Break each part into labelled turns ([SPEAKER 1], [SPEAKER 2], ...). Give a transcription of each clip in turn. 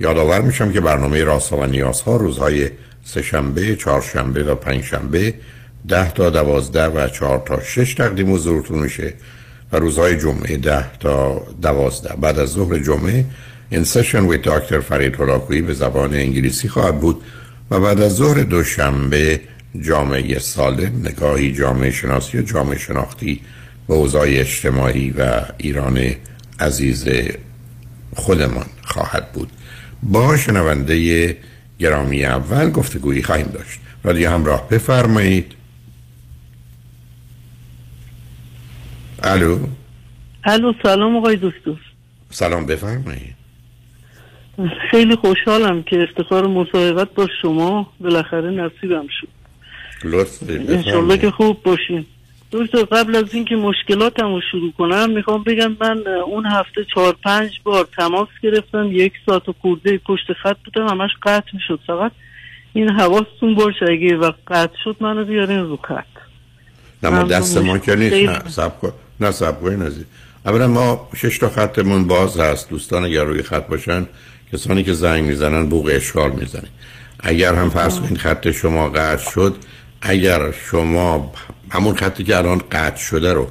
[SPEAKER 1] یادآور میشم که برنامه راست و نیازها روزهای سهشنبه، چهارشنبه و پنجشنبه ده تا دوازده و چهار تا شش تقدیم حضورتون میشه و روزهای جمعه ده تا دوازده. بعد از ظهر جمعه این سشن وی دکتر فرید هلاکویی به زبان انگلیسی خواهد بود و بعد از ظهر دوشنبه جامعه سالم نگاهی جامعه شناسی و جامعه شناختی به اوضاع اجتماعی و ایران عزیز خودمان خواهد بود. با شنونده گرامی اول گفتگویی خواهیم داشت. رادیو همراه بفرمایید. الو؟
[SPEAKER 2] الو سلام آقای دکتر.
[SPEAKER 1] سلام بفرمایید.
[SPEAKER 2] خیلی خوشحالم که افتخار مصاحبت با شما بالاخره نصیبم شد.
[SPEAKER 1] لطف
[SPEAKER 2] انشالله که خوب باشین. دکتر قبل از اینکه مشکلاتم رو شروع کنم می‌خوام بگم من اون هفته چهار پنج بار تماس گرفتم یک ساعت و خورده پشت خط بودم همش قطع می‌شد فقط. این حواستون باشه اگه وقت قطع شد منو بیارین رو خط.
[SPEAKER 1] نه ما دست ما که نیست نه سب کن نه سب کن اولا ما شش تا خطمون باز هست. دوستان اگر روی خط باشن کسانی که زنگ می‌زنن بوق اشغال می‌زنه اگر هم فرض کنید خط شما قطع شد اگر شما همون خطی که الان قطع شده رو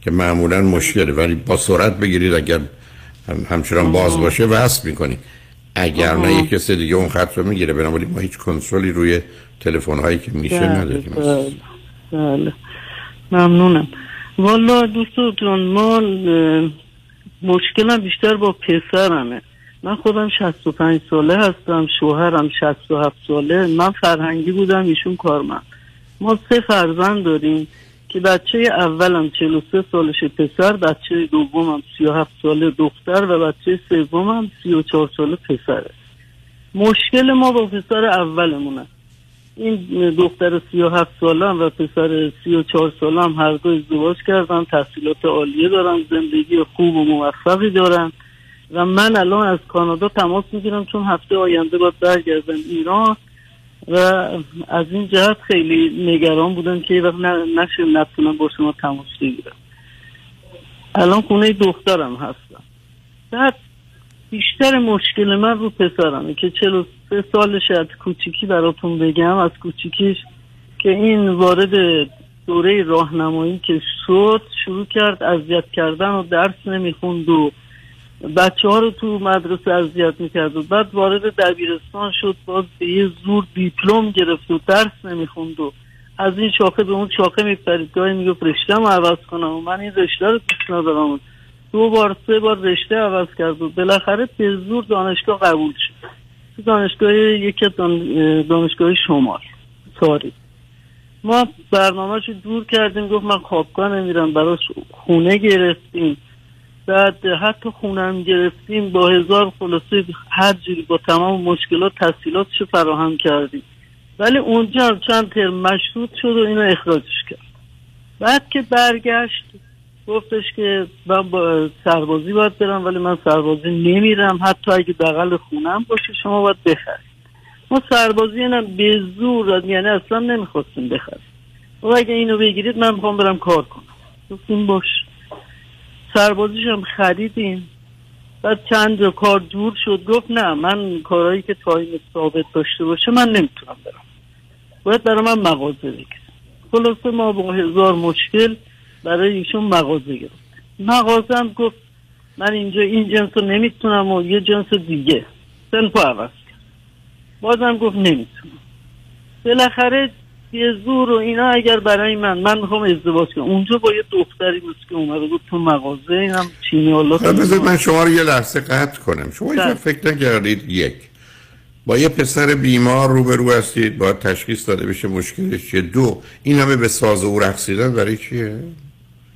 [SPEAKER 1] که معمولا مشکله ولی با سرعت بگیرید اگر همچنان باز باشه وصل می‌کنید اگر نه یک کسی دیگه اون خط رو می‌گیره بنابراین ما هیچ کنترلی روی تلفن هایی که میشه بله، نداریم.
[SPEAKER 2] بله, بله. ممنونم. والا دوستو جان ما مشکلم بیشتر با پسرمه. من خودم 65 ساله هستم شوهرم 67 ساله. من فرهنگی بودم ایشون کارمند. ما سه فرزند داریم که بچه اولم 43 سالش پسر بچه دومم 37 ساله دختر و بچه سومم 34 ساله پسره. مشکل ما با پسر اولمونه این دختر 37 سالم و پسر 34 سالم هر دو ازدواج کردن تحصیلات عالیه دارن زندگی خوب و موفقی دارن و من الان از کانادا تماس می‌گیرم چون هفته آینده باید برگردم ایران. و از این جهت خیلی نگران بودم که وقت نشه نتونم با شما تماس بگیرم. الان خونه دخترم هستم. بعد بیشتر مشکل من رو پسرمه که 43 سالش از کوچیکی براتون بگم. از کوچیکیش که این وارد دوره راهنمایی که شد شروع کرد اذیت کردن و درس نمی‌خوند و بچه ها رو تو مدرسه اذیت می‌کرد و بعد وارد دبیرستان شد باز به یه زور دیپلم گرفت و درس نمی‌خوند و از این شاخه به اون شاخه میپرید. گاهی می‌گفت رشته عوض کنم. و من این رشته رو دوست ندارم. دو بار سه بار رشته عوض کرد و بالاخره به زور دانشگاه قبول شد. دانشگاه یکی دانشگاه شمال. ساری. ما برنامهش دور کردیم گفت من خوابگاه نمیرم براش خونه گرفتیم. بعد حتی خونم گرفتیم با هزار خلاصه هر جوری با تمام مشکلات تحصیلاتش فراهم کردیم. ولی اونجا هم چند ترم مشروط شد و اینو اخراجش کرد. بعد که برگشت گفتش که من با سربازی باید برم ولی من سربازی نمیرم. حتی اگه بغل خونم باشه شما باید بخرید. ما سربازی اینم به زور یعنی اصلا نمی‌خواستیم بخریم. و اگه اینو بگیرید من می‌خوام برم کار کنم. گفتیم باش. سربازیش هم خریدیم بعد چند کار دور شد گفت نه من کارهایی که تایم ثابت داشته باشه من نمی‌تونم برم. باید برای من مغازه بگیرم. خلاصه ما با هزار مشکل برای ایشون مغازه گرفت مغازه هم گفت من اینجا این جنس رو نمی‌تونم و یه جنس دیگه. سنپو عوض کرد. بازم گفت نمی‌تونم. بالاخره یه زور و اینا اگر برای من من می‌خوام ازدواج کنم. اونجا با یه دختری بود که اومده بود تو مغازه اینم چینی الله
[SPEAKER 1] من شما رو یه لحظه قطع کنم. شما اینجا بله. فکر نکردید یک با یه پسر بیمار روبرو هستید با تشخیص داده بشه مشکلش چیه. دو این همه به ساز او رقصیدن برای چیه؟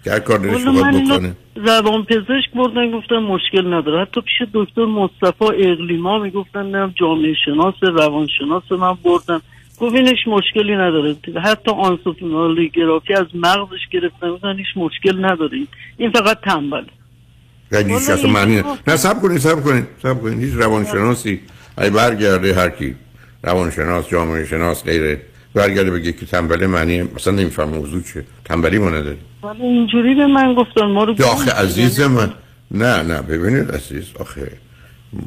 [SPEAKER 1] که هر کار دلش بکنه.
[SPEAKER 2] روان پزشک بردن گفتن مشکل نداره. حتی پیش دکتر مصطفی اقلیما می‌گفتن نه جامعه شناس روان شناس من بردم گفت اینش مشکلی نداره. حتی آنسوفینالیگرافی از مغزش گرفتن گفتن هیچ مشکل نداره. این فقط تنبله.
[SPEAKER 1] یعنی کس
[SPEAKER 2] این
[SPEAKER 1] معنی نه سب کنید سب کنید سب کنید. هیچ روانشناسی ای برگرده هر کی. روانشناس جامعه شناس غیره. برگرده بگه که تنبلی معنی مثلا نمیفهم موضوع چیه. تنبلی ما نداری
[SPEAKER 2] ولی اینجوری به من گفتن. ما رو
[SPEAKER 1] آخه عزیز. من. نه نه ببینید عزیز آخه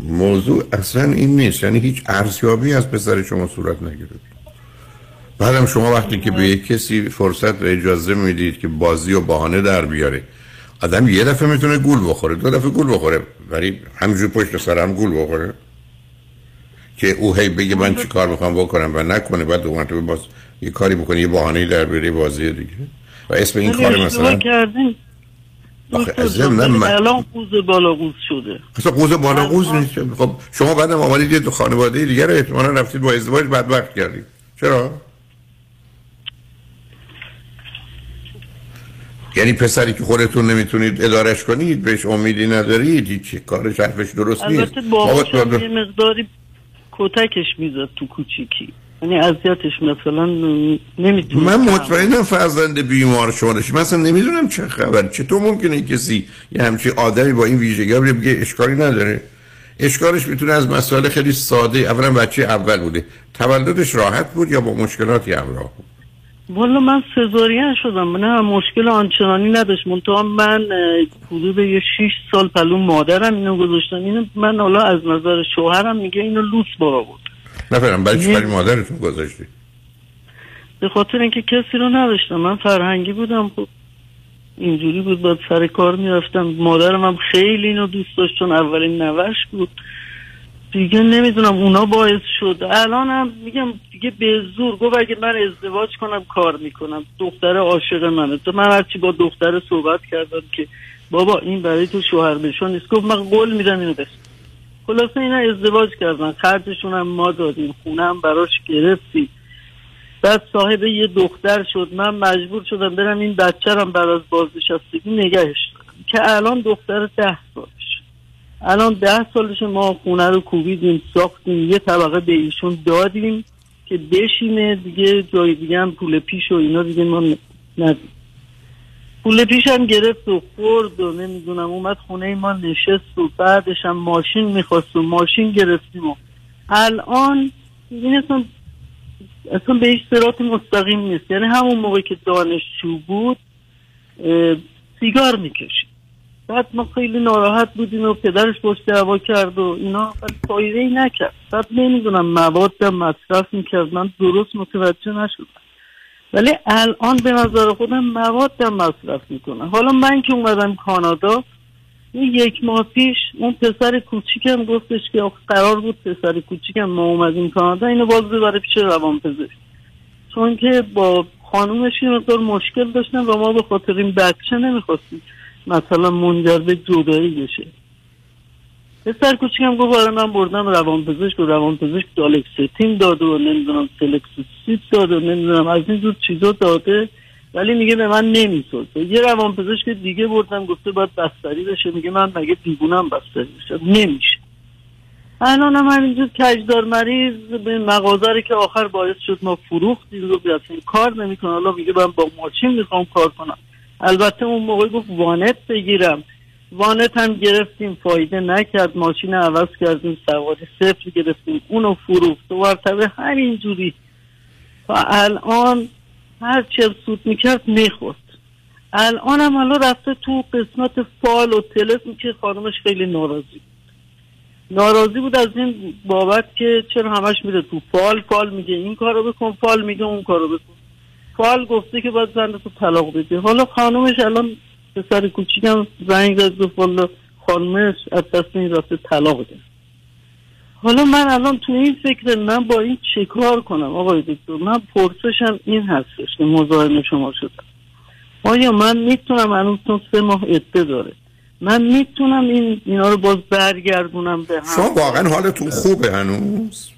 [SPEAKER 1] موضوع اصلا این نیست. یعنی هیچ ارزیابی از پسر شما صورت نگرفت. بعدم شما وقتی که به یک کسی فرصت و اجازه می‌دید که بازی و بهانه در بیاره آدم یه دفعه می‌تونه گول بخوره دو دفعه گول بخوره ولی همینجور پشت سر هم گول بخوره. که او هی بگه من چی کار می‌خوام بکنم و نکنه بعد دو مرتبه باز یه کاری بکنه یه بهانه در بیاره بازی دیگه. و اسم این کار مثلا
[SPEAKER 2] کردین.
[SPEAKER 1] آخه از من-
[SPEAKER 2] الان قوز بالا قوز شده.
[SPEAKER 1] اصلا قوز بالا قوز نیست. خب شما بعدم آمدید یه خانواده دیگر رو احتمالا رفتید با ازدواج بدبخت کردید. چرا؟ یعنی پسری که خودتون نمی‌تونید ادارش کنید بهش امیدی ندارید هیچ کارش حرفش درست نیست.
[SPEAKER 2] البته باباش یه مقداری کتکش می‌زد تو کوچیکی. یعنی اذیتش مثلا نمی‌تونه
[SPEAKER 1] من مطمئنم فرزند بیمار شما داشتی من اصلا نمی‌دونم چه خبر. چطور ممکنه کسی یه همچین آدمی با این ویژگی ها بگه اشکالی نداره. اشکالش می‌تونه از مسائل خیلی ساده. اولا بچه اول بوده. تولدش راحت بود یا با مشکلاتی همراه بود؟
[SPEAKER 2] والا من سزارین شدم. نه مشکل آنچنانی نداشت. منتها من حدود یه 6 سال پلو مادرم اینو گذاشتم اینو من حالا از نظر شوهرم میگه اینو لوس برا بود
[SPEAKER 1] نفرم برای چی مادرتون گذاشتی؟
[SPEAKER 2] به خاطر اینکه کسی رو نداشتم. من فرهنگی بودم. خب اینجوری بود. باید سر کار می‌رفتم. مادرم هم خیلی اینو دوست داشت چون اولین نوش بود. دیگه نمی‌دونم اونا باعث شد. الان هم میگم دیگه به زور گفت اگه من ازدواج کنم کار می‌کنم. دختر عاشق منه. تو من هرچی با دختر صحبت کردم که بابا این برای تو شوهر بشون نیست. گفت من قول میدم اینو بس. خلاصه اینا ازدواج کردن. خرجشون هم ما دادیم. خونه هم براش گرفتیم بعد صاحب یه دختر شد. من مجبور شدم برم این بچه رم بعد از بازنشستگی نگهش که الان دختر ده سالش الان ده سالش ما خونه رو کوبیدیم ساختیم یه طبقه به ایشون دادیم که بشینه دیگه جای دیگه هم پول پیش و اینا دیگه ما ندیم. پول پیش هم گرفت و خورد و نمی‌دونم اومد خونه ما نشست و بعدش هم ماشین می‌خواست و ماشین گرفتیم و الان این اصلا اصلا به هیچ صراط مستقیم نیست. یعنی همون موقع که دانشجو بود سیگار می‌کشید. بعد ما خیلی ناراحت بودیم و پدرش باش دعوا کرد و اینا فایده ای نکرد. بعد نمی‌دونم مواد هم مصرف می‌کرد من درست متوجه نشدم. ولی الان به نظر خودم مواد هم مصرف می‌کنه. حالا من که اومدم کانادا یک ماه پیش اون پسر کوچیکم گفتش که قرار بود پسر کوچیکم ما اومدیم کانادا اینو باز ببره پیش روان پزشک چون که با خانومش یه مقدار مشکل داشتن و ما به خاطر این بچه نمی‌خواستیم. مثلا منجر به جدایی بشه. پسر کوچیکم گفت آره من بردم روان پزشک و روان پزشک دالکستین داده و نمی‌دونم سلکسیسیت داده و نمی‌دونم از این جور چیزا داده ولی میگه به من نمی‌سازه یه روان پزشک دیگه بردم گفته باید بستری بشه. میگه من مگه دیوونم بستری بشه؟ نمیشه. الان هم همینجور کجدار مریض به مغازه که آخر باعث شد ما فروختیم رو بیاد. کار نمی‌کنه. حالا میگه من با ماشین می‌خوام کار کنم. البته اون موقع گفت وانت بگیرم. وانت هم گرفتیم فایده نکرد. ماشین عوض کردیم سواری صفر گرفتیم. اونو فروخت و مرتبه همینجوری تا الان هر چه سود می‌کرد می‌خورد. الان هم حالا رفته تو قسمت فال و تلفن که خانمش خیلی ناراضی ناراضی بود از این بابت که چرا همش میره تو فال فال میگه این کارو بکن فال میگه اون کارو بکن. فال گفته که باید زن تو طلاق بدی. حالا خانومش الان پسر کوچیکم زنگ زد گفت والا خانومش از دست این رفته طلاق ده حالا من الان تو این فکر من با این چه کار کنم آقای دکتر؟ من پرسشم این هستش که مزاحم شما شدم. آیا من می‌تونم هنوز سه ماه عده داره؟ من می‌تونم این اینا رو باز برگردونم به هم؟
[SPEAKER 1] شما واقعا حالتون خوبه هنوز؟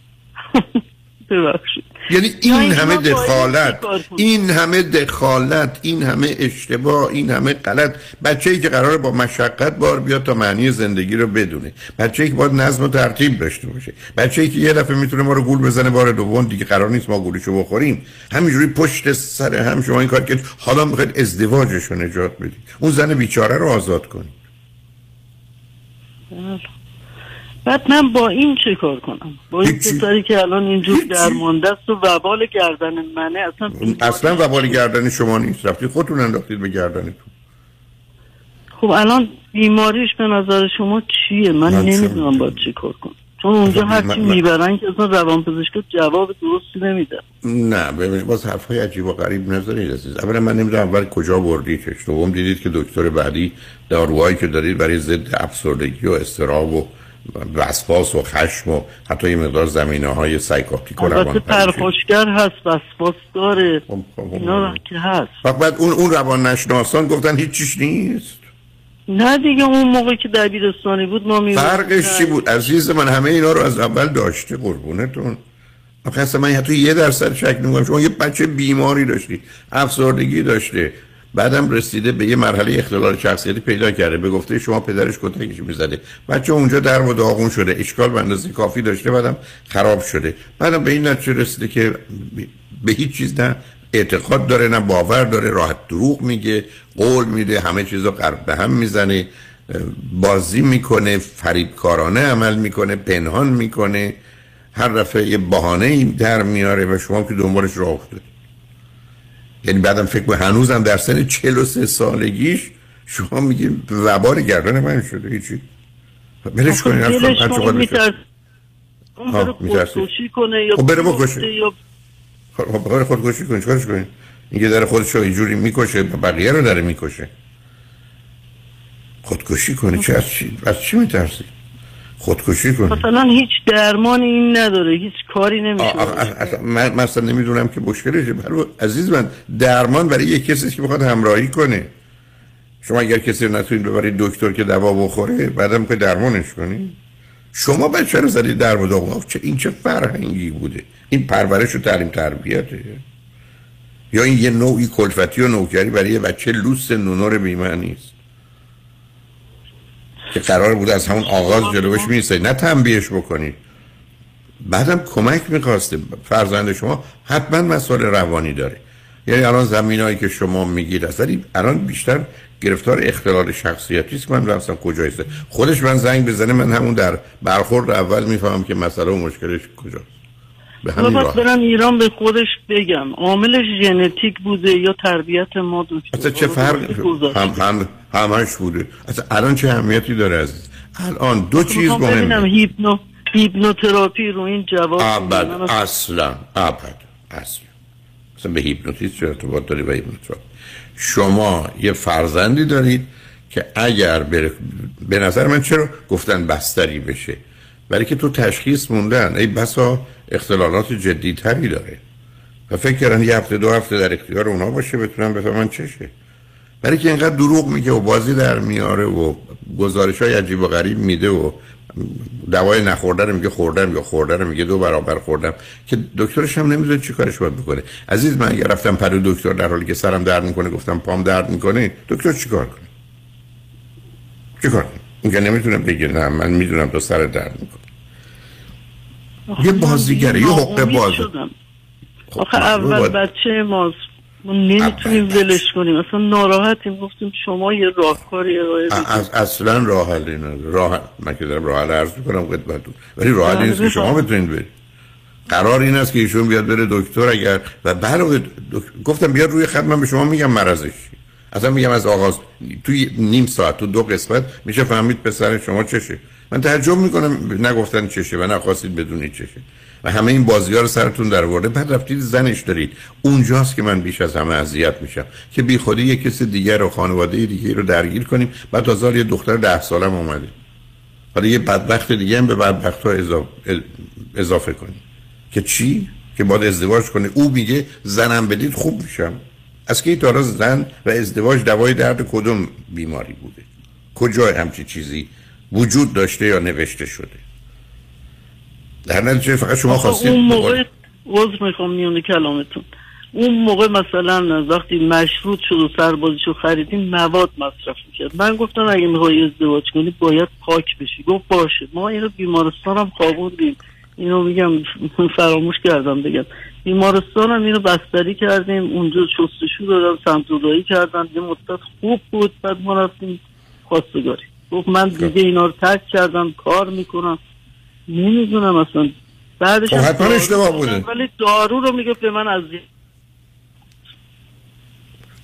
[SPEAKER 2] ببخشید.
[SPEAKER 1] یعنی این همه دخالت؟ این همه دخالت این همه اشتباه این همه غلط. بچه ای که قرار با مشقت بار بیاد تا معنی زندگی رو بدونه. بچه ای که باید نظم و ترتیب داشته باشه. بچه ای که یه دفعه می‌تونه ما رو گول بزنه بار دوم دیگه قرار نیست ما گولشو بخوریم. همینجوری پشت سر هم شما این کار که حالا می‌خواید ازدواجش رو نجات بدید. اون زن بیچاره رو آزاد کنید.
[SPEAKER 2] بله. بعد من با این چه کار کنم؟ با این. پسری که الان اینجور. درمانده است و وبال گردن منه اصلا
[SPEAKER 1] اصلا وبال گردن شما نیست. رفتید خودتون انداختید به گردنتون
[SPEAKER 2] خب الان بیماریش به نظر شما چیه؟ من
[SPEAKER 1] من
[SPEAKER 2] نمی‌دونم
[SPEAKER 1] می‌دونم.
[SPEAKER 2] باید چی کار کنم. چون اونجا هرچی می‌برن که اصلا روان پزشک جواب درستی نمیده.
[SPEAKER 1] نه ببینید باز حرفای عجیب و غریب نذارید عزیز. اولا من نمی‌دونم اول کجا بردیدش دوم دیدید که دکتر بعدی داروهایی که دارید برای ضد افسردگی و استراب و وسواس و خشم و حتی یه مقدار زمینه های سایکوپیک و روان
[SPEAKER 2] پرخاشگر هست وسواس داره.
[SPEAKER 1] خب، خب، خب.
[SPEAKER 2] اینا که هست.
[SPEAKER 1] بعد اون اون روان نشناسان گفتن هیچ چیش نیست؟
[SPEAKER 2] نه دیگه اون موقع که دبیرستانی بود ما می
[SPEAKER 1] فرقش چی بود؟ عزیز من همه اینا رو از اول داشته قربونتون. آخه اصلا من حتی یه درصد شک نمی‌کنم شما یه بچه بیماری داشتی افسردگی داشته. بعدم رسیده به یه مرحله اختلال شخصیتی پیدا کرده. به گفته شما پدرش کتکش می‌زده. بچه اونجا در و داغون شده. اشکال به اندازه کافی داشته بعدم خراب شده. بعدم به این نتیجه رسیده که به هیچ چیز نه اعتقاد داره نه باور داره. راحت دروغ میگه قول میده همه چیز رو به هم می‌زنه بازی می‌کنه فریبکارانه عمل می‌کنه پنهان می‌کنه هر دفعه یه بهانه در میاره و شما که دنبالش راه افتادید. یعنی بعدم فکر کنم هنوزم در سن 43 سالگیش شما میگی وبار گردن من شده هیچی؟ بلش کنین اصلا
[SPEAKER 2] بره
[SPEAKER 1] می‌ترسی.
[SPEAKER 2] خودکشی کنه یا
[SPEAKER 1] خب بره بکشه.
[SPEAKER 2] یا
[SPEAKER 1] خب بخواد خودکشی کنید چیکارش کنید اینکه در خودش رو اینجوری می‌کشه بقیه رو داره می‌کشه. خودکشی کنی چه از چی؟ از چی میترسی؟ خودکشی کنی.
[SPEAKER 2] مثلا هیچ درمانی این نداره هیچ کاری نمیشه.
[SPEAKER 1] من مثلا نمی‌دونم که مشکلش برای عزیز من درمان برای یک کسی که بخواد همراهی کنه. شما اگر کسی رو نتونید ببرید دکتر که دوا بخوره بعدم که درمانش کنی. شما بچه رو زدید در و داغ چه این چه فرهنگی بوده؟ این پرورش و تعلیم تربیته. یا این یه نوعی کلفتی و نوکری برای یه بچه لوس نونور بیمعنی است که قرار بود از همون آغاز جلوش میسته نه تنبیهش بکنید بعدم کمک می‌خواسته. فرزند شما حتما مسائل روانی داره. یعنی الان زمینایی که شما میگید از الان بیشتر گرفتار اختلال شخصیتی است. من رفتم کجایسته خودش من زنگ بزنه من همون در برخورد اول می‌فهمم که مسئله و مشکلش کجاست. به همین راه.
[SPEAKER 2] برم ایران به خودش بگم عاملش ژنتیک بوده یا تربیت ما دکتر؟
[SPEAKER 1] اصلا چه فرق. هم هم همش بوده. اصلا الان چه اهمیتی داره عزیز الان دو چیز
[SPEAKER 2] می‌خوام ببینم
[SPEAKER 1] مهمه
[SPEAKER 2] هیپنو هیپنوتراپی رو این جواب
[SPEAKER 1] ابد.
[SPEAKER 2] من
[SPEAKER 1] اصلا ابد اصلا. اصلا به هیپنوتیزم چه ارتباط داری به هیپنوتراپی؟ شما یه فرزندی دارید که اگر بر... به نظر من چرا گفتن بستری بشه؟ برای که تو تشخیص موندن. ای بسا اختلالات جدی تری داره. و فکر کردن یه هفته دو هفته در اختیار اونا باشه بتونن بفهمن چشه برای که اینقدر دروغ میگه و بازی در میاره و گزارش های عجیب و غریب میده و دوای نخورده رو میگه خوردم یا خورده رو میگه دو برابر خوردم که دکترش هم نمی‌دونه چی کارش باید بکنه. عزیز من اگر رفتم پرو دکتر در حالی که سرم درد می‌کنه گفتم پام درد می‌کنه دکتر چی کار کنه؟ چی کار کنه؟ اون که نمی‌تونه بگه نه من می‌دونم تو سر درد می‌کنه. یه بازیگره یه حقه باز. خب،
[SPEAKER 2] آخه اول بچه ماست ما نمی‌تونیم ولش کنیم. اصلا ناراحتیم. گفتیم شما یه راهکاری ارائه
[SPEAKER 1] از اصلا راه حلی نداره راه من که دارم راه حل عرض می‌کنم خدمتتون. ولی راه حل
[SPEAKER 2] بله،
[SPEAKER 1] نیست که شما. بتونید برید. قرار این است که ایشون بیاد بره دکتر. اگر و علاوه دک- گفتم بیاد روی خط. من به شما میگم مرضش. اصلا میگم از آغاز توی نیم ساعت تو دو قسمت میشه فهمید پسر شما چشه. من تعجب می‌کنم نگفتن چشه و نخواستید بدونید چشه. و همه این بازی ها رو سرتون در ورده. بعد رفتید زنش دارید. اونجاست که من بیش از همه اذیت میشم. که بی خودی یه کسی دیگر رو خانواده دیگه رو درگیر کنیم. بعد تازه یه دختر ده سالم اومده. حالا یه بدبخت دیگه هم به بدبخت اضافه, اضافه کنیم. که چی؟ که باید ازدواج کنه. او میگه زنم بدید خوب میشم. از که تا زن و ازدواج دوای درد کدوم بیماری بوده؟ کجا همچی چیزی؟ وجود داشته یا نوشته شده. در نتیجه فقط شما خواستید
[SPEAKER 2] اون موقع عذر می‌خوام میونه کلامتون. اون موقع مثلا وقتی مشروط شد و سربازیشو خریدیم مواد مصرف می‌کرد. من گفتم اگه می‌خوای ازدواج کنی باید پاک بشی. گفت باشه. ما اینو بیمارستان هم خوابوندیم. اینو میگم فراموش کردم بگم. بیمارستان هم اینو بستری کردیم. اونجا شستشو دادم سمتولایی کردم. یه مدت خوب بود. بعد ما رفتیم خواستگاری. گفت من دیگه اینا رو تک کردم کار می‌کنم. نمی‌دونم اصلا. بعدش
[SPEAKER 1] خب حتما اشتباه بوده.
[SPEAKER 2] ولی دارو رو میگه به من از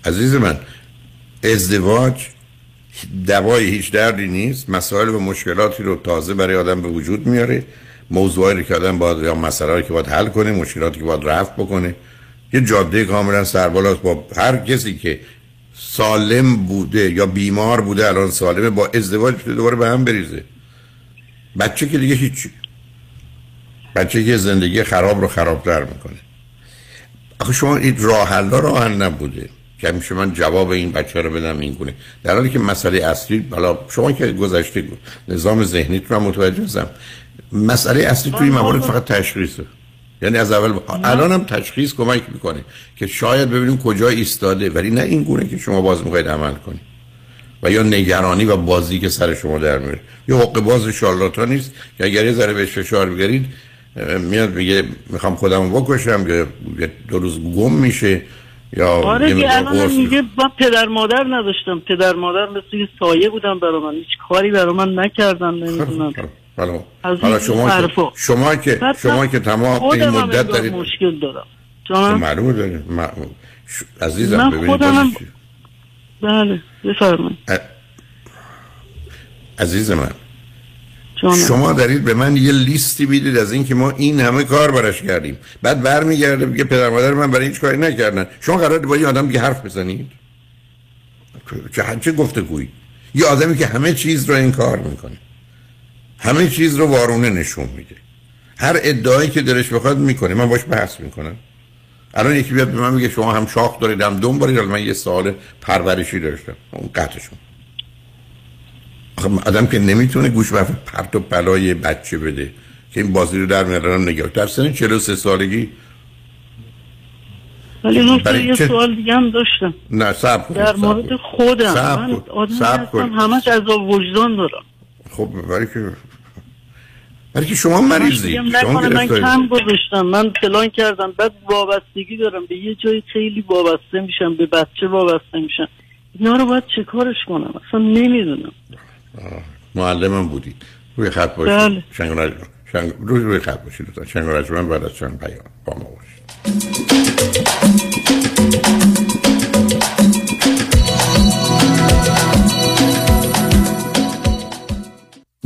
[SPEAKER 1] عزیز من ازدواج دوای هیچ دردی نیست. مسائل و مشکلاتی رو تازه برای آدم به وجود میاره. موضوعی که آدم باید یا مسائلی که باید حل کنه مشکلاتی که باید رفت بکنه. یه جاده کاملا سربالاست. با هر کسی که سالم بوده یا بیمار بوده الان سالمه با ازدواج دوباره به هم بریزه. بچه که دیگه هیچی. بچه که زندگی خراب رو خرابتر می‌کنه. آخه شما این راه حل راه نبوده که میشه من جواب این بچه رو بدم این گونه. در حالی که مسئله اصلی بالا شما که گذشته نظام ذهنیتون رو متوجه هستم مسئله اصلی توی موارد فقط تشخیصه. یعنی از اول الان هم تشخیص کمک می‌کنه که شاید ببینیم کجا ایستاده. ولی نه این گونه که شما باز می‌خواید عمل کنید و یا نگرانی و بازی که سر شما در میره یا حق باز شارلاتا نیست که اگر یه ذره بهش فشار بگیرید میاد بگه می‌خوام خودم بکشم یا دو روز گم میشه یا
[SPEAKER 2] آره که الان میگه من پدر مادر نداشتم. پدر مادر مثل یه سایه بودم برای من. هیچ کاری برای من نکردن نمی‌دونم.
[SPEAKER 1] حالا حالا شما که شما که شما که تمام این مدت دارید
[SPEAKER 2] مشکل دارم.
[SPEAKER 1] خب معلومه دارید عزیزم ببینید
[SPEAKER 2] خودم بله بفرمایید.
[SPEAKER 1] عزیز من شما دارید به من یه لیستی بیدید از اینکه ما این همه کار براش کردیم. بعد برمیگرده میگه پدر مادر من برای هیچ کاری نکردن. شما قرار با یه آدم دیگه حرف بزنید؟ چه چه گفته گویی یه آدمی که همه چیز رو این کار می‌کنه. همه چیز رو وارونه نشون میده. هر ادعایی که دلش بخواد می‌کنه. من باش بحث می‌کنم. الان یکی بیاد به من میگه شما هم شاخ دارید هم دم بارید من یه سوال پرورشی داشتم. اون قطعشون. آدم که نمی‌تونه گوش به پرت و پلای بچه بده. که این بازی رو در میارن نگاه. در سن 43 سالگی
[SPEAKER 2] ولی من یه سوال دیگه هم داشتم.
[SPEAKER 1] نه سب
[SPEAKER 2] در مورد خودم. من آدم هستم همش از وجدان دارم.
[SPEAKER 1] خب برای که برای که شما مریضی. شما
[SPEAKER 2] من کم گذاشتم. من پلان کردم. بعد وابستگی دارم. به یه جای خیلی وابسته میشم. به بچه وابسته میشم. اینا رو باید چه کارش کنم؟ اصلا نمی‌دونم.
[SPEAKER 1] معلمم بودی روی خط باشید. بله. شنگ شنگ... روی خط باشید شنگ رجمن بعد از چند پیام با ما باشید.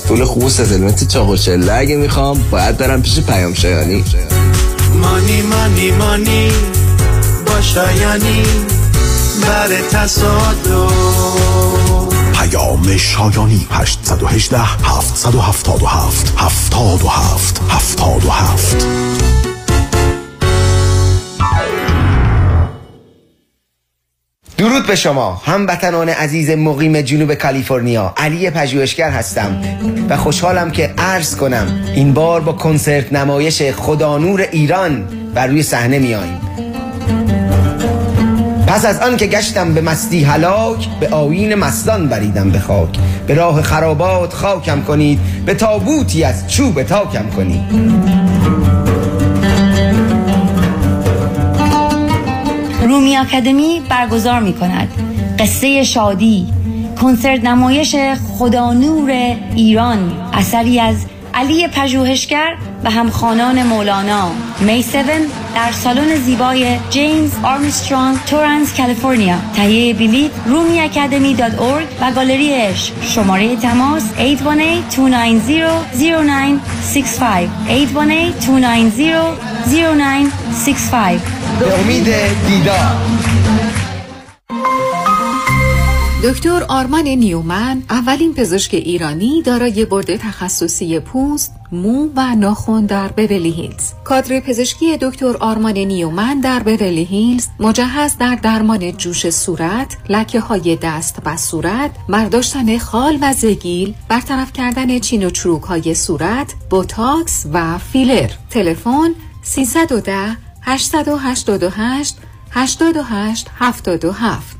[SPEAKER 3] از پول خوب و
[SPEAKER 4] ستلمنت چاق و چله اگه می‌خوام باید برم پیش پیام شایانی.
[SPEAKER 3] مانی مانی مانی با شایانی بر تصادف.
[SPEAKER 5] پیام شایانی 818 777 77 77
[SPEAKER 6] درود به شما. هموطنان عزیز مقیم جنوب کالیفرنیا. علی پژوهشگر هستم و خوشحالم که عرض کنم این بار با کنسرت نمایش خدا نور ایران بر روی صحنه میاییم پس از آن که گشتم به مستی هلاک به آیین مستان بریدم به خاک. به راه خرابات خاکم کنید به تابوتی از چوب تاکم کنید.
[SPEAKER 7] رومی آکادمی برگزار می کند قصه شادی کنسرت نمایش خدا نور ایران اثری از علی پژوهشگر و همخانان مولانا. می 7 در سالن زیبای جیمز آرمسترانگ تورنز کالیفرنیا. تهیه بلیط رومی اکادمی و گالری عشق شماره تماس 818 290 0965 818 290 0965
[SPEAKER 6] به امید دیدار.
[SPEAKER 8] دکتر آرمان نیومن اولین پزشک ایرانی دارای برد تخصصی پوست، مو و ناخن در بورلی هیلز. کادر پزشکی دکتر آرمان نیومن در بورلی هیلز مجهز در درمان جوش صورت، لکه های دست و صورت، برداشتن خال و زگیل، برطرف کردن چین و چروک های صورت، بوتاکس و فیلر. تلفن 310 888 88 77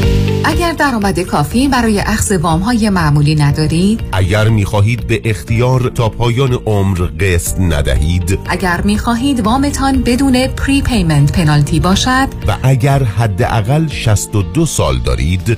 [SPEAKER 8] اگر درآمد کافی برای اخذ وام های معمولی ندارید
[SPEAKER 9] اگر می خواهید به اختیار تا پایان عمر قسط ندهید
[SPEAKER 8] اگر می خواهید وامتان بدون prepayment penalty باشد
[SPEAKER 9] و اگر حداقل 62 سال دارید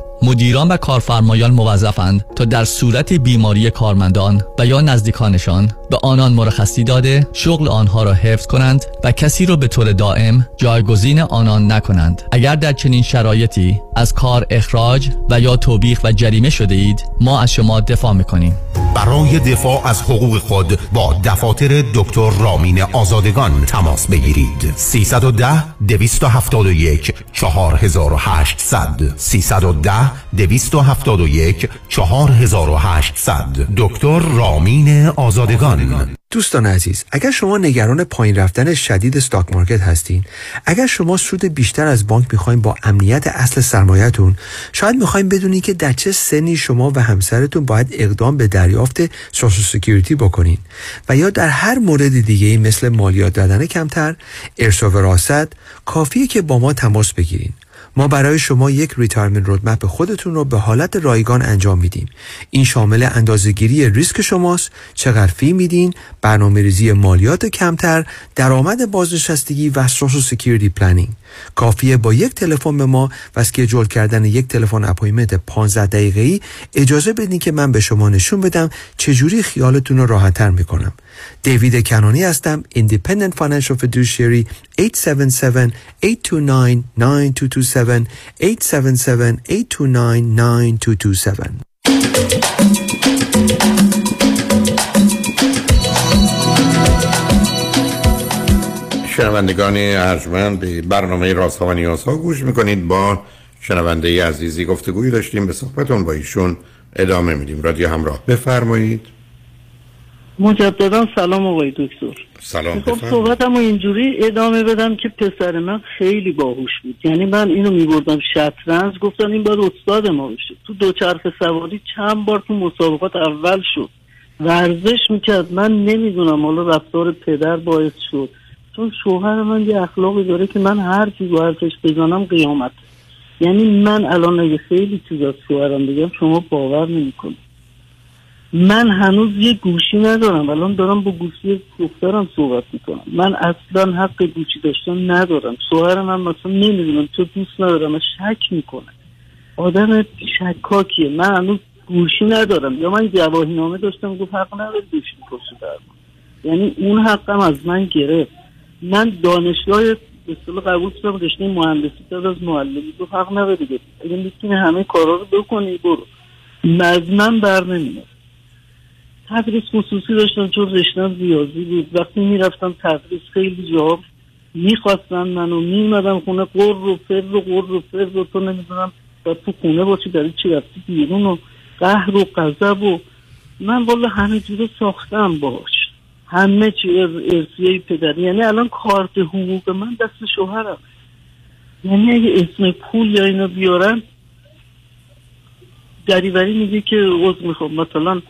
[SPEAKER 10] مدیران و کارفرمایان موظفند تا در صورت بیماری کارمندان و یا نزدیکانشان به آنان مرخصی داده شغل آنها را حفظ کنند و کسی را به طور دائم جایگزین آنان نکنند. اگر در چنین شرایطی از کار اخراج و یا توبیخ و جریمه شده اید ما از شما دفاع می‌کنیم.
[SPEAKER 9] برای دفاع از حقوق خود با دفاتر دکتر رامین آزادگان تماس بگیرید. 310 271 4800 310 271 4800 دکتر رامین آزادگان.
[SPEAKER 11] دوستان عزیز اگر شما نگران پایین رفتن شدید استاک مارکت هستین اگر شما سود بیشتر از بانک می‌خواین با امنیت اصل سرمایهتون شاید می‌خواین بدونی که در چه سنی شما و همسرتون باید اقدام به دریافت Social Security بکنین و یا در هر مورد دیگه مثل مالیات دادن کمتر ارث و وراثت کافیه که با ما تماس بگیرین. ما برای شما یک retirement roadmap خودتون رو به حالت رایگان انجام میدیم. این شامل اندازهگیری ریسک شماست چقدر fee میدین برنامه ریزی مالیات کمتر درآمد بازنشستگی و Social Security planning کافیه با یک تلفن به ما و schedule کردن یک تلفن appointment 15 دقیقه‌ای اجازه بدین که من به شما نشون بدم چجوری خیالتون رو راحتتر می‌کنم. دیوید کنانی هستم Independent Financial Fiduciary 877 829
[SPEAKER 1] شنوندگان ارجمند به برنامه راست و نیاز ها گوش می‌کنید. با شنونده عزیزی گفتگویی داشتیم به صحبتون با ایشون ادامه میدیم. رادیو همراه. بفرمایید.
[SPEAKER 2] مجددا سلام آقای دکتر.
[SPEAKER 1] سلام
[SPEAKER 2] خب صحبتم اینجوری ادامه بدم که پسر من خیلی باهوش بود. یعنی من اینو میبردم شطرنج گفتن این بار استاد ما بشه تو دوچرخه سواری چند بار تو مسابقات اول شد. ورزش می‌کرد. من نمی‌دونم حالا رفتار پدر باعث شد. چون شوهر من یه اخلاقی داره که من هر چی با حرفش بزنم قیامت. یعنی من الان اگه خیلی چیز از شوهرم بگم شما باور نمی‌کنید من هنوز یه گوشی ندارم. الان دارم با گوشی دخترم صحبت می‌کنم. من اصلا حق گوشی داشتن ندارم. شوهر من مثلا نمی‌دونم تو دوست ندارم شک می‌کنه. آدم شکاکیه. من هنوز گوشی ندارم. یا من گواهی نامه داشتم گفت حق نداری گوشی پشت یعنی اون حقم از من گرفت. من دانشگاه به اصطلاح قبول شدم رشته مهندسی داد از معلمی گفت حق نداری دیگه. اگه می‌تونی همه کارا رو بکنی برو. از من بر نمیاد تدریس خصوصی داشتم چون رشتم ریاضی بود. وقتی می‌رفتم تدریس خیلی جواب می‌خواستن منو میمدم خونه قر و فر و قر و فر و تو نمی‌دونم و تو خونه باشی داری چی رفتی بیرون و قهر و غضب و من والا همه جوره ساختم باش همه چی ار- ارسیه پدری. یعنی الان کارت حقوق من دست شوهرم. یعنی اگه اسم پول یا اینو بیارن دریوری میگه که عضو می‌خوام. مثلا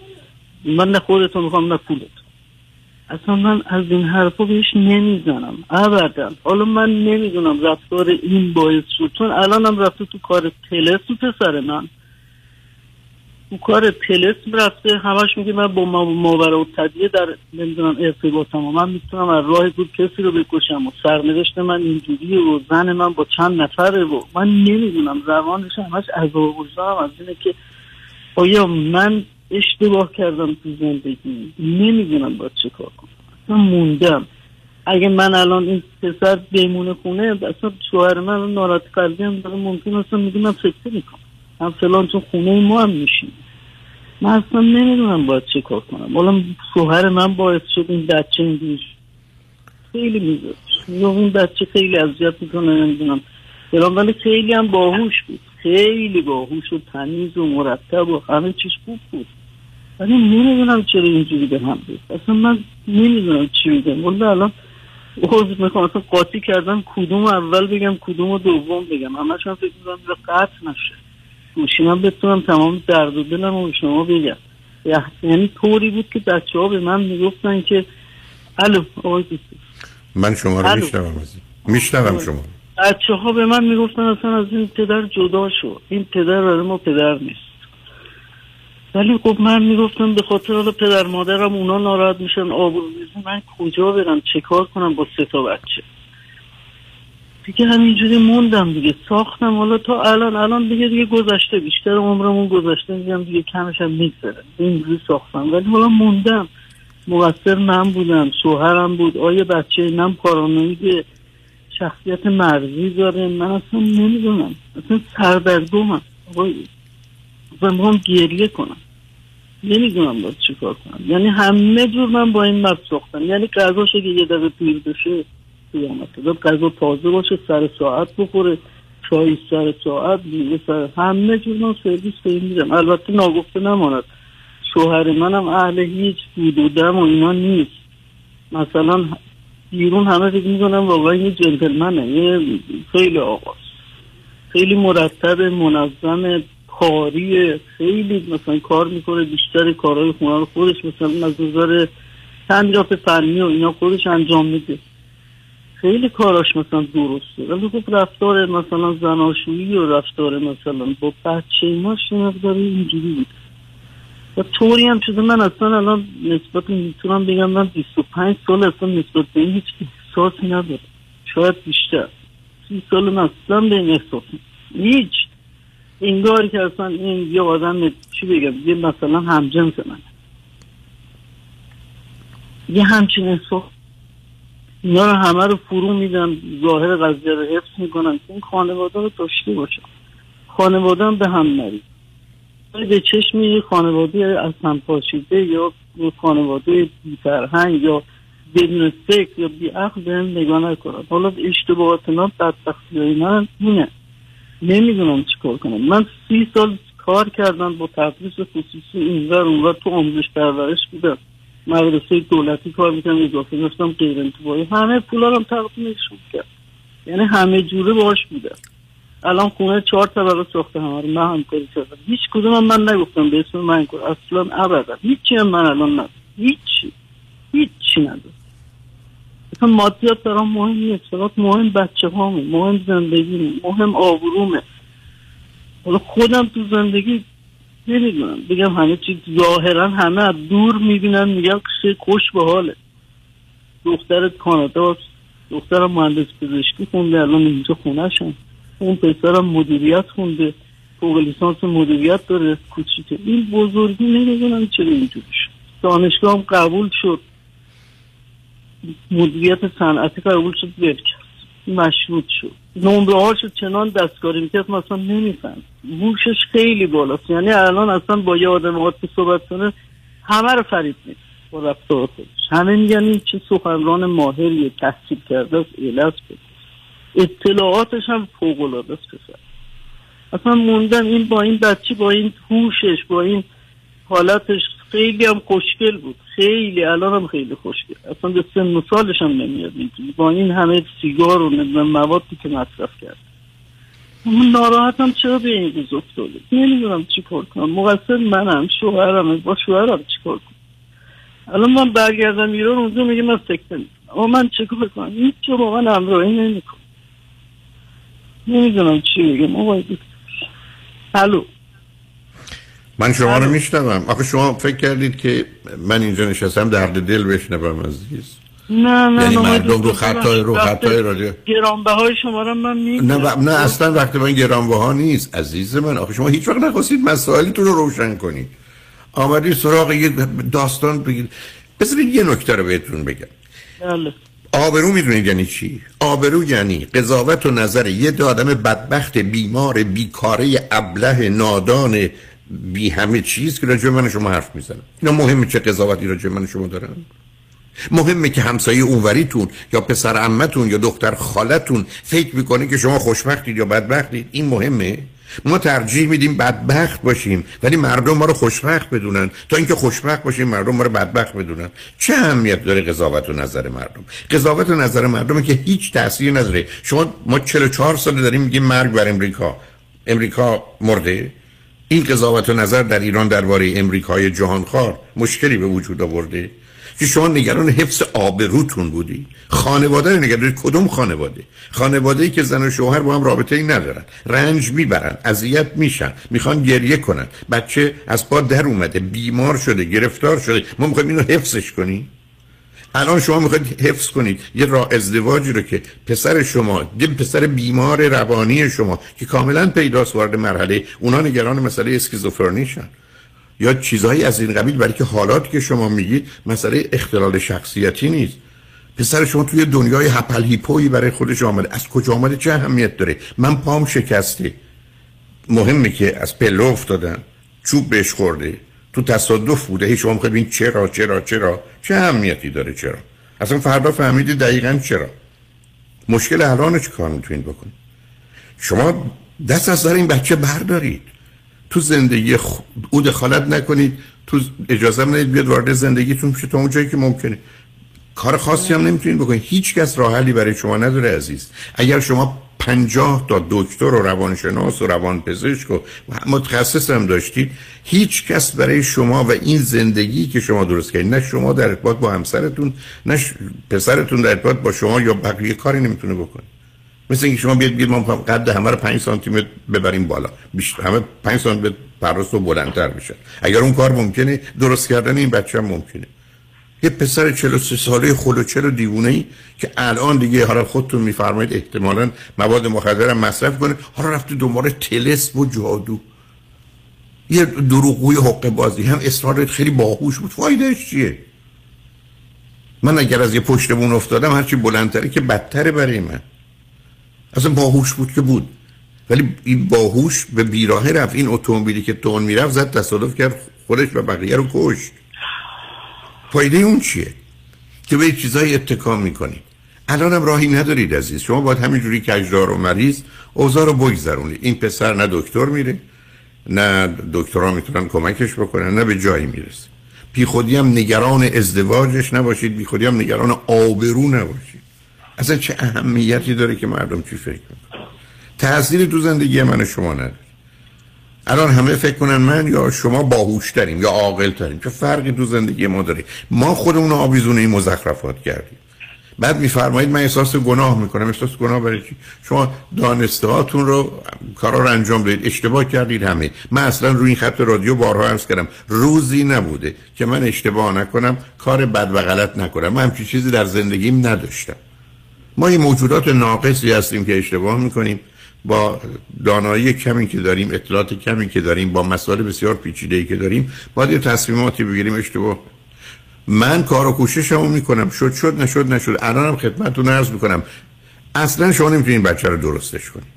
[SPEAKER 2] من نه خودتو می‌خوام نه پولت اصلا من از این حرفا بهش نمی‌زنم. ابدا. حالا من نمی‌دونم رفتار این باعث شد. چون الانم رفته تو کار تلس تو پسر من. کار تلس رفته همش میگه من با ما- ماورا و تدیه در نمی‌دونم ارتباطم و من می‌تونم از راه بود کسی رو بکشم و سرنوشت من اینجوریه و زن من با چند نفره و من نمی‌دونم روانش همش عذاب وجدانم از اینه که آیا من اشتباه کردم تو زندگی؟ نمی‌دونم باید چه کار کنم. اصلا موندم. اگه من الان این پسر بمونه خونه اصلا شوهر من ناراحت قلبی هم ممکن اصلا میگه من فکر می‌کنم هم فلان چون خونه ما هم میشیم من اصلا نمی‌دونم باید چه کار کنم. حالا شوهر من باعث شد این بچه اینجوری. خیلی می‌زد. یا اون بچه خیلی اذیت می‌کنه نمی‌دونم. فلان ولی خیلی هم باهوش بود. خیلی باهوش و تمیز و مرتب و همه چیش خوب بود. ولی نمی‌دونم چرا اینجوری به هم بود. اصلا من نمی‌دونم چی میگم. ولی الان خود می‌خوام. اصلا قاطی کردم کدوم اول بگم کدوم دوم بگم. همش هم فکر می‌کنم قطع نشه. گوشینم بتونم تمام درد و دلم رو شما بگم. یعنی طوری بود که بچه ها به من می‌گفتن که الو آقای
[SPEAKER 1] من شما رو. میشنوم میشنوم شما.
[SPEAKER 2] بچه ها به من می‌گفتن اصلا از این پدر جدا شو. این پدر برای ما پدر نیست. ولی خب من می‌گفتم به خاطر حالا پدر مادرم اونا ناراحت میشن آبروریزی من کجا برم؟ چه کار کنم با سه تا بچه؟ دیگه همینجوری موندم دیگه. ساختم حالا تا الان الان دیگه دیگه گذشته بیشتر عمرمون گذشته میگم دیگه کمش هم میگذره. اینجوری ساختم. ولی حالا موندم. مقصر من بودم شوهرم بود. آیا بچه اینم پارانوید شخصیت مرزی داره. من اصلا نمی‌دونم. اصلا سردرگمم. آقای و می‌خوام گریه کنم. نمی‌دونم باید چی کار کنم. یعنی همه جور من با این مرد ساختم. یعنی غذاش اگه یه دقیقه پیر بشه قیامت. باید غذا تازه باشه سر ساعت بخوره. چای سر ساعت میوه سر همه جور من سرویس به این میدم. البته ناگفته نماند. شوهر منم اهل هیچ دود و اینا نیست. مثلا بیرون همه فکر می‌کنم واقعا یه جنتلمنه یه خیلی آقاست. خیلی مرتب منظم کاری خیلی مثلا کار می‌کنه بیشتر کارهای خونه رو خودش مثلا از نظر تعمیرات فنی و اینا خودش انجام میده. خیلی کاراش مثلا درسته ولی خب رفتار مثلا زناشویی و رفتار مثلا با بچه ایناش یه اینجوری بود. و طوری هم شده من اصلا الان نسبت می‌تونم بگم من 25 سال اصلا نسبت به این هیچ احساسی ندارم. شاید بیشتر. سی سال من اصلا به این احساس. هیچ. انگار که اصلا این یه آدم چی بگم یه مثلا همجنس من یه همچین احساس اینا رو همه رو فرو میدم ظاهر قضیه رو حفظ می‌کنم که این خانواده رو داشته باشم. خانواده هم به هم نرید به چشم یه خانواده از هم پاشیده یا خانواده بی فرهنگ یا بدون فکر یا بی عقل به هم نگاه نکنم حالا اشتباهات من بدبختی های من اینه. نمی‌دونم چیکار کنم. من سی سال کار کردم با تدریس خصوصی اینور اونور تو آموزش پرورش بودم مدرسه دولتی کار می‌کنم اضافه داشتم غیر انتفاعی همه پولا هم تقدیمشون کرد یعنی همه جوره باش بودم. الان خونه چهار طبقه ساخته همه رو من همکاری کردم. هیچ کدوم هم من نگفتم به اسم من کار. اصلا ابدا. هیچی هم من الان ندارم. هیچی. هیچی ندارم. اصلا مادیات برام مهم نیست. فقط مهم بچه هامه مهم زندگیمه. مهم آبرومه. حالا خودم تو زندگی نمی‌دونم. بگم همه چیز ظاهرا همه دور می‌بینن میگن که خوش به حاله. دخترت کانادا دخترم مهندس پزشکی خونده الان اینجا خونهشن اون پسرم مدیریت خونده. فوق لیسانس مدیریت داره کوچیکه. این بزرگی نمی‌دونم چرا اینجوری شد. دانشگاه هم قبول شد. مدیریت صنعتی قبول شد ول کرد مشروط شد. نمره هاشو چنان دستکاری می‌کرد مثلا نمیفهم. موشش خیلی بالاست. یعنی الان اصلا با یه آدم عادی صحبت کنه همه رو فرید نیست با رفتار همه میگن این چه سخنران ماهریه تحصیل کرده بود اطلاعاتش هم فوق العاده است اصلا موندم این با این بچه با این هوشش با این حالتش خیلی هم خوشگل بود. خیلی الان هم خیلی خوشگل. اصلا به سن سالش هم نمیاد با این همه سیگار و موادی که مصرف کرد. من ناراحتم چرا به این روز افتاده؟ نمی‌دونم چی کار کنم. مقصر منم شوهرم با شوهرم چی کار کنم؟ الان من برگردم ایران اونجا میگه من سکته اما من چه کار کنم؟ هیچ جا با من همراهی نمی‌کنم نمی‌دونم چی بگم آقای الو.
[SPEAKER 1] من شما رو میشنوم. آخه شما فکر کردید که من اینجا نشستم درد دل بشنوم عزیز
[SPEAKER 2] نه نه
[SPEAKER 1] یعنی مردم رو خطای رو خطای رادیو.
[SPEAKER 2] گرانبهای شما رو من
[SPEAKER 1] نه و- نه اصلا وقت من گرانبها نیست عزیز من. آخه شما هیچ وقت نخواستید مسائلتون رو روشن کنید آمدید سراغ یه داستان بگید. بذارید یه نکته رو بهتون بگم.
[SPEAKER 2] بله.
[SPEAKER 1] آبرو می‌دونید یعنی چی؟ آبرو یعنی قضاوت و نظر. یه آدم بدبخت بیمار بیکاره ابله نادان بی همه چیز که راجع من شما حرف می‌زنن. اینا مهمه چه قضاوتی راجع من شما دارن. مهمه که همسایه اونوریتون یا پسر عمتون یا دختر خالتون فکر می‌کنه که شما خوشبختید یا بدبختید. این مهمه. ما ترجیح میدیم بدبخت باشیم ولی مردم ما رو خوشبخت بدونن. تا اینکه خوشبخت باشیم مردم ما رو بدبخت بدونن. چه اهمیت داره قضاوت و نظر مردم؟ قضاوت و نظر مردم که هیچ تاثیر نداره. شما ما 44 سال داریم میگیم مرگ بر امریکا. امریکا مرده. این قضاوت و نظر در ایران درباره امریکای جهانخوار مشکلی به وجود آورده که شما نگران حفظ آبروتون بودی. خانواده نگران کدوم خانواده؟ خانواده ای که زن و شوهر با هم رابطه ای ندارن. رنج می‌برن اذیت میشن می‌خوان گریه کنن. بچه از پا در اومده بیمار شده گرفتار شده. ما می‌خوایم اینو حفظش کنیم الان شما می‌خواید حفظ کنید یه راه ازدواجی رو که پسر شما یه پسر بیمار روانی شما که کاملا پیداست وارد مرحله اونا نگران مسئله اسکیزوفرنیشن. یا چیزهایی از این قبیل برای که حالاتی که شما میگید مسئله اختلال شخصیتی نیست. پسر شما توی دنیای هپل هیپویی برای خودش آمده. از کجا آمده؟ چه اهمیت داره؟ من پام شکسته. مهمه که از پله افتادن. چوب بهش خورده. تو تصادف بوده هی شما می‌خواید چرا چرا چرا؟ چه اهمیتی داره چرا؟ اصلا فردا فهمیدید دقیقا چرا؟ مشکل الان چه کار می‌تونید بکنید؟ شما دست از سر این بچه بردارید. تو زندگی خ... او دخالت نکنید تو اجازه ندید بیاد وارد زندگیتون بشه تا اون جایی که ممکنه. کار خاصی هم نمی‌تونید بکنید هیچ کس راه حلی برای شما نداره عزیز. اگر شما پنجاه تا دکتر و روانشناس و روانپزشک و متخصص هم داشتید هیچ کس برای شما و این زندگی که شما درست کردید نه شما در ارتباط با همسرتون نه پسرتون در ارتباط با شما یا بقیه کاری نمی‌تونه بکنه. مثل اینکه شما بیاد بگید ما قد همه رو 5 سانتی متر ببریم بالا. بیشتر همه 5 سانتی متر پرست و بلندتر بشن اگر اون کار ممکنه درست کردن این بچه هم ممکنه. یه پسر 43 ساله خلوچل و دیوونه ای که الان دیگه حالا خودتون میفرمایید احتمالاً مواد مخدر هم مصرف کنه حالا رفته دنبال تلسم و جادو. یه دروغگوی حق بازی هم اصرار خیلی باهوش بود. فایدهش چیه؟ من اگر از یه پشت بون افتادم هرچی بلندتره که بدتره برای من. اصلا باهوش بود که بود. ولی این باهوش به بیراهه رفت. این اتومبیلی که تون می‌رفت زد تصادف کرد خودش و بقیه رو کشت. فایده اون چیه که به چیزای اتکا می‌کنید؟ الان هم راهی ندارید عزیز. شما باید همینجوری کجدار و مریض اوضاع رو بگذرونید. این پسر نه دکتر میره نه دکترها می‌تونن کمکش بکنن نه به جایی می‌رسه. بی خودی هم نگران ازدواجش نباشید بی خودی هم نگران آبرو نباشید. اصلا چه اهمیتی داره که مردم چی فکر می‌کنن؟ تأثیری تو زندگی من شما نداره. الان همه فکر کنن من یا شما باهوش تریم یا عاقل تریم چه فرقی تو زندگی ما داره؟ ما خودمون آویزون این مزخرفات کردیم. بعد میفرمایید من احساس گناه می‌کنم. احساس گناه برای چی؟ شما دانسته هاتون رو کارا رو انجام دادید اشتباه کردید همه. من اصلا روی این خط رادیو بارها عرض کردم. روزی نبوده که من اشتباه نکنم کار بد و غلط نکنم. من همچین چیزی در زندگیم نداشتم. ما این موجودات ناقصی هستیم که اشتباه می‌کنیم. با دانایی کمی که داریم اطلاعات کمی که داریم با مسائل بسیار پیچیده که داریم باید یه تصمیماتی بگیریم. اشتباه. من کار و کوششمو می‌کنم. شد شد نشد نشد. الانم خدمتتون عرض می‌کنم. اصلا شما نمی‌تونید بچه رو درستش کنید.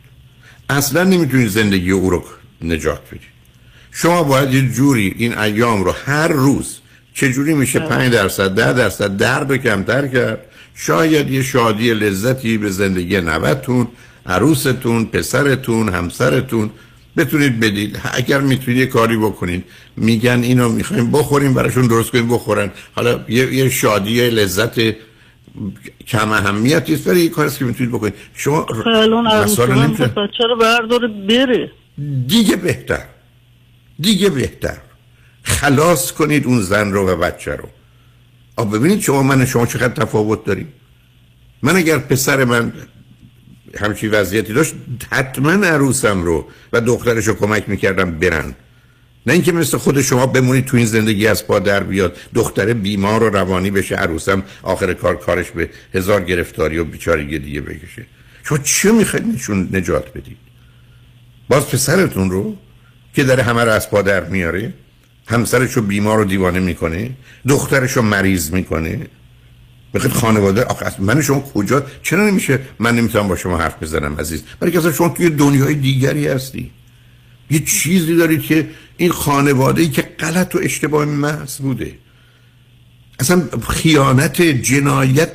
[SPEAKER 1] اصلا نمی‌تونید زندگی او رو نجات بدید. شما باید یه جوری این ایام رو هر روز چجوری میشه
[SPEAKER 2] بله.
[SPEAKER 1] 5 درصد 10 درصد درد رو کمتر کرد شاید یه شادی لذتی به زندگی نوتون عروستون پسرتون همسرتون. بتونید بدید. اگر می‌تونید یه کاری بکنید. میگن اینو می‌خوایم بخوریم براشون درست کنیم بخورن. حالا یه, یه شادی لذت کم اهمیتی است ولی یه کاری که می‌تونید بکنید. شما
[SPEAKER 2] خب بچه رو برداره بره
[SPEAKER 1] دیگه بهتر. دیگه بهتر. خلاص کنید اون زن رو و بچه رو. آب ببینید شما من شما چقدر تفاوت داریم. من اگر پسر من همچین وضعیتی داشت حتما عروسم رو و دخترش رو کمک می‌کردم برن. نه اینکه مثل خود شما بمونید تو این زندگی از پا در بیاد دختر بیمار و روانی بشه عروسم آخر کار کارش به هزار گرفتاری و بیچارگی دیگه بکشه. شما چه می‌خواید نشون نجات بدید؟ باز پسرتون رو که داره همه رو از پا در میاره همسرش رو بیمار و دیوانه می‌کنه دخترش رو مریض می‌کنه بخاطر خانواده. آخه من شما کجا چرا نمیشه من نمی‌تونم با شما حرف بزنم عزیز؟ برای که اصلا شما توی دنیای دیگری هستی. یه چیزی دارید که این خانواده ای که غلط و اشتباه محض بوده. اصلا خیانت جنایت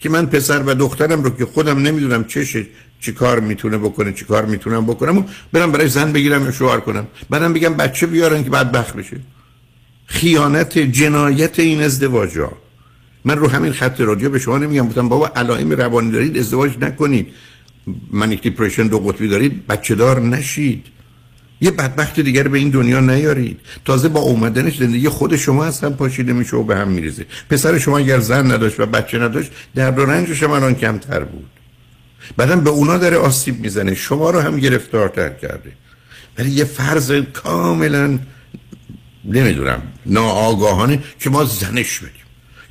[SPEAKER 1] که من پسر و دخترم رو که خودم نمی‌دونم چشه چی کار می‌تونه بکنه چی کار می‌تونم بکنم برم برای زن بگیرم یا شوهر کنم. بعدم بگم بچه بیارن که بعد بخ بشه. خیانت جنایت این ازدواج ها من رو همین خط رادیو به شما نمیگم بودم بابا علائم روانی دارید ازدواج نکنید. منیک دیپریشن دو قطبی دارید بچه دار نشید. یه بدبخت دیگر به این دنیا نیارید. تازه با اومدنش زندگی خود شما اصلا پاشیده میشه و به هم میریزه. پسر شما اگر زن نداشت و بچه نداشت درد و رنجش هم الان کمتر بود. بعدم به اونا داره آسیب می‌زنه. شما رو هم گرفتارتر کرده. ولی یه فرض کاملا نمی‌دونم ناآگاهانه که ما زنش بدیم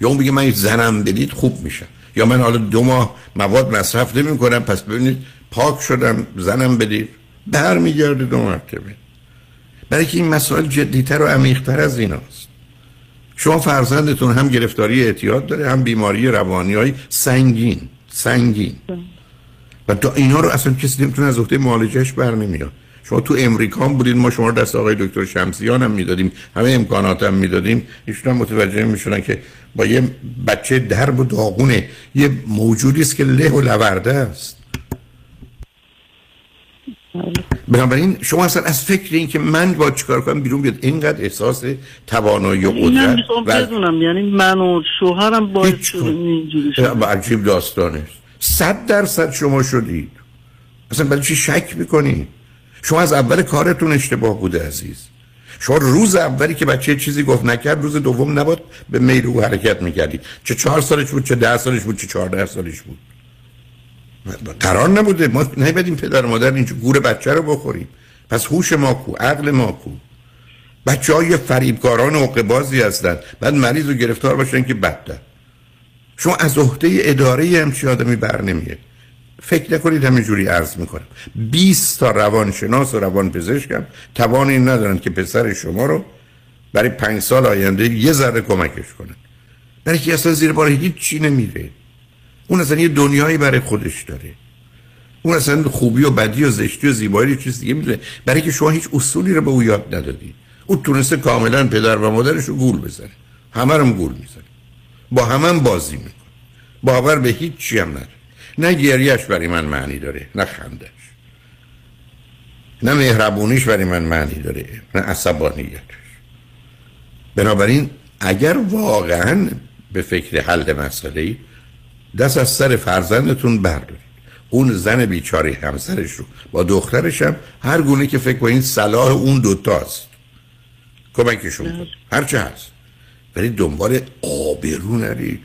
[SPEAKER 1] یا اون بگه من زنم بدید خوب میشم یا من حالا دو ماه مواد مصرف نمی کنم پس ببینید پاک شدم زنم بدید. برمیگرده دو مرتبه. برای که این مسائل جدیتر و عمیقتر از ایناست. شما فرزندتون هم گرفتاری اعتیاد داره هم بیماری روانی های سنگین. سنگین و تا اینا رو اصلا کسی نمی‌تونه از عهده معالجهش بر نمیاد شما تو امریکا هم بودین ما شما رو دست آقای دکتر شمسیان هم می‌دادیم همه امکانات هم می‌دادیم. ایشون هم متوجه میشونن که با یه بچه درب و داغونه یه موجودی است که له و لورده است. بنابراین شما اصلا از فکر این که من با چیکار کنم بیرون بیاد اینقدر احساس توانایی و قدرت
[SPEAKER 2] می‌خوام
[SPEAKER 1] و
[SPEAKER 2] بدونم یعنی من و شوهرم شدیم اینجوری شد
[SPEAKER 1] عجیب داستانه. صد درصد شما شدید. اصلا برای چی شک می‌کنی؟ شما از اول کارتون اشتباه بوده عزیز. شما روز اولی که بچه چیزی گفت نکرد روز دوم نباد به میل او حرکت می‌کردی. چه چهار سالش بود چه ده سالش بود چه چهارده سالش بود. قرار نبوده. ما نبودیم پدر مادر اینجا گور بچه رو بخوریم. پس هوش ما کو عقل ما کو. بچه های فریبکاران و بازی هستن. بعد مریض و گرفتار باشن که بدتر. شما از عهده اداره همچی آدمی بر نمیه فکر نکنید همینجوری عرض می‌کنم. 20 تا روانشناس و روانپزشکم توان این ندارن که پسر شما رو برای پنج سال آینده یه ذره کمکش کنن. برای که اصلا زیر بار هیچ چی نمیره. اون اصلا یه دنیایی برای خودش داره. اون اصلا خوبی و بدی و زشتی و زیبایی چیز دیگه می‌دونه. برای که شما هیچ اصولی رو به او یاد ندادی. او تونسته کاملا پدر و مادرش رو گول بزنه. همه رو گول می‌زنه. با همه هم بازی می‌کنه. باور به هیچ چی هم نداره. نه گریهش برای من معنی داره نه خندش. نه مهربونیش برای من معنی داره نه عصبانیتش. بنابراین اگر واقعا به فکر حل مسئله ای دست از سر فرزندتون بردارید. اون زن بیچاره همسرش رو با دخترش هم هر گونه که فکر کنید صلاح اون دوتاست کمکشون کن. هر چه هست. ولی دنبال آبرو نرید.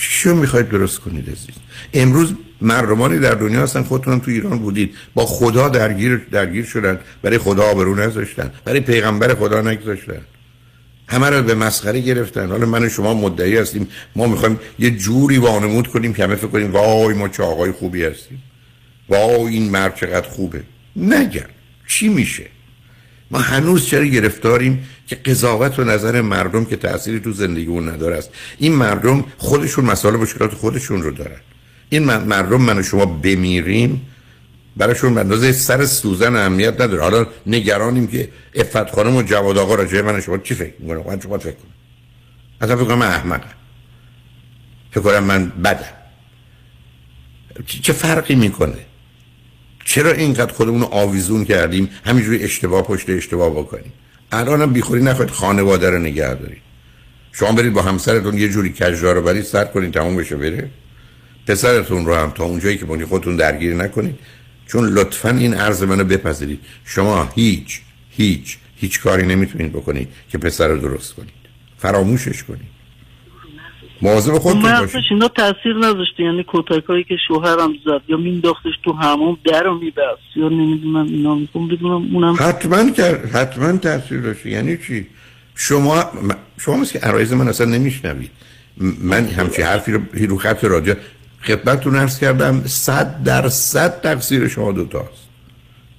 [SPEAKER 1] چی می‌خواید درست کنید عزیز؟ امروز مردمانی در دنیا هستن خودتون تو ایران بودید. با خدا درگیر درگیر شدن. برای خدا آبرو نذاشتن. برای پیغمبر خدا نگذاشتن. همه رو به مسخره گرفتن. حالا من و شما مدعی هستیم. ما می‌خوایم یه جوری وانمود کنیم که همه فکر کنیم وای ما چه آقای خوبی هستیم. وای این مرد چقدر خوبه. نگم چی میشه؟ ما هنوز چرا گرفتاریم که قضاوت و نظر مردم که تأثیری تو زندگی اون نداره است. این مردم خودشون مسائل مشکلات خودشون رو دارن. این مردم من و شما بمیریم براشون اندازه سر سوزن اهمیت نداره. حالا نگرانیم که افت خانم و جواد آقا راجع من شما چی فکر می‌کنه من شما فکر کنم. اصلا فکر کنم من فکر کنم من بدم. چه فرقی می‌کنه؟ چرا اینقدر خودمون رو آویزون کردیم؟ همینجوری اشتباه پشت اشتباه بکنیم. الانم بیخوری نخواهید خانواده رو نگه دارید. شما برید با همسرتون یه جوری کجدار رو برید سر کنید تموم بشه بره. پسرتون رو هم تا اونجایی که بونی خودتون درگیری نکنید. چون لطفا این عرض منو بپذیرید. شما هیچ هیچ هیچ کاری نمی‌تونید بکنید که پسر رو درست کنید. فراموشش کنید. مواظب خودتون باشید
[SPEAKER 2] اینا تاثیر نذاشته. یعنی کتکایی که شوهرم زد یا مینداختش تو همون در رو میبست یا نمی‌دونم اینا می‌خوام بدونم اونم
[SPEAKER 1] حتما کرد حتما تاثیر داشته. یعنی چی؟ شما شما مثل که عرایز من اصلا نمیشنوید. من همچی حرفی رو رو خط راجع خدمتتون عرض کردم. صد درصد تقصیر شما دوتاست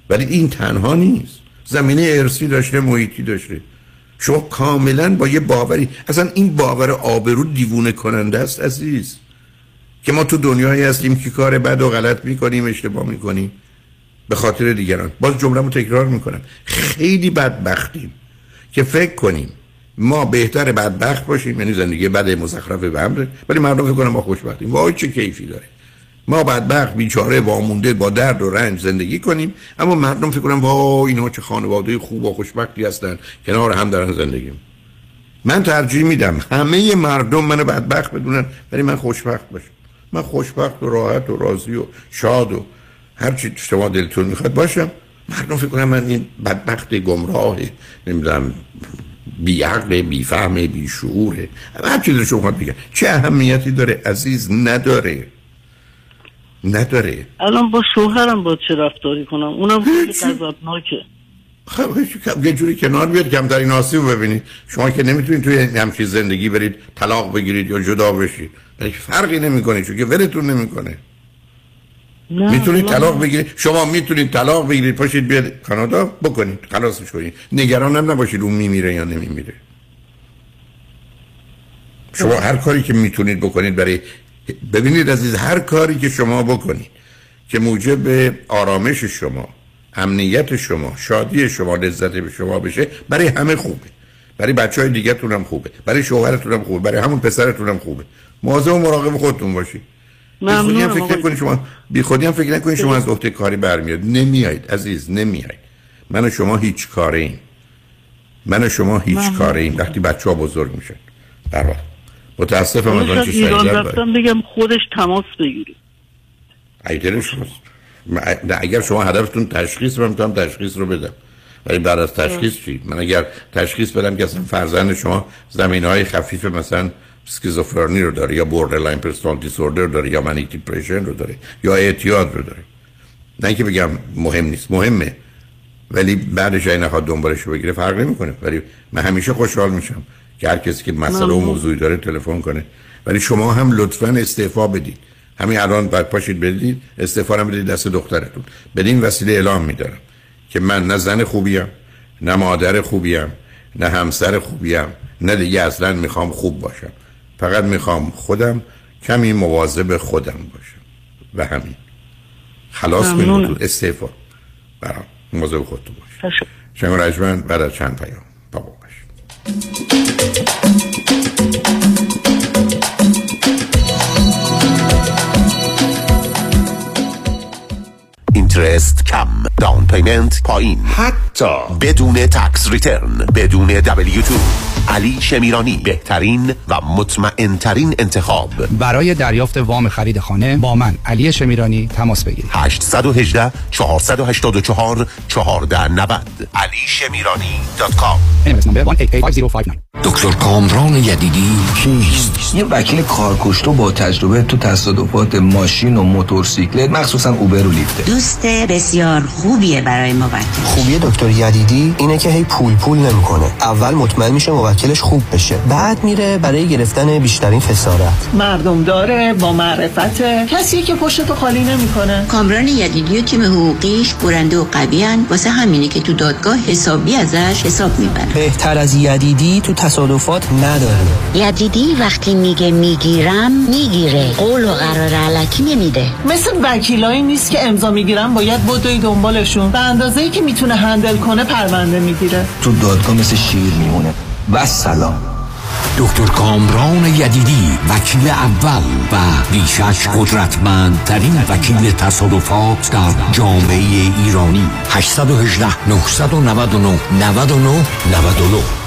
[SPEAKER 1] ولی این تنها نیست. زمینه ارسی داشته محیطی داشته. شما کاملا با یه باوری اصلا این باور آبرو دیوونه کننده است عزیز. که ما تو دنیایی هستیم که کار بد و غلط می‌کنیم اشتباه می‌کنیم. به خاطر دیگران. باز جمله تکرار می‌کنم. خیلی بدبختیم که فکر کنیم ما بهتر بدبخت باشیم یعنی زندگی بد مزخرف به هم ولی مردم فکر کنم ما خوشبختیم. وای چه کیفی داره. ما بدبخت بیچاره وامونده با درد و رنج زندگی کنیم اما مردم فکر کنم وای اینا چه خانواده خوب و خوشبختی هستن کنار هم دارن زندگی. من ترجیح میدم همه مردم منو بدبخت بدونن ولی من خوشبخت باشم. من خوشبخت و راحت و راضی و شاد و هر چی شما دلتون می‌خواد باشم. مردم فکر کنم من این بدبخت گمراه نمی‌دونم بی عقل بی فهم بی شعوره هر چیز شما بگم چه اهمیتی داره عزیز؟ نداره. نداره.
[SPEAKER 2] الان با شوهرم با چه رفتاری کنم؟ اونم خیلی غضبناکه.
[SPEAKER 1] خب یه جوری کنار بیاد کمترین آسیب ببینید. شما که نمی‌تونید توی همچین زندگی برید طلاق بگیرید یا جدا بشید. ولی فرقی نمی‌کنه چون که ولتون نمی‌کنه. می‌تونید طلاق بگیرید. شما می‌تونید طلاق بگیرید پاشید بیاد کانادا بکنید. خلاصش کنید. نگران هم نباشید اون میمیره یا نمیمیره. شما هر کاری که می‌تونید بکنید برای ببینید عزیز هر کاری که شما بکنید که موجب آرامش شما امنیت شما شادی شما لذت به شما بشه برای همه خوبه. برای بچه های دیگه هم خوبه. برای شوهرتون هم خوبه. برای همون پسرتون هم خوبه. مواظب و مراقب خودتون باشید. بی هم فکر نکنید شما بی خودی هم فکر نکنید شما از عهده کاری برمیاد. نمیایید عزیز نمیایید. من و شما هیچ کاره ایم من و شما هیچ کاره ایم وقتی بچه ها بزرگ میشن. برای متاسفم از آنچه
[SPEAKER 2] ایران رفتم بگم خودش تماس بگیره.
[SPEAKER 1] ایدر شماست. اگر شما هدفتون تشخیص رو می‌تونم تشخیص رو بدم. ولی بعد از تشخیص چی؟ من اگر تشخیص بدم که اصلا فرزند شما زمینه های خفیف مثلا سکیزوفرنی رو داره یا borderline personal disorder داره یا manic depression رو داره یا اعتیاد رو داره. نه اینکه بگم مهم نیست مهمه. ولی بعدش این نخواد دنبالش رو بگیره فرق نمی‌کنه. ولی من همیشه خوشحال میشم. که هر کسی که مسئله و موضوعی داره تلفن کنه. ولی شما هم لطفا استعفا بدید همین الان بعد پاشید بدید استعفا رو بدید دست دخترتون. بدین وسیله اعلام میدارم که من نه زن خوبیم نه مادر خوبیم نه همسر خوبیم نه دیگه اصلا می‌خوام خوب باشم. فقط می‌خوام خودم کمی مواظب خودم باشم. و همین. خلاص کنید استعفا. برام. مواظب خودتون باش شما رجمن بعد از چند پیام. بابا باش
[SPEAKER 9] اینترست کم داون پیمنت پایین حتی بدون تکس ریترن بدون W2 علی شمیرانی بهترین و مطمئن ترین انتخاب.
[SPEAKER 12] برای دریافت وام خرید خانه با من علی شمیرانی تماس بگیرید.
[SPEAKER 9] 818 484 1490 علی شمیرانی دات کام.
[SPEAKER 13] دکتر کامران یدیدی کیست؟ یه وکیل کارکشته با تجربه تو تصادفات ماشین و موتورسیکلت مخصوصا اوبر و لیفت
[SPEAKER 14] دوست بسیار خوبیه برای موکل.
[SPEAKER 15] خوبی دکتر یدیدی اینه که هی پول پول نمی‌کنه. اول مطمئن میشه موکلش خوب بشه. بعد میره برای گرفتن بیشترین خسارت.
[SPEAKER 16] مردم داره با معرفت. کسی که پشت تو خالی نمی‌کنه.
[SPEAKER 14] کامران یدیدی و تیم حقوقیش برنده و قوی واسه همینه که تو دادگاه حسابی ازش حساب می‌برن
[SPEAKER 15] بهتر از یدیدی تو تصادفات نداره
[SPEAKER 14] یدیدی وقتی میگه می‌گیرم می‌گیره. قول و قرار علکی نمیده.
[SPEAKER 16] مثل وکیلایی نیست که امضا می‌گیرن باید بدوی دنبالشون. به اندازه ای که می‌تونه هندل کنه پرونده می‌گیره.
[SPEAKER 13] تو دادگاه مثل شیر میمونه. و سلام.
[SPEAKER 17] دکتر کامران یدیدی وکیل اول و بیشش قدرتمندترین وکیل تصادفات در جامعه ایرانی. 818 999 99 99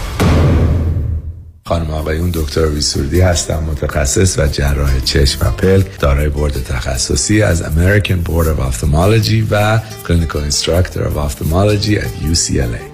[SPEAKER 18] خانم آقایون دکتر سرودی هستم متخصص و جراح چشم و پلک دارای بورد تخصصی از American Board of Ophthalmology و Clinical Instructor of Ophthalmology at UCLA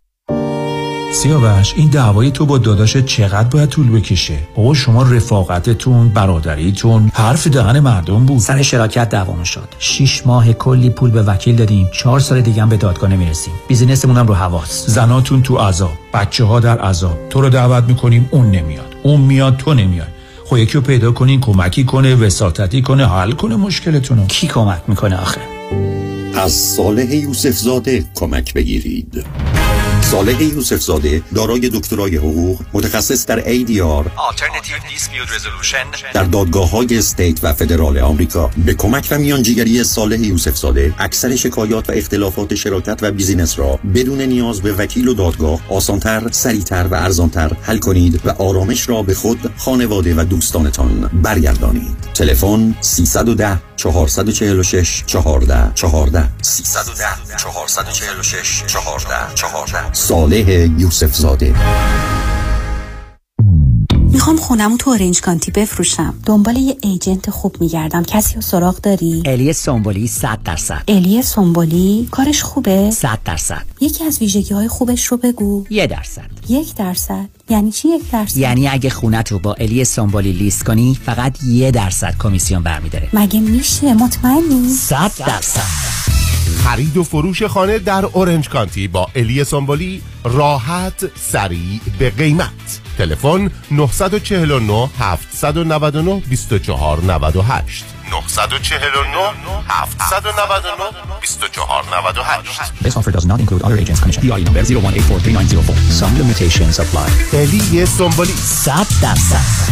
[SPEAKER 19] سیاوش این دعوای تو با داداش چقدر باید طول بکشه؟ بابا شما رفاقتتون برادریتون حرف دهن مردم بود.
[SPEAKER 20] سر شراکت دعوامون شد. شیش ماه کلی پول به وکیل دادیم. چهار سال دیگه هم به دادگاه نمی‌رسیم. بیزینسمون هم رو حواس.
[SPEAKER 19] زناتون تو عذاب. بچه ها در عذاب. تو رو دعوت می‌کنیم اون نمیاد. اون میاد تو نمیاد خب یکی رو پیدا کنین کمکی کنه وساطتی کنه حل کنه مشکلتونو
[SPEAKER 20] کی کمک می‌کنه آخه؟
[SPEAKER 21] از صالح یوسف زاده کمک بگیرید. صالح یوسف زاده دارای دکترای حقوق متخصص در ADR در دادگاه های state و فدرال آمریکا. به کمک و میانجیگری صالح یوسف زاده اکثر شکایات و اختلافات شراکت و business را بدون نیاز به وکیل و دادگاه آسانتر، سریعتر و ارزانتر حل کنید و آرامش را به خود، خانواده و دوستانتان برگردانید. تلفن 310 446 14 14 310 446 14 14 صالح یوسف زاده
[SPEAKER 22] می‌خوام خونم تو اورنج کانتی بفروشم. دنبال یه ایجنت خوب میگردم. کسی رو سراغ داری؟
[SPEAKER 20] الی سومبولی 100 درصد.
[SPEAKER 22] الی سومبولی کارش خوبه؟
[SPEAKER 20] 100 درصد.
[SPEAKER 22] یکی از ویژگی های خوبش رو بگو.
[SPEAKER 20] یه درصد.
[SPEAKER 22] یک درصد. یعنی چی یک درصد؟
[SPEAKER 20] یعنی اگه خونت رو با الی سومبولی لیست کنی فقط یه درصد کمیسیون برمیداره.
[SPEAKER 22] مگه میشه؟ مطمئنی؟
[SPEAKER 20] 100 درصد.
[SPEAKER 9] خرید و فروش خانه در اورنج کانتی با الی سامبولی راحت سریع به قیمت تلفن 949 799 2498 949 799 2498
[SPEAKER 12] This offer does not include other agents commission. PI number 01843904. Some limitations apply.
[SPEAKER 9] الی سامبولی
[SPEAKER 20] 100 درصد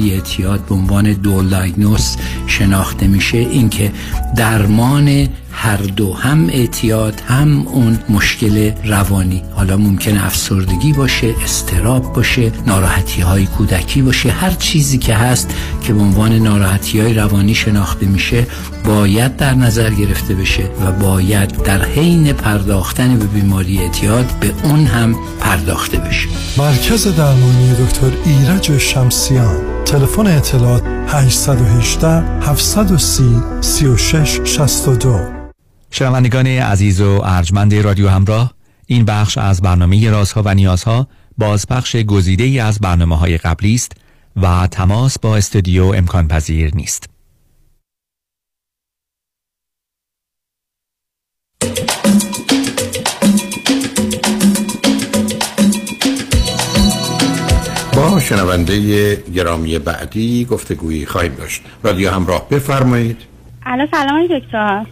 [SPEAKER 23] اعتیاد به عنوان دایگنوس شناخته میشه اینکه درمان هر دو هم اعتیاد هم اون مشکل روانی. حالا ممکن افسردگی باشه استراب باشه ناراحتی های کودکی باشه هر چیزی که هست که به عنوان ناراحتی های روانی شناخته میشه باید در نظر گرفته بشه و باید در حین پرداختن به بیماری اعتیاد به اون هم پرداخته بشه.
[SPEAKER 24] مرکز درمانی دکتر ایرج شمسیان. تلفن اطلاعات 818 730 36 62
[SPEAKER 10] شنوندگان عزیز و ارجمند رادیو همراه این بخش از برنامه رازها و نیازها بازپخش گزیده ای از برنامه های قبلی است و تماس با استودیو امکان پذیر نیست.
[SPEAKER 1] شنونده گرامی بعدی گفتگویی خواهیم داشت. رادیو همراه بفرمایید.
[SPEAKER 25] الو سلام دکتر.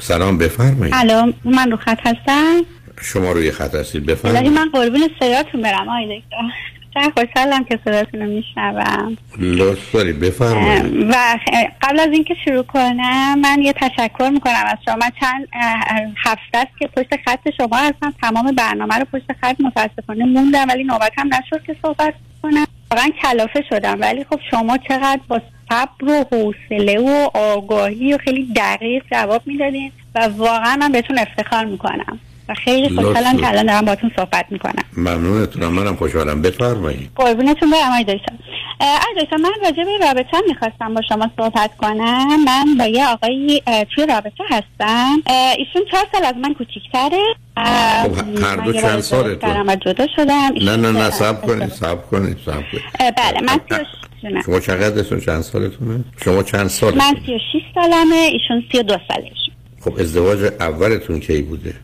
[SPEAKER 1] سلام بفرمایید.
[SPEAKER 25] الو من رو خط هستم؟
[SPEAKER 1] شما روی خط هستید بفرمایید.
[SPEAKER 25] من قربون صداتون برم آقای دکتر. چه خوشحالم که صداتون رو میشنوم.
[SPEAKER 1] لطف بفرمایید.
[SPEAKER 25] و قبل از اینکه شروع کنم من یه تشکر می‌کنم از شما. من چند هفته است که پشت خط شما هستم. تمام برنامه رو پشت خط متاسفانه موندم ولی نوبت هم نشد که صحبت کنم واقعا کلافه شدم. ولی خب شما چقدر با صبر و حوصله و آگاهی و خیلی دقیق جواب می‌دادین و واقعا من بهتون افتخار می‌کنم. و خیلی خوشحالم که الان دارم باتون صحبت می‌کنم.
[SPEAKER 1] ممنونتونم منم خوشحالم. بفرمایید.
[SPEAKER 25] قربونتون برم دکتر. آقای دکتر من راجع به رابطه می‌خواستم با شما صحبت کنم. من با یه آقای توی رابطه هستم. ایشون چهار سال از من کوچیکتره.
[SPEAKER 1] خب هر دو چند سالتون؟
[SPEAKER 25] جدا شدم.
[SPEAKER 1] نه نه نه سب کنید سب کنید سب کنید.
[SPEAKER 25] بله من
[SPEAKER 1] شما چقدرتون؟ چند سالتونه؟ شما چند سال؟
[SPEAKER 25] من 36 سالمه ایشون 32 سالش.
[SPEAKER 1] خب ازدواج اولتون کی بوده؟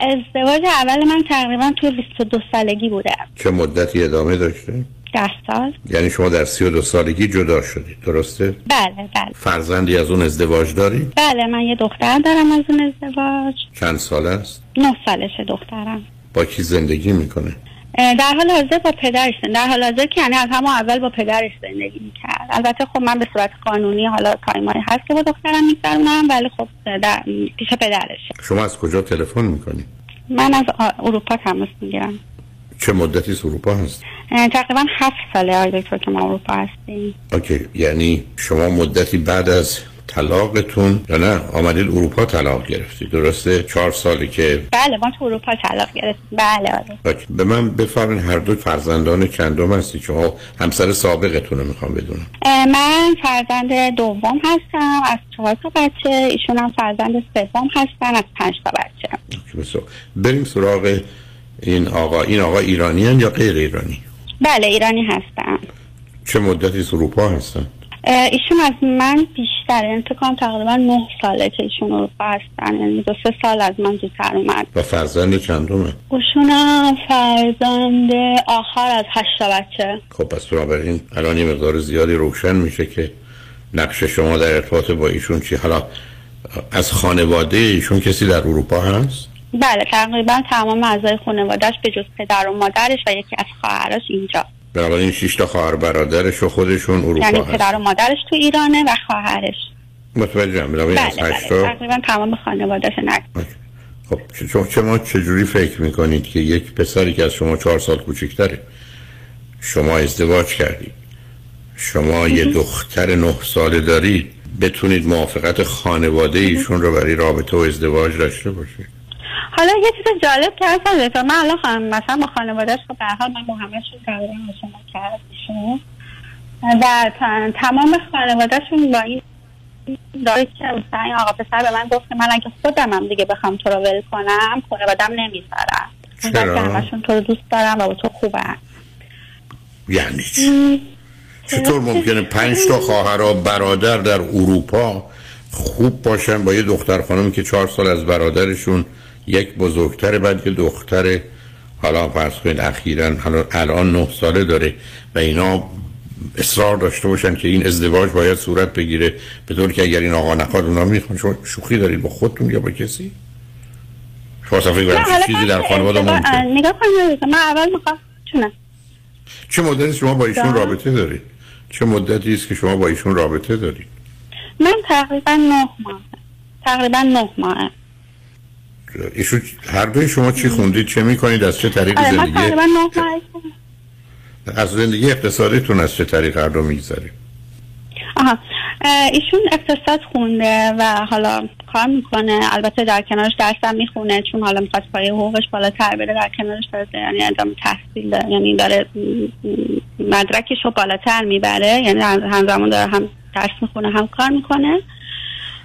[SPEAKER 25] ازدواج اول من تقریبا توی 22 سالگی بوده
[SPEAKER 1] چه مدتی ادامه داشته؟
[SPEAKER 25] ده سال
[SPEAKER 1] یعنی شما در 32 سالگی جدا شدید درسته؟
[SPEAKER 25] بله بله
[SPEAKER 1] فرزندی از اون ازدواج دارید؟
[SPEAKER 25] بله من یه دختر دارم از اون ازدواج
[SPEAKER 1] چند سال است؟
[SPEAKER 25] 9 سالشه دخترم
[SPEAKER 1] با کی زندگی می‌کنه؟
[SPEAKER 25] در حال حاضر با پدرش در حال حاضر که یعنی از همون اول با پدرش زندگی می‌کرد البته خب من به صورت قانونی حالا تایمایی هست که با دخترم میگذرونم ولی خب در پیش پدرش
[SPEAKER 1] شما از کجا تلفن می‌کنی؟
[SPEAKER 25] من از اروپا تماس می‌گیرم
[SPEAKER 1] چه مدتی از اروپا هست؟
[SPEAKER 25] تقریبا هفت ساله آقای دکتر که ما اروپا هستیم
[SPEAKER 1] اوکی یعنی شما مدتی بعد از طلاقتون یا نه؟ آمدید اروپا طلاق گرفتی. درسته؟ چهار سالی که
[SPEAKER 25] بله ما تو اروپا طلاق گرفتیم. بله آره.
[SPEAKER 1] به من بفرمین هر دو فرزندان چندم هستی؟ شما همسر سابقتون رو می‌خوام بدونم.
[SPEAKER 25] من فرزند دوم هستم. از چهار تا بچه. ایشون هم فرزند سوم هستن. از پنج تا بچه.
[SPEAKER 1] بریم سراغ این آقا. این آقا ایرانی یا غیر ایرانی؟
[SPEAKER 25] بله ایرانی هستم
[SPEAKER 1] چه مدتی اروپا هستن؟
[SPEAKER 25] ایشون از من بیشتر انتقام تقریبا نه ساله که ایشون اروپا هستن یعنی دو سه سال از من زودتر اومد
[SPEAKER 1] و فرزند چندمه؟
[SPEAKER 25] ایشون فرزند آخر از هشتا بچه
[SPEAKER 1] خب پس بنابراین الان یه مقدار زیادی روشن میشه که نقش شما در ارتباط با ایشون چی حالا از خانواده ایشون کسی در اروپا هست؟
[SPEAKER 25] بله تقریبا تمام اعضای خانوادهش به جز پدر و مادرش و یکی از خواهرش اینجا
[SPEAKER 1] بنابراین شش تا خواهر برادرش و خودشون اروپا
[SPEAKER 25] یعنی
[SPEAKER 1] هست
[SPEAKER 25] پدر و مادرش تو ایرانه و خواهرش.
[SPEAKER 1] متوجهم بنابراین از
[SPEAKER 25] بله بله.
[SPEAKER 1] تا
[SPEAKER 25] تقریبا تمام خانوادهش نک
[SPEAKER 1] خب شما چجوری فکر می‌کنید که یک پسری که از شما چهار سال کوچکتره شما ازدواج کردید. شما یه دختر نه ساله دارید. بتونید موافقت خانواده ایشون رو برای رابطه و ازدواج داشته باشید.
[SPEAKER 25] حالا یه چیز جالب که هست دکتر من الان خانم مثلا با خانوادهش خب به حال من با همهشون تقریبا آشنا و تمام خانوادهشون با این داره که مثلا این آقا پسر به من گفت که من اگه خودم هم دیگه بخوام تو رو ول کنم خانوادم نمی‌ذارم
[SPEAKER 1] چرا؟
[SPEAKER 25] همشون تو رو دوست دارم و با تو خوبن
[SPEAKER 1] یعنی چی؟ چطور ممکنه پنج تا خواهر و برادر در اروپا خوب باشن با یه دختر خانمی که چهار سال از برادرشون یک بزرگتر بعد یه دختر حالا فرض کنید اخیرا حالا الان نه ساله داره و اینا اصرار داشته باشن که این ازدواج باید صورت بگیره به طور که اگر این آقا نخواد اونا می‌خوان. شما شوخی دارید با خودتون یا با کسی؟ شما فکر چیزی در خانواده ممکن
[SPEAKER 25] نگاه کنید من اول می‌خوام چونه؟
[SPEAKER 1] چه مدتی شما با ایشون
[SPEAKER 25] جان؟
[SPEAKER 1] رابطه دارید؟ چه مدتی است که شما با ایشون رابطه دارید؟
[SPEAKER 25] من تقریبا نه ماه. تقریبا نه ماه.
[SPEAKER 1] ایشون هر دوی شما چی خوندید چه می‌کنید از چه طریق
[SPEAKER 25] آره
[SPEAKER 1] زندگی؟ از زندگی اقتصادیتون از چه طریق هر دو می‌گذارید
[SPEAKER 25] آها ایشون اقتصاد خونده و حالا کار می‌کنه. البته در کنارش درسم می‌خونه چون حالا می‌خواد پای حقوقش بالاتر بره در کنارش داره یعنی ادامه تحصیل داره یعنی داره مدرکش رو بالاتر می‌بره. یعنی هم- همزمان داره هم درس می‌خونه هم کار می‌کنه.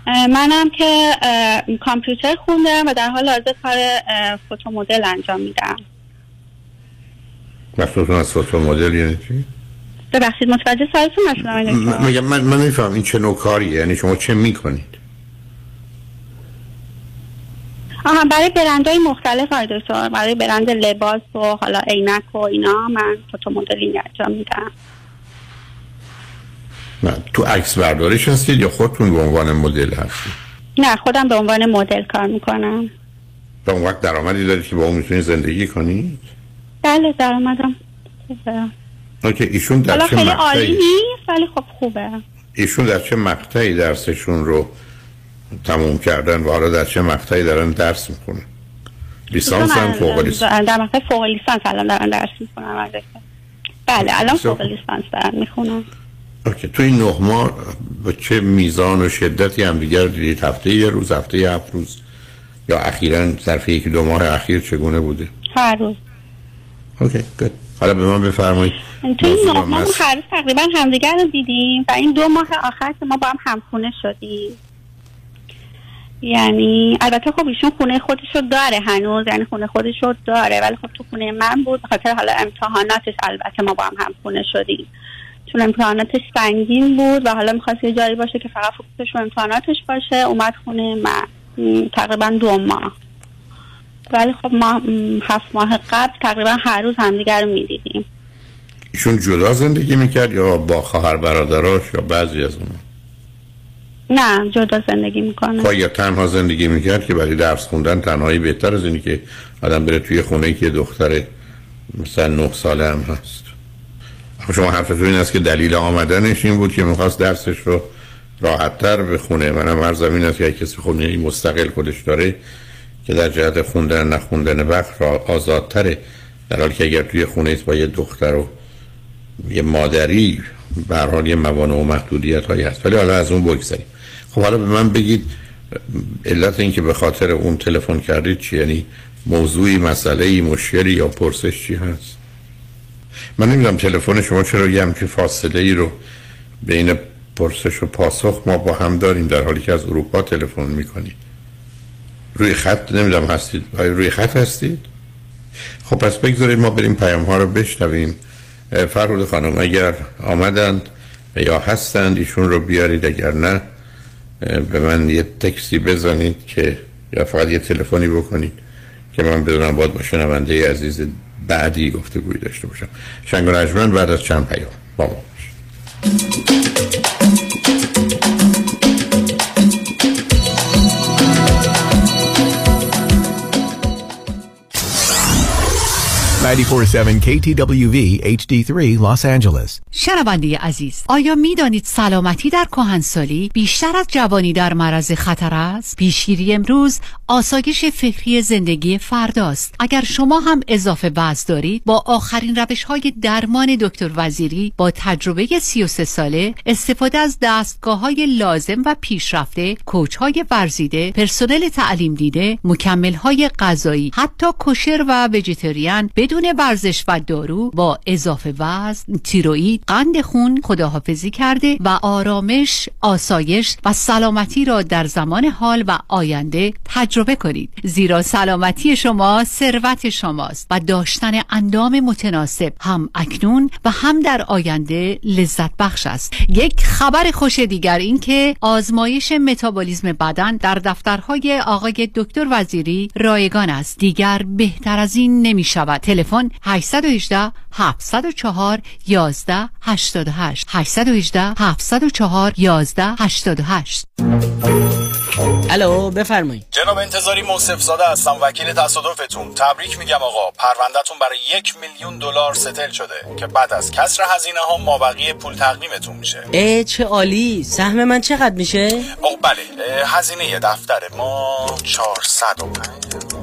[SPEAKER 25] منم که کامپیوتر خوندم و در حال حاضر کار فوتو مدل انجام میدم.
[SPEAKER 1] مقصودتون از فوتو مدل یعنی چی؟
[SPEAKER 25] ببخشید متوجه سوالتون نشدم
[SPEAKER 1] میگم من من نمیفهم این چه نوع کاریه یعنی شما چه می‌کنید؟
[SPEAKER 25] آها برای برندهای مختلف دکتر برای برند لباس و حالا عینک و اینا من فوتو مدلینگ انجام میدم.
[SPEAKER 1] نه تو عکس برداریش هستید یا خودتون به عنوان مدل هستید؟
[SPEAKER 25] نه خودم به عنوان مدل کار می‌کنم.
[SPEAKER 1] به اون وقت درآمدی دارید که با اون می‌تونید زندگی کنید؟
[SPEAKER 25] بله درآمدم.
[SPEAKER 1] اوکی ایشون در
[SPEAKER 25] حالا
[SPEAKER 1] چه
[SPEAKER 25] خیلی عالی نیست ولی خب خوبه.
[SPEAKER 1] ایشون در چه مقطعی درسشون رو تموم کردن و حالا در چه مقطعی دارن درس می‌کنن لیسانس هم فوق لیسانس.
[SPEAKER 25] در مقطع فوق لیسانس الان دارن درس می‌کنن بله الان فوق لیسانس دارن می‌خونن
[SPEAKER 1] OK. تو این نه ماه به چه میزان و شدتی هم دیگر دیدید؟ هفته یه روز؟ هفته یه هفت روز؟ یا اخیرا ظرف یکی دو ماه اخیر چگونه بوده؟
[SPEAKER 25] هر روز.
[SPEAKER 1] OK good حالا به من بفرمایید.
[SPEAKER 25] تو این نه ماه هر روز تقریبا همدیگر رو دیدیم و این دو ماه آخر که ما با هم همخونه شدیم. یعنی البته خب ایشون خونه خودش رو داره هنوز یعنی خونه خودش رو داره ولی خب تو خونه من بود خاطر حالا امتحاناتش البته ما با هم همخونه شدیم. چون امتحاناتش سنگین بود و حالا می‌خواست یه جایی باشه که فقط فوکسش رو امتحاناتش باشه اومد خونه من م، تقریبا دو ماه. ولی خب ما هفت ماه قبل تقریبا هر روز همدیگر رو می‌دیدیم.
[SPEAKER 1] ایشون جدا زندگی می‌کرد یا با خواهر برادراش یا بعضی از اون؟
[SPEAKER 25] نه جدا زندگی می‌کنه.
[SPEAKER 1] خب یا تنها زندگی می‌کرد که برای درس خوندن تنهایی بهتر از اینی که آدم بره توی خونه که دختر مثلا نه ساله هم هست. شما حرفتون این است که دلیل آمدنش این بود که می‌خواست درسش رو راحتتر بخونه. منم هر زمین است که کسی خونه ای مستقل خودش داره که در جهت خوندن نخوندن وقت را آزادتره. در حالی که اگر توی خونه با یه دختر و یه مادری به یه موانع و محدودیت هایی هست. ولی حالا از اون بگذاریم خب حالا به من بگید علت این که به خاطر اون تلفن کردید چی؟ یعنی موضوعی مسئله مشکلی یا پرسش چی هست؟ من نمی‌دونم تلفن شما چرا یه همچین فاصله ای رو بین پرسش و پاسخ ما با هم داریم در حالی که از اروپا تلفن می‌کنید روی خط نمی‌دونم هستید؟ آیا روی خط هستید؟ خب پس بگذارید ما بریم پیام ها رو بشنویم. فرود خانم اگر آمدند یا هستند ایشون رو بیارید. اگر نه به من یه تکسی بزنید که یا فقط یه تلفنی بکنید که من بدونم باید با شنونده عزیز بعدی گفته گویی داشته باشم. شنگ و بعد از چند پیام. با ما
[SPEAKER 26] 947 KTWV HD3 Los Angeles.
[SPEAKER 27] شنونده عزیز آیا می دانید سلامتی در کهنسالی بیشتر از جوانی در معرض خطر است پیشگیری امروز آسایش فکری زندگی فرداست اگر شما هم اضافه وزن دارید با آخرین روش های درمان دکتر وزیری با تجربه 33 ساله استفاده از دستگاه های لازم و پیشرفته کوچ های ورزیده پرسنل تعلیم دیده مکمل های غذایی حتی کوشر و وجیتریان بدون ورزش و دارو با اضافه وزن تیروئید قند خون خداحافظی کرده و آرامش آسایش و سلامتی را در زمان حال و آینده تجربه کنید. زیرا سلامتی شما ثروت شماست و داشتن اندام متناسب هم اکنون و هم در آینده لذت بخش است. یک خبر خوش دیگر این که آزمایش متابولیسم بدن در دفترهای آقای دکتر وزیری رایگان است. دیگر بهتر از این نمی شود تلفن 818 704 11 88 818 704 11 88
[SPEAKER 28] الو بفرمایید.
[SPEAKER 29] جناب انتظاری موصف زاده هستم وکیل تصادفتون. تبریک میگم آقا پروندهتون برای یک میلیون دلار ستل شده که بعد از کسر هزینه ها مابقی پول تقدیمتون میشه.
[SPEAKER 28] اه چه عالی. سهم من چقدر میشه؟
[SPEAKER 29] او بله هزینه دفتر ما 405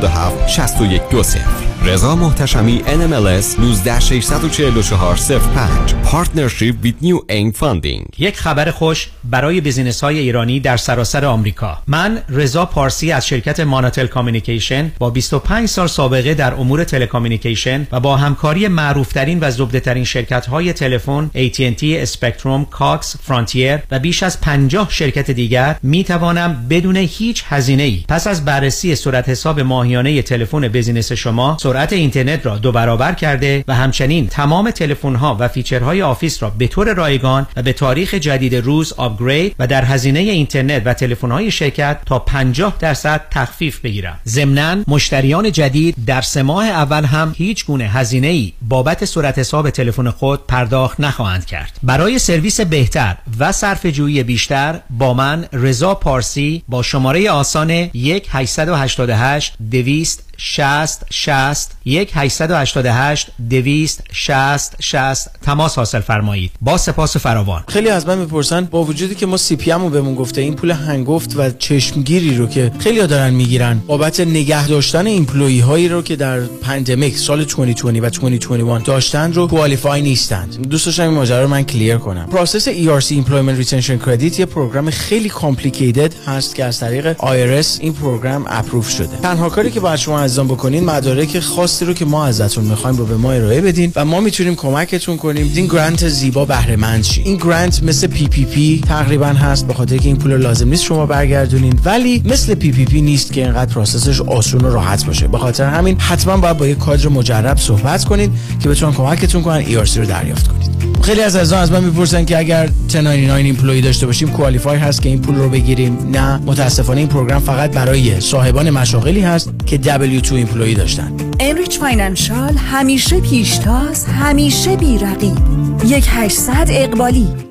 [SPEAKER 30] 6120 رضا محتشمی NMLS 19644 05 Partnership with New Aim Funding.
[SPEAKER 31] یک خبر خوش برای business های ایرانی در سراسر آمریکا. من رضا پارسی از شرکت ماناتل Communication با 25 سال سابقه در امور telecommunication و با همکاری معروفترین و زبدهترین شرکت های تلفن AT&T Spectrum Cox Frontier و بیش از 50 شرکت دیگر می توانم بدون هیچ هزینه ای پس از بررسی صورت حساب ماهیانه تلفن business شما سرعت اینترنت را دو برابر کرده و همچنین تمام تلفن ها و feature های office را به طور رایگان و به تاریخ جدید روز upgrade و در هزینه اینترنت و تلفن های شرکت تا 50 درصد تخفیف بگیرم ضمناً مشتریان جدید در سه ماه اول هم هیچ گونه هزینه ای بابت صورت حساب تلفن خود پرداخت نخواهند کرد. برای سرویس بهتر و صرفه جویی بیشتر با من رضا پارسی با شماره آسان 1 888 دویست 60 60 1 888 200 60 60 تماس حاصل فرمایید. با سپاس فراوان.
[SPEAKER 32] خیلی از من می‌پرسن با وجودی که ما سی پی ام رو بهمون گفته این پول هنگفت و چشمگیری رو که خیلی دارن می‌گیرن بابت نگه داشتن employee هایی رو که در pandemic سال 2020 و 2021 داشتن رو qualify نیستند. دوست داشتم این ماجرا رو من clear کنم. process ERC Employment Retention Credit یه program خیلی complicated هست که از طریق IRS این program approve شده. تنها کاری که باید شما عزیزان بکنین مدارک خاصی رو که ما ازتون می‌خوایم رو به ما ارائه بدین و ما می‌تونیم کمکتون کنیم. این grant زیبا بهره مند این grant مثل PPP تقریبا هست به خاطر که این پول لازم نیست شما برگردونین. ولی مثل PPP نیست که اینقدر process ش آسون و راحت باشه. به خاطر همین حتما باید با یک کادر مجرب صحبت کنید که بتونن کمکتون کنن ERC رو دریافت کنید خیلی از از من می‌پرسن که اگر 1099 employee داشته باشیم qualify هست که این پول رو بگیریم؟ نه. متاسفانه این program فقط برای صاحبان مشاغلی هست که W2 employee داشتن.
[SPEAKER 33] Americh Financial همیشه پیشتاز همیشه بیرقیب. یک 800 اقبالی.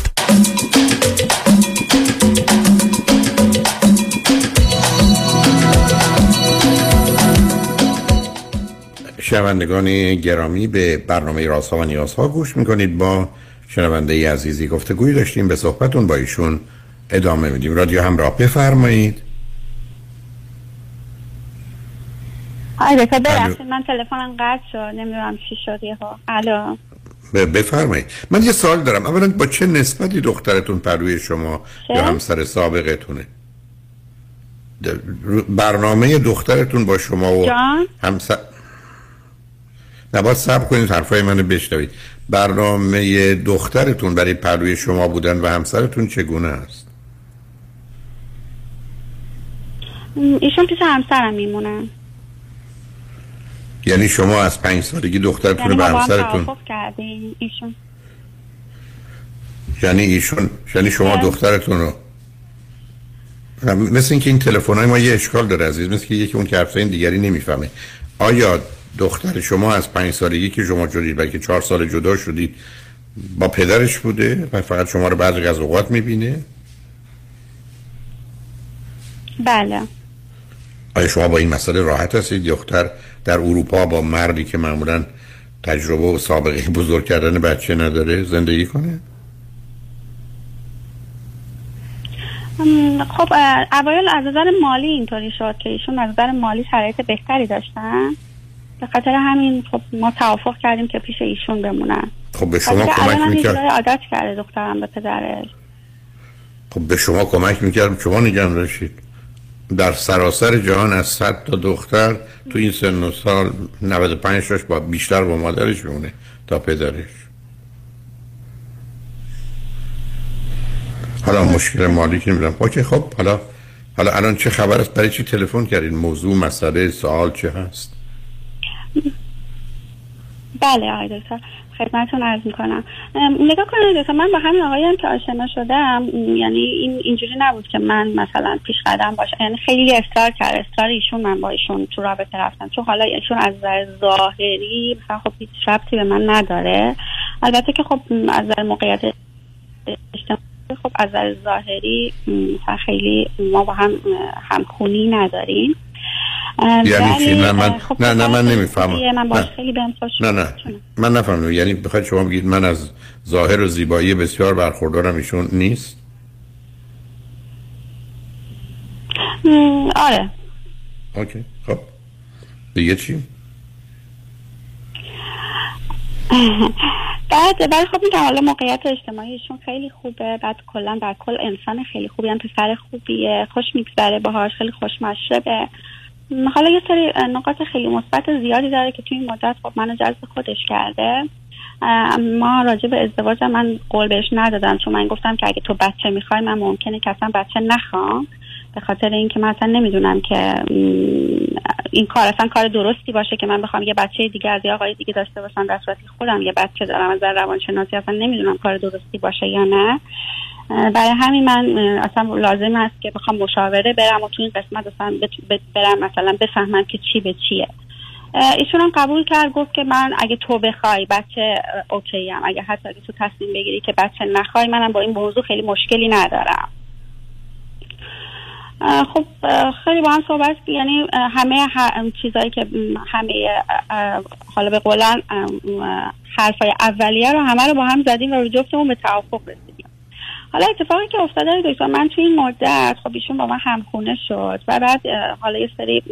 [SPEAKER 1] شنوندگان گرامی به برنامه رازها و نیازها گوش می‌کنید. با شنونده ای عزیزی گفتگوی داشتیم. به صحبتون با ایشون ادامه میدیم. رادیو همراه بفرمایید.
[SPEAKER 25] آی دکتر ببخشید. من تلفنم قطع شد. نمی‌دونم چی شد. یهو. الو.
[SPEAKER 1] بفرمایید. من یه سوال دارم. اولا با چه نسبتی دخترتون پروی شما یا همسر سابقتونه؟ برنامه دخترتون با شما و
[SPEAKER 25] جان؟
[SPEAKER 1] همسر نباید سب کنید حرفای منو بشنوید. برنامه دخترتون برای پروی شما بودن و همسرتون چگونه است؟
[SPEAKER 25] ایشون پیش همسرم میمونن.
[SPEAKER 1] یعنی شما از پنج سالگی دخترتون
[SPEAKER 25] یعنی
[SPEAKER 1] به همسرتون؟
[SPEAKER 25] ایشون.
[SPEAKER 1] یعنی ایشون یعنی شما دخترتون رو؟ مثل اینکه این تلفن های ما یه اشکال داره عزیز مثل که یکی اون که دیگری نمی‌فهمه. آیا دختر شما از پنج سالگی که شما شدید بلکه چهار سال جدا شدید با پدرش بوده و فقط شما رو بعضی از اوقات می‌بینه؟
[SPEAKER 25] بله.
[SPEAKER 1] آیا شما با این مسئله راحت هستید دختر در اروپا با مردی که معمولا تجربه و سابقه بزرگ کردن بچه نداره زندگی کنه؟
[SPEAKER 25] خب اوایل از نظر مالی اینطوری شد که ایشون از نظر مالی شرایط بهتری داشتن. به خاطر همین خب ما توافق کردیم که پیش ایشون بمونن.
[SPEAKER 1] خب به شما کمک می‌کرد؟
[SPEAKER 25] عادت کرده دخترم به پدرش.
[SPEAKER 1] خب به شما کمک می‌کرد؟ شما نگه داشتید. در سراسر جهان از 100 تا دختر تو این سن و سال 95 تاش با بیشتر با مادرش میمونه تا پدرش. حالا مشکل مالی که نمی‌دونم اوکی خب حالا حالا الان چه خبر است؟ برای چی تلفن کردین؟ موضوع مسئله سوال چه هست؟
[SPEAKER 25] بله آقای دکتر. خدمتتون عرض می‌کنم. نگاه کنید دکتر من با همین آقایی هم که آشنا شدم یعنی این اینجوری نبود که من مثلا پیش قدم باشم یعنی خیلی اصرار کرد اصرار ایشون من با ایشون تو رابطه رفتم. چون حالا ایشون از نظر ظاهری مثلا خب هیچ ربطی به من نداره. البته که خب از نظر موقعیت اجتماعی خب از نظر ظاهری مثلا خیلی ما با هم همخونی نداریم.
[SPEAKER 1] یعنی چی؟
[SPEAKER 25] ولی،
[SPEAKER 1] نه من
[SPEAKER 25] خب
[SPEAKER 1] نه نه من
[SPEAKER 25] خیلی
[SPEAKER 1] نمی‌فهمم.
[SPEAKER 25] من باش
[SPEAKER 1] نه.
[SPEAKER 25] خیلی بهم خوش
[SPEAKER 1] نه نه. من نفهمیدم. یعنی بخواید شما بگید من از ظاهر و زیبایی بسیار برخوردارم ایشون نیست؟
[SPEAKER 25] آره.
[SPEAKER 1] اوکی خب. دیگه چی؟
[SPEAKER 25] بعد ولی خب میگم حالا موقعیت اجتماعیشون خیلی خوبه. بعد کلا در کل انسان خیلی خوبی هم پسر خوبیه. خوش میگذره باهاش خیلی خوش مشربه حالا یه سری نقاط خیلی مثبت زیادی داره که توی این مدت خب منو جذب خودش کرده. ما راجع به ازدواج من قول بهش ندادم چون من گفتم که اگه تو بچه می‌خوای من ممکنه که اصلا بچه نخوام به خاطر اینکه من اصلا نمی‌دونم که این کار اصلا کار درستی باشه که من بخوام یه بچه دیگه از یه آقای دیگه داشته باشم در صورتی خودم یه بچه دارم از نظر روانشناسی اصلا نمی‌دونم کار درستی باشه یا نه. برای همین من اصلا لازم است که بخوام مشاوره برم و تو این قسمت اصلا برم مثلا بفهمم که چی به چیه. ایشون هم قبول کرد گفت که من اگه تو بخوای بچه اوکی ام. اگه حتی اگه تو تصمیم بگیری که بچه نخوای منم با این موضوع خیلی مشکلی ندارم. خب خیلی با هم صحبت یعنی همه چیزایی که همه حالا به قولن حرفای اولیه رو همه رو با هم زدیم و رو جفتمون به توافق رسیدیم. حالا اتفاقی که افتاده دکتر من توی این مدت خب ایشون با من همخونه شد و بعد حالا یه سری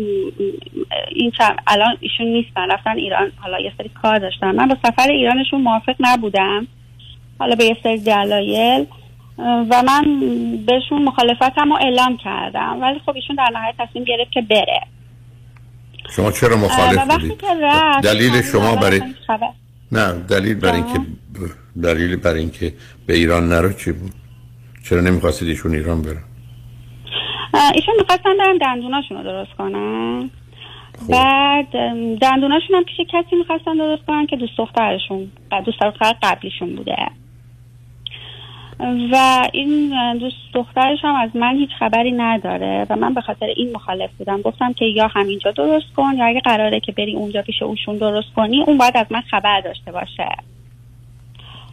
[SPEAKER 25] این الان ایشون نیستن رفتن ایران حالا یه سری کار داشتن من با سفر ایرانشون موافق نبودم. حالا به یه سری دلایل و من بهشون مخالفتم رو اعلام کردم. ولی خب ایشون در نهایت تصمیم گرفت که بره.
[SPEAKER 1] شما چرا مخالف بودید؟ دلیل شما برای نه دلیل برای اینکه دلیل برای اینکه به ایران نرو چی بود؟ چرا نمی‌خواستید ایشون ایران برن
[SPEAKER 25] ایشون می‌خواستن برن دندوناشون رو درست کنن. بعد ام، دندوناشون هم پیش کسی می‌خواستن درست کنن که دوست دخترشون دوست دختر قبلیشون بوده. و این دوست دخترش هم از من هیچ خبری نداره و من به خاطر این مخالف بودم. گفتم که یا همینجا درست کن یا اگه قراره که بری اونجا پیش اوشون درست کنی اون باید از من خبر داشته باشه.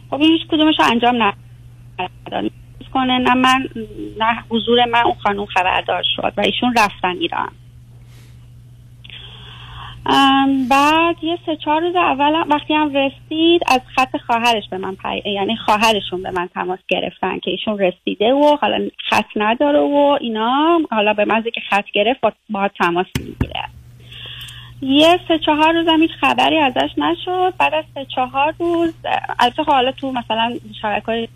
[SPEAKER 25] خب این هیچ کدومش انجام نداد. کنه نه من نه حضور من اون خانم خبردار شد و ایشون رفتن ایران. بعد یه سه چهار روز اول وقتی هم رسید از خط خواهرش به من پی... یعنی خواهرشون به من تماس گرفتن که ایشون رسیده و حالا خط نداره و اینا حالا به من که خط گرفت با, تماس می‌گیره. یه سه چهار روز هم هیچ خبری ازش نشد. بعد از سه چهار روز البته حالا تو مثلا شبکه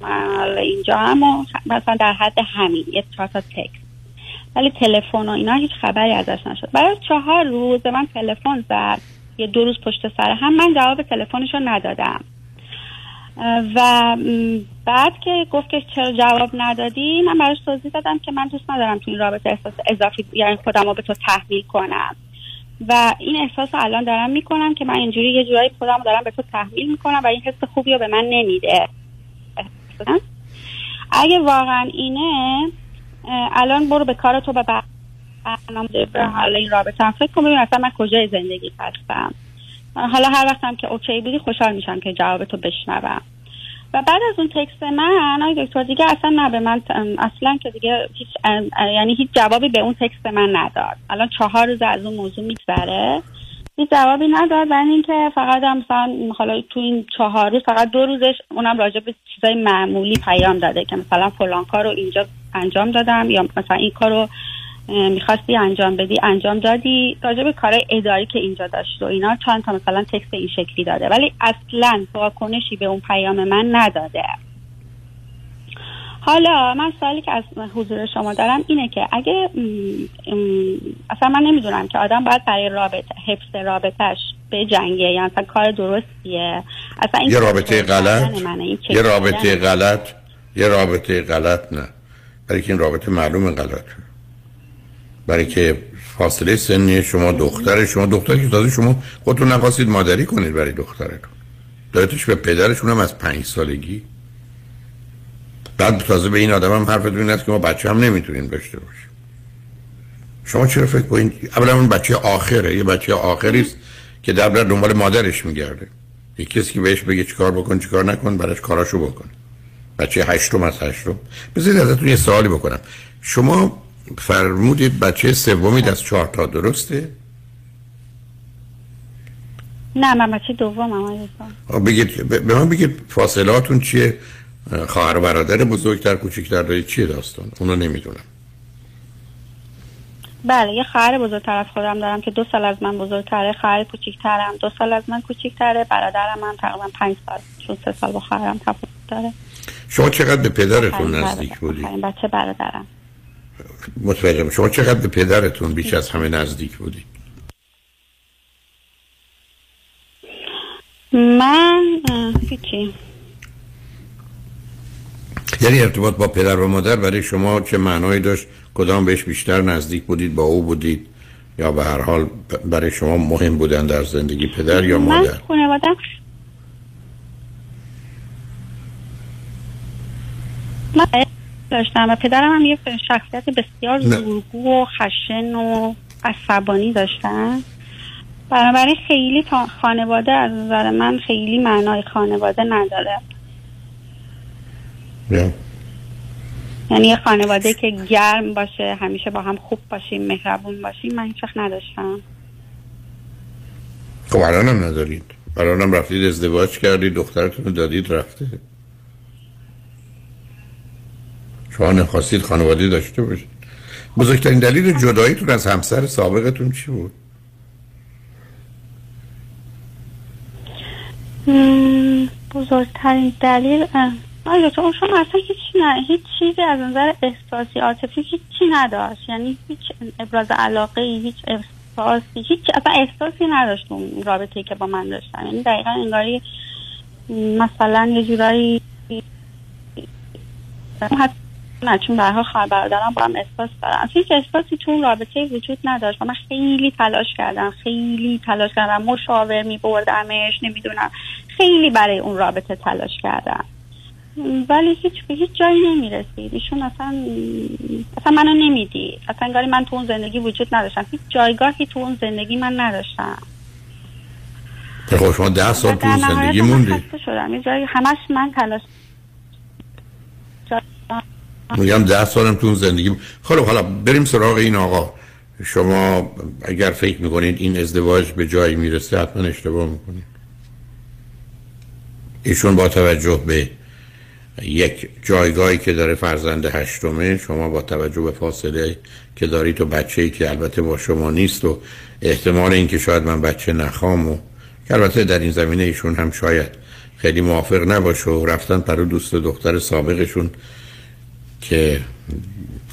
[SPEAKER 25] حالا اینجا هم مثلا در حد همین یه چهار تا تکس. ولی تلفن و اینا هیچ خبری ازش نشد. از چهار روز من تلفن زد یه دو روز پشت سر هم من جواب تلفنش رو ندادم. و بعد که گفت که چرا جواب ندادی من براش توضیح دادم که من دوست ندارم تو این رابطه احساس اضافی یعنی خودم رو به تو تحمیل کنم. و این احساس رو الان دارم می‌کنم که من اینجوری یه جورایی خودم دارم به تو تحمیل می‌کنم و این حس خوبی رو به من نمیده. اگه واقعا اینه الان برو به کار تو به برنامه حالا این رابطه هم. فکر کن ببین اصلا من کجای زندگی هستم. حالا هر وقتم که اوکی بودی خوشحال میشم که جواب تو بشنوم. و بعد از اون تکست من آقای دکتر دیگه اصلا نه به من اصلا که دیگه هیچ یعنی هیچ جوابی به اون تکست من نداد. الان چهار روز از اون موضوع میگذره. هیچ جوابی نداد. و اینکه فقط هم مثلا حالا تو این چهار روز فقط دو روزش اونم راجع به چیزای معمولی پیام داده که مثلا فلان کار رو اینجا انجام دادم یا مثلا این کار رو می‌خواستی انجام بدی انجام دادی. راجع به کارهای اداری که اینجا داشت و اینا چند تا مثلا تکست این شکلی داده. ولی اصلا واکنشی به اون پیام من نداده. حالا من سوالی که از حضور شما دارم اینه که اگه اصلا من نمی‌دونم که آدم باید برای رابطه حفظ رابطهش به جنگه یعنی اصلا کار درستیه. اصلا این
[SPEAKER 1] یه رابطه غلط؟ یه رابطه. غلط؟ یه رابطه غلط نه. برای که این رابطه معلوم غلطه برای که فاصله سنی شما دختر شما دختری که تازه شما خودتون نخواستید مادری کنید برای دخترتون. دادتش به پدرشون هم از پنج سالگی؟ بعد تازه به این آدم هم حرفتون این است که ما بچه هم نمی‌تونیم داشته باشیم. شما چرا فکر کنید؟ اولا اون بچه آخره یه بچه آخری است که در دنبال مادرش میگرده. یه کسی که بهش بگه چیکار بکن چیکار نکن براش کاراشو بکن. بچه هشتم از هشتم. بذارید ازتون یه سوالی بکنم. شما فرمودید بچه سومی از چهار تا درسته؟
[SPEAKER 25] نه من بچه دوم هم
[SPEAKER 1] آه، بگید به من بگید فاصلاتون چیه؟ خواهر و برادر بزرگتر کوچکتر دارید چیه داستان؟ اونو نمی‌دونم
[SPEAKER 25] بله یه خواهر بزرگتر از خودم دارم که دو سال از من بزرگتره خواهر کوچیکترم دو سال از من کوچیکتره برادرم هم تقریبا پنج سال چون سه سال با خواهرم تفاوت داره.
[SPEAKER 1] شما چقدر به پدرتون نزدیک
[SPEAKER 25] برادر-
[SPEAKER 1] بودید
[SPEAKER 25] بچه برادرم.
[SPEAKER 1] متوجهم. شما چقدر به پدرتون بیش از همه نزدیک بودید؟
[SPEAKER 25] من هیچی.
[SPEAKER 1] یعنی ارتباط با پدر و مادر برای شما چه معنایی داشت؟ کدام بهش بیشتر نزدیک بودید؟ با او بودید؟ یا به هر حال برای شما مهم بودن در زندگی پدر یا
[SPEAKER 25] من
[SPEAKER 1] مادر؟
[SPEAKER 25] خانوادم من داشتم و پدرم هم یه شخصیت بسیار. زورگو و خشن و عصبانی داشتن. بنابراین خیلی خانواده از نظر من خیلی معنای خانواده نداره.
[SPEAKER 1] یا.
[SPEAKER 25] یعنی یه خانواده که گرم باشه همیشه با هم خوب باشیم مهربون باشیم من هیچ نداشتم.
[SPEAKER 1] خب الان هم ندارید. الان هم رفتید ازدواج کردید دخترتون رو دادید رفته. شما نخواستید خانواده داشته باشید. بزرگترین دلیل جداییتون از همسر سابقتون چی بود؟
[SPEAKER 25] بزرگترین دلیل آیا تو اون شما اصلا هیچ نه هیچ چیزی از نظر احساسی عاطفی هیچی نداشت. یعنی هیچ ابراز علاقه هیچ احساسی هیچ اصلا احساسی نداشت اون رابطه که با من داشتن یعنی دقیقا انگاری مثلا یه جورایی نه چون حال خواهر برادرم با هم احساس دارم. هیچ احساسی تو اون رابطه وجود نداشت من خیلی تلاش کردم خیلی تلاش کردم. مشاور می بردمش نمی‌دونم. خیلی برای اون رابطه تلاش کردم. ولی هیچ به هیچ جایی نمی‌رسید. ایشون اصلا اصلا منو نمیدی. اصلا انگاری من تو اون زندگی وجود نداشتم. هیچ جایگاهی تو اون زندگی من نداشتم.
[SPEAKER 1] خب شما ده سال تو اون زندگی
[SPEAKER 25] خسته شدم. یه جایی همش من تلاش
[SPEAKER 1] میگم ده سالم تو اون زندگی خب حالا بریم سراغ این آقا. شما اگر فکر می‌کنید این ازدواج به جایی می‌رسه حتما اشتباه می‌کنید. ایشون با توجه به یک جایگاهی که داره فرزند هشتمه شما با توجه به فاصله که دارید و بچه ای که البته با شما نیست و احتمال اینکه شاید من بچه نخوام و که البته در این زمینه ایشون هم شاید خیلی موافق نباشه و رفتن پرو دوست دختر سابقشون که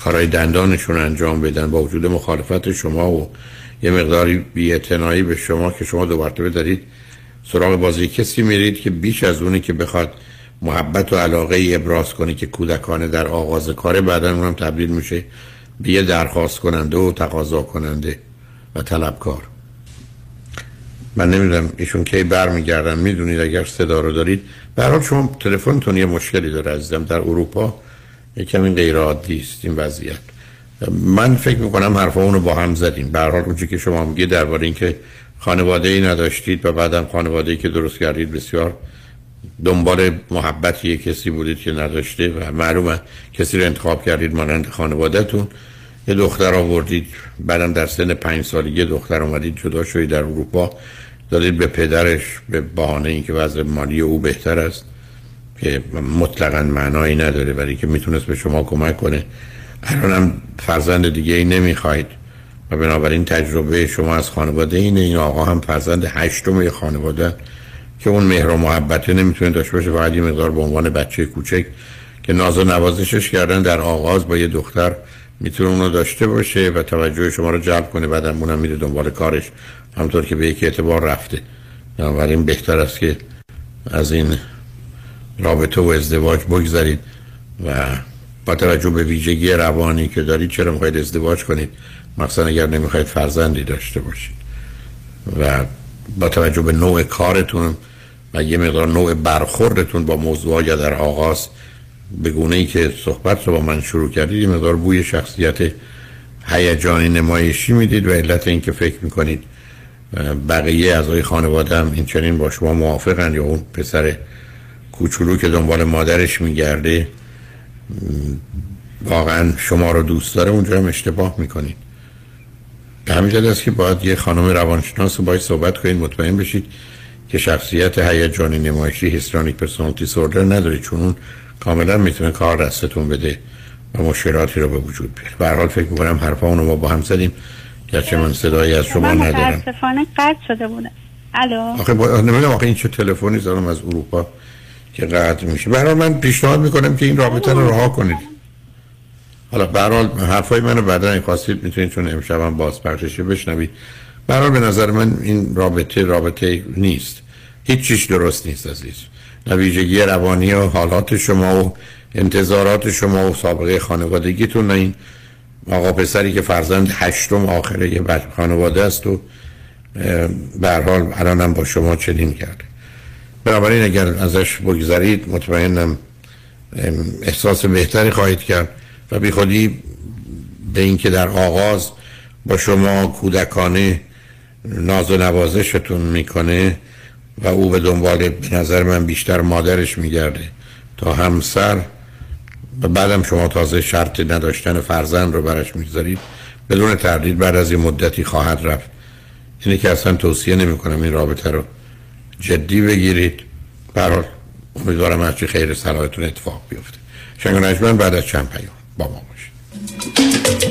[SPEAKER 1] کارهای دندانشون انجام بدن با وجود مخالفت شما و یه مقداری بی‌اعتنایی به شما که شما دو مرتبه دارید سراغ بازی. کسی میرید که بیش از اونی که بخواد محبت و علاقه ای ابراز کنی که کودکانه در آغاز کاره بعدا اونم تبدیل میشه به یه درخواست کننده و تقاضا کننده و طلبکار. من نمی‌دونم ایشون کی برمیگردن می‌دونید اگر صدا رو دارید. حال شما تلفنتون یه مشکلی داره عزیزم در اروپا. یکم این غیر عادی است این وضعیت. من فکر می‌کنم حرفا اونو با هم زدیم. به هر حال که شما میگه درباره اینکه خانواده ای نداشتید و بعدم خانواده ای که درست کردید بسیار دنبال محبتی کسی بودید که نداشته و معلومه کسی رو انتخاب کردید مانند خانوادهتون. یه دختر آوردید بعدم در سن پنج سالگی دختر اومدید جدا شدید در اروپا. دادید به پدرش به بهانه اینکه وضع مالی او بهتر است که مطلقا معنایی نداره ولی که می‌تونست به شما کمک کنه. الانم فرزند دیگه ای نمی‌خواید و بنابراین تجربه شما از خانواده اینه. این آقا هم فرزند هشتم خانواده. که اون مهر و محبت نمی‌تونه داشته باشه فقط یه مقدار به عنوان بچه کوچک که ناز و نوازشش کردن در آغاز با یه دختر می‌تونه اونو داشته باشه و توجه شما رو جلب کنه بعدم اونم میره دنبال کارش همطور که به یک اعتبار رفته. بنابراین بهتر است که از این رابطه و ازدواج بگذارید و با توجه به ویژگی روانی که دارید چرا می‌خواید ازدواج کنید؟ مثلا اگر نمی‌خواید فرزندی داشته باشید. و با توجه به نوع کارتون و یه مقدار نوع برخوردتون با موضوع یا در آغاز به گونه ای که صحبت رو با من شروع کردید یه مقدار بوی شخصیت هیجانی نمایشی می‌دید و علت این که فکر می‌کنید بقیه اعضای خانواده هم این چنین با شما موافقن یا اون پسر کوچولو که دنبال مادرش میگرده واقعا شما رو دوست داره اونجا هم اشتباه می‌کنید. به همین است که باید یه خانم روانشناس رو باید صحبت کنید مطمئن بشید که شخصیت هیجانی نمایشی هیسترونیک پرسونالیتی سوردر نداره چون اون کاملا می‌تونه کار دستتون بده و مشکلاتی رو به وجود بیاره. به حال فکر می‌کنم حرفا اونو ما با هم زدیم گرچه من صدایی از شما
[SPEAKER 25] من
[SPEAKER 1] ندارم.
[SPEAKER 25] متاسفانه قطع شده بوده. الو؟
[SPEAKER 1] آخه با... نمی‌دونم آخه این چه تلفنی زدم از اروپا که قطع میشه. حال من پیشنهاد می‌کنم که این رابطه رو رها کنید. حالا به هر حال حرفای منو بعدا این خواستید می‌تونید چون امشبم باز پخششه بشنوید. به هر حال به نظر من این رابطه رابطه نیست. هیچ چیش درست نیست عزیز. نه ویژگی روانی و حالات شما و انتظارات شما و سابقه خانوادگیتون نه این آقا پسری که فرزند هشتم آخره یه خانواده است و به حال الانم با شما چنین کرده. بنابراین اگر ازش بگذرید مطمئنم احساس بهتری خواهید کرد و بی خودی به اینکه در آغاز با شما کودکانه ناز و نوازشتون می‌کنه و او به دنبال به نظر من بیشتر مادرش میگرده. تا همسر و بعدم شما تازه شرط نداشتن فرزند رو برش می‌گذارید بدون تردید بعد از این مدتی خواهد رفت. اینه که اصلا توصیه نمی کنم این رابطه رو جدی بگیرید. برای امیدوارم هرچی خیر صلاحتون اتفاق بیفته. شنگ بعد از چند پیام. با ما باشید.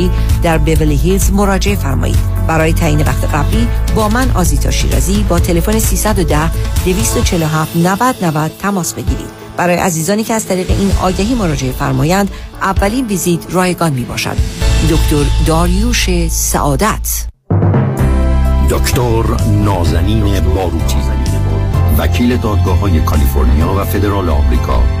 [SPEAKER 34] در بیولی هیلز مراجعه فرمایید. برای تعیین وقت قبلی با من آزیتا شیرازی با تلفن 310 247 90 90 تماس بگیرید. برای عزیزانی که از طریق این آگهی مراجعه فرمایند اولین ویزیت رایگان می باشد دکتر داریوش سعادت.
[SPEAKER 21] دکتر نازنین باروتی وکیل دادگاه های کالیفرنیا و فدرال آمریکا.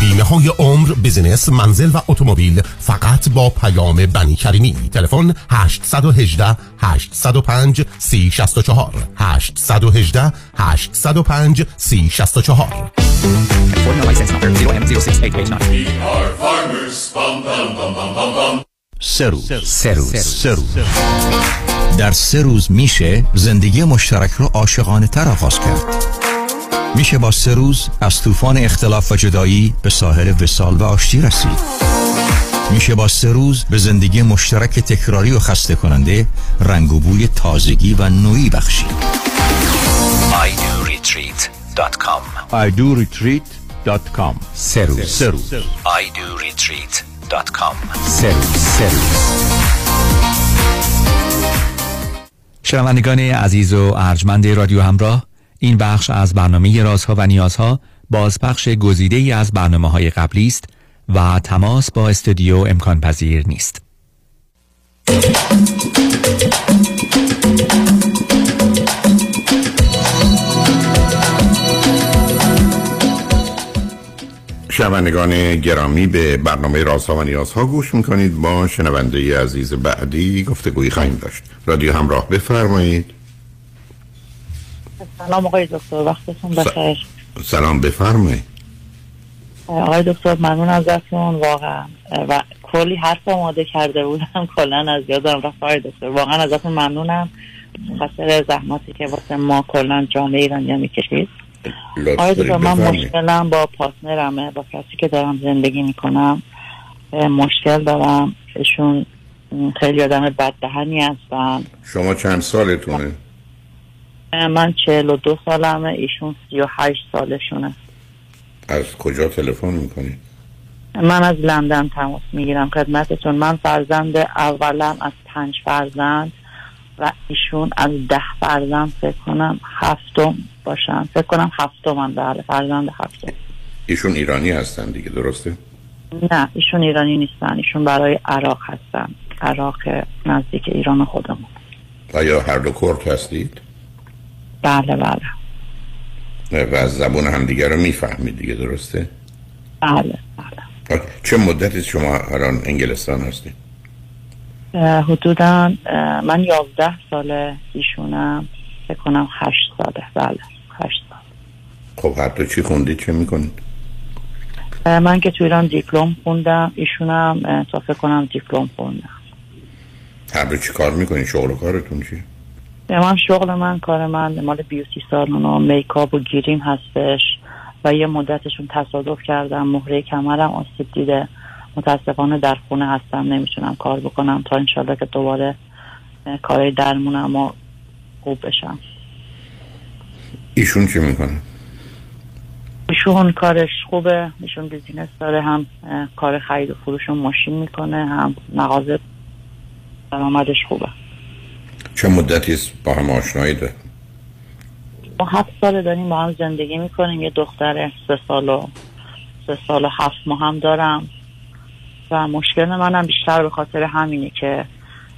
[SPEAKER 35] بیمه های عمر بزنس منزل و اتومبیل فقط با پیام بنی کریمی. تلفن 818 805 3064 818 805 3064
[SPEAKER 36] سه روز سه روز سه روز در سه روز میشه زندگی مشترک رو عاشقانه تر آغاز کرد. میشه با سه روز از طوفان اختلاف و جدایی به ساحل وسال و آشتی رسید. میشه با سه روز به زندگی مشترک تکراری و خسته کننده رنگ و بوی تازگی و نوعی بخشید.
[SPEAKER 37] Idoretreat.com
[SPEAKER 36] idoretreat.com سه روز. سه روز.
[SPEAKER 37] idoretreat.com
[SPEAKER 36] سه روز. سه روز.
[SPEAKER 31] شنوندگان عزیز و ارجمند رادیو همراه این بخش از برنامه رازها و نیازها بازپخش گزیده ای از برنامه های قبلی است و تماس با استودیو امکان پذیر نیست.
[SPEAKER 1] شنوندگان گرامی به برنامه رازها و نیازها گوش می‌کنید. با شنونده عزیز بعدی گفتگویی خواهیم داشت. رادیو همراه بفرمایید.
[SPEAKER 38] سلام آقای دکتر وقتتون بخیر.
[SPEAKER 1] سلام بفرمایید.
[SPEAKER 38] آقای دکتر ممنون ازتون واقعا. و کلی حرف آماده کرده بودم کلا از یادم رفت. آقای دکتر واقعا ازتون ممنونم. خاطر زحماتی که واسه ما کلا جامعه ایرانی می‌کشید. آقای دکتر من مشکلم با پارتنرمه با کسی که دارم زندگی می‌کنم. مشکل دارم. ایشون خیلی آدم بددهنی هستن.
[SPEAKER 1] شما چند سالتونه؟
[SPEAKER 38] من چهل و دو سالمه ایشون سی و هشت سالشونه.
[SPEAKER 1] از کجا تلفن می‌کنی؟
[SPEAKER 38] من از لندن تماس می‌گیرم خدمتتون. من فرزند اولم از پنج فرزند و ایشون از ده فرزند فکر کنم هفتم باشن. فکر کنم هفتم بله فرزند هفتم.
[SPEAKER 1] ایشون ایرانی هستن دیگه درسته؟
[SPEAKER 38] نه ایشون ایرانی نیستن. ایشون برای عراق هستن. عراق نزدیک ایران خودمون.
[SPEAKER 1] آیا هر دو کرد هستید؟
[SPEAKER 38] بله بله.
[SPEAKER 1] و از زبان همدیگه رو می‌فهمید دیگه درسته؟
[SPEAKER 38] بله
[SPEAKER 1] بله. چه مدتی شما الان انگلستان هستید؟
[SPEAKER 38] حدودا من یازده ساله ایشونم فکر کنم هشت ساله. بله هشت سال.
[SPEAKER 1] خب حتی چی خوندید چه می‌کنید؟
[SPEAKER 38] من که تو ایران دیپلم خوندم ایشونم تا فکر کنم دیپلم خوندم.
[SPEAKER 1] هر چی کار می‌کنی شغل و کارتون چی؟
[SPEAKER 38] اه، من شغل من کار من مال بیوتی سالون و میکاپ و گیریم هستش و یه مدتشون تصادف کردم مهره کمرم آسیب دیده. متاسفانه در خونه هستم نمی‌تونم کار بکنم تا انشالله که دوباره کارهای درمونم و خوب بشم.
[SPEAKER 1] ایشون چی می‌کنه؟
[SPEAKER 38] ایشون کارش خوبه ایشون بیزینس داره هم کار خرید و فروش و ماشین می‌کنه هم مغازه درآمدش خوبه.
[SPEAKER 1] چه مدتی با هم آشنایی ده
[SPEAKER 38] ما هفت ساله داریم با هم زندگی می‌کنیم. یه دختر سه سال و سه سال و هفت ماه هم دارم. و مشکل منم بیشتر به خاطر همینه که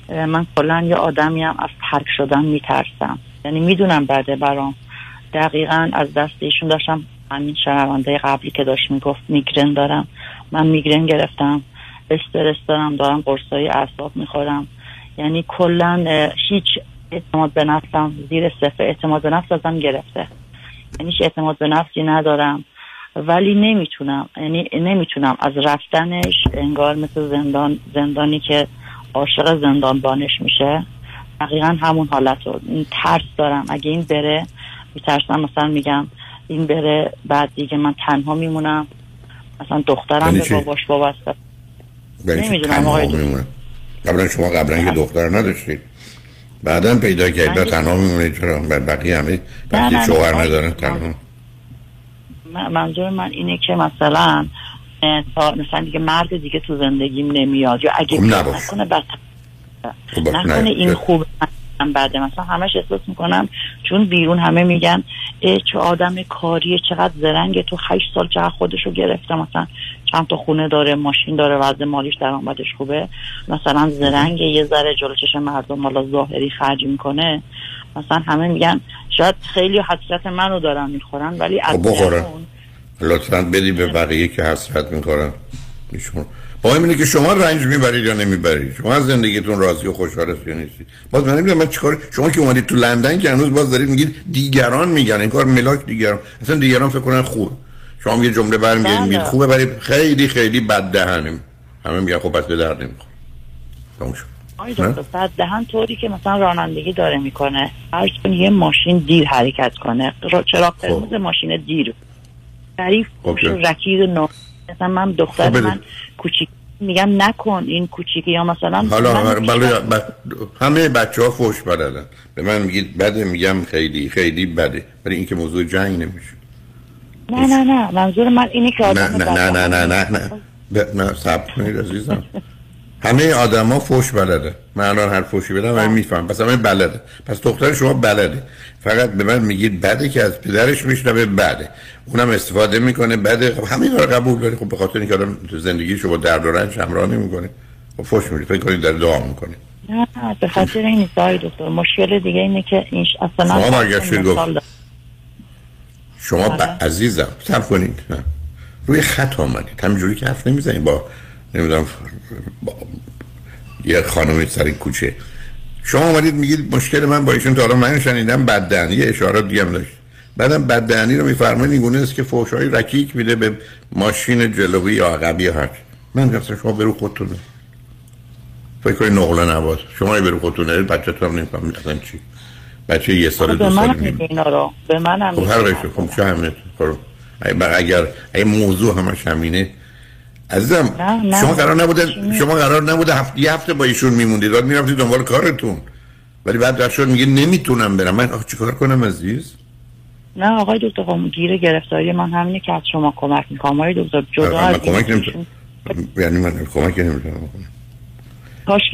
[SPEAKER 38] من کلا یه آدمی هم از ترک شدن میترسم. یعنی می‌دونم بعده برام. دقیقا از دست ایشون داشتم. همین شنونده قبلی که داشت می‌گفت میگرن دارم. من میگرن گرفتم. استرس دارم. دارم قرصای اعصاب می‌خورم. یعنی کلا هیچ اعتماد به نفسم زیر صفر اعتماد به نفس ازم گرفته. یعنی هیچ اعتماد به نفسی ندارم. ولی نمی‌تونم یعنی نمی‌تونم از رفتنش انگار مثل زندان زندانی که عاشق زندانبانش میشه دقیقا همون حالت رو. این ترس دارم. اگه این بره میترسم مثلا میگم این بره بعد دیگه من تنها میمونم. مثلا دخترم به؟ باباش وابسته.
[SPEAKER 1] چی؟
[SPEAKER 38] نمی‌دونم آقای
[SPEAKER 1] قبلا شما قبلا یه دختر نداشتید. بعدا پیدا کردید تنها میمونید چرا؟ بقیه همه
[SPEAKER 38] نه،
[SPEAKER 1] شوهر ندارن. تنها.
[SPEAKER 38] من- منظور من اینه که مثلا تا مثلا دیگه مرد دیگه تو زندگیم نمیاد. یا اگه
[SPEAKER 1] خب.
[SPEAKER 38] نکنه بد
[SPEAKER 1] خب
[SPEAKER 38] نکنه
[SPEAKER 1] نه،
[SPEAKER 38] این خوب من بعد مثلا همش احساس می‌کنم چون بیرون همه میگن اه، چه آدم کاریه چقدر زرنگه تو هشت سال چقدر خودشو گرفته مثلا چند تا خونه داره ماشین داره وضع مالیش درآمدش خوبه. مثلا زرنگ یه ذره جلو چشم مردم حالا ظاهری خرج می‌کنه. مثلا همه میگن شاید خیلی حسرت منو دارن می‌خورن ولی از
[SPEAKER 1] خب بخورن
[SPEAKER 38] درون
[SPEAKER 1] لطفا بدی به بقیه که حسرت می‌کنن ایشون. با اینه که شما رنج می‌برید یا نمی‌برید؟ شما از زندگیتون راضی و خوشحال هستید یا نیستید باز من نمی‌دونم من چیکار شما که اومدید تو لندن که هنوز باز دارید میگید دیگران میگن این کار ملاک دیگران اصلا دیگران فکر کنن خوب. شما یه جمله برمیگردید میگید
[SPEAKER 38] بله.
[SPEAKER 1] خوبه ولی خیلی خیلی بد دهنیم همه میگن خب پس به درد نمی‌خوره. تموم شد.
[SPEAKER 38] دکتر دهن طوری که مثلا رانندگی داره می‌کنه. فرض یه ماشین دیر حرکت کنه. را- چراغ قرمز ماشین دیر. شریف
[SPEAKER 1] خب چه؟
[SPEAKER 38] رکیز نو مثلا من دختر
[SPEAKER 1] خب.
[SPEAKER 38] من کوچیک میگم نکن این کوچیکی یا مثلا
[SPEAKER 1] حالا بله ب... همه بچه ها فوش بلدن به من میگید بده میگم خیلی خیلی بده. ولی این که موضوع جنگ نمیشه.
[SPEAKER 38] نه نه نه. منظور من اینه که
[SPEAKER 1] نه
[SPEAKER 38] آدم
[SPEAKER 1] نه نه نه نه نه نه. ب- نه. سب کنید عزیزم. همه آدما فوش بلده. من الان هر فوشی بدم من میفهم پس همه بلده. پس دختر شما بلده. فقط به من میگید بده که از پدرش میشنوه بده. اونم استفاده می‌کنه بده. خب همین رو قبول داری. خب به خاطر اینکه آدم تو زندگیشو با درد و رنج همراه نمی‌کنه. خب فوش می‌دید فکر کنید در دعا می‌کنه.
[SPEAKER 38] نه به خاطر این نیست. دکتر مشکل دیگه اینه که این اصلا
[SPEAKER 1] شما برگشتید گفت.
[SPEAKER 38] دارم.
[SPEAKER 1] شما ب... عزیزم سب کنید. نه. روی خط آمدید. همینجوری که حرف نمی‌زنید. با نمی‌دونم. یه خانمی سر کوچه. شما آمدید میگید مشکل من با ایشون تا حالا من شنیدم بددهنی یه اشارات دیگه هم داشت. بعدم بددهنی رو میفرمایید اینگونه است که فوشای رکیک میده به ماشین جلوی یا عقبی یا هر. من گفتم شما برو خودتون. فکر کنید نقل نواز. شما برو خودتون. بچه‌تون هم نمیفهم اصلا چی. بچه یه سال
[SPEAKER 38] به
[SPEAKER 1] دو
[SPEAKER 38] من
[SPEAKER 1] سال
[SPEAKER 38] میگه اینا رو. به منم
[SPEAKER 1] خب هر خب چه همینه خب اگر اگه موضوع همش همینه عزیزم
[SPEAKER 38] نه، نه.
[SPEAKER 1] شما قرار نبوده شما قرار نبوده هفت یه هفته با ایشون میموندید بعد می‌رفتید دنبال کارتون. ولی بعد در شد میگه نمی‌تونم برم. من چیکار کنم عزیز؟
[SPEAKER 38] نه آقای دکتر خب گیر گرفتاری من همینه که از شما کمک می‌کنم آقای دکتر جدا
[SPEAKER 1] من
[SPEAKER 38] از
[SPEAKER 1] کمک نمی‌تونم. یعنی من کمک نمی‌تونم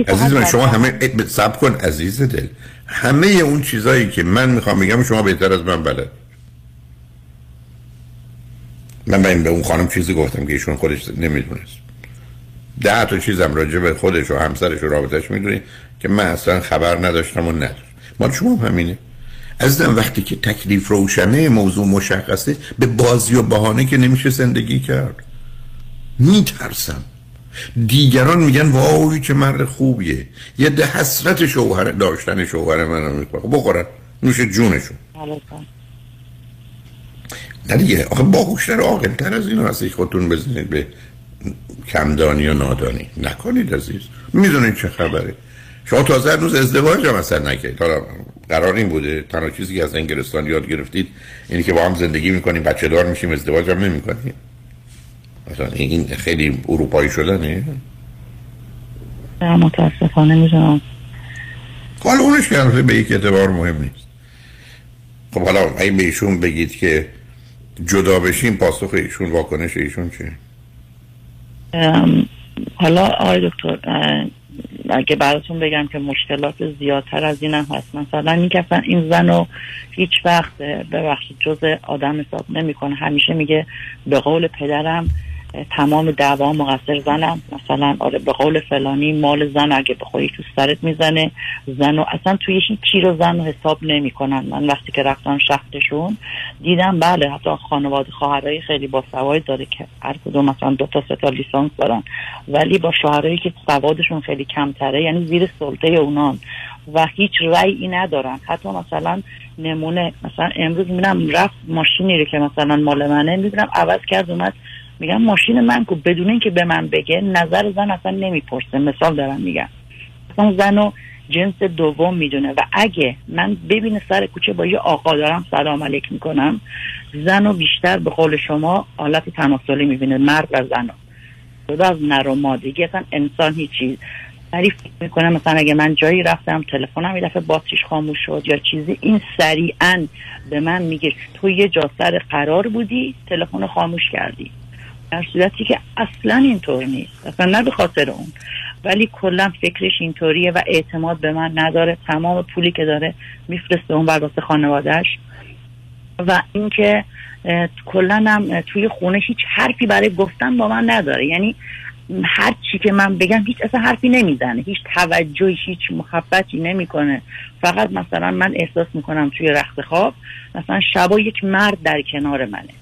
[SPEAKER 1] عزیز من شما همه سب کن عزیز دل. همه اون چیزایی که من می‌خوام بگم شما بهتر از من بلد من به به اون خانم چیزی گفتم که ایشون خودش نمی‌دونست. ده تا چیزم راجع به خودش و همسرش و رابطش می‌دونی که من اصلا خبر نداشتم و نداشتم مال شما هم همینه. عزیزم وقتی که تکلیف روشنه موضوع مشخصه به بازی و بهانه که نمیشه زندگی کرد. میترسم. دیگران میگن وای چه مرد خوبیه. یه ده حسرت شوهر داشتن شوهر من رو می‌کنه بخورن. نوش جونشون. نه دیگه آخه باهوشتر و عاقلتر از این هستش خودتون بزنید به کمدانی و نادانی. نکنید عزیز. می‌دونید چه خبره. شما تازه هنوز ازدواج هم اصلا نکرد حالا قرار این بوده تنها چیزی که از انگلستان یاد گرفتید اینی که با هم زندگی می‌کنیم بچه دار میشیم ازدواج هم نمی‌کنیم. مثلا این خیلی اروپایی شدنه؟
[SPEAKER 38] متاسفانه می‌دونم.
[SPEAKER 1] حالا اونش که به یک اعتبار مهم نیست. خب حالا این به ایشون بگید که جدا بشیم پاسخ ایشون واکنش ایشون چیه؟
[SPEAKER 38] حالا آقای دکتر اگه براتون بگم که مشکلات زیادتر از این هم هست. مثلا این که این زن رو هیچ وقت ببخشید جز آدم حساب نمی‌کنه. همیشه میگه به قول پدرم تمام دعوا مقصر زنم. مثلا آره به قول فلانی مال زن اگه بخوری تو سرت می‌زنه زن و اصلا توی هیچی رو زن رو حساب نمی‌کنن. من وقتی که رفتم شهرشون دیدم بله حتی خانواده خواهرای خیلی با سواد داره که هر کدوم مثلا دو تا سه تا لیسانس دارن. ولی با شوهرایی که سوادشون خیلی کمتره یعنی زیر سلطه اونان. و هیچ رأیی ندارن. حتی مثلا نمونه مثلا امروز می‌بینم رفت ماشینی رو که مثلا مال منه می‌بینم عوض کرد اومد میگم ماشین من کو بدون اینکه به من بگه نظر زن اصلا نمی‌پرسه. مثال دارم میگم. اصلا زن رو جنس دوم می‌دونه و اگه من ببینه سر کوچه با یه آقا دارم سلام علیک می‌کنم زن رو بیشتر به قول شما حالت تناسلی می‌بینه مرد و زن جدا از نر و مادگی اصلا انسان هیچی تعریف می‌کنه مثلا اگه من جایی رفتم تلفنم یه دفعه باتریش خاموش شد یا چیزی این سریعا به من میگه تو یه جا سر قرار بودی تلفن خاموش کردی. در صورتی که اصلا اینطور نیست. اصلا نه به خاطر اون. ولی کلا فکرش اینطوریه و اعتماد به من نداره. تمام پولی که داره میفرسته اون بر خانوادهش و اینکه کلا هم توی خونه هیچ حرفی برای گفتن با من نداره. یعنی هر چی که من بگم هیچ اصلا حرفی نمی‌زنه. هیچ توجهی هیچ محبتی نمی‌کنه. فقط مثلا من احساس می‌کنم توی رخت خواب مثلا شبا یک مرد در کنار منه.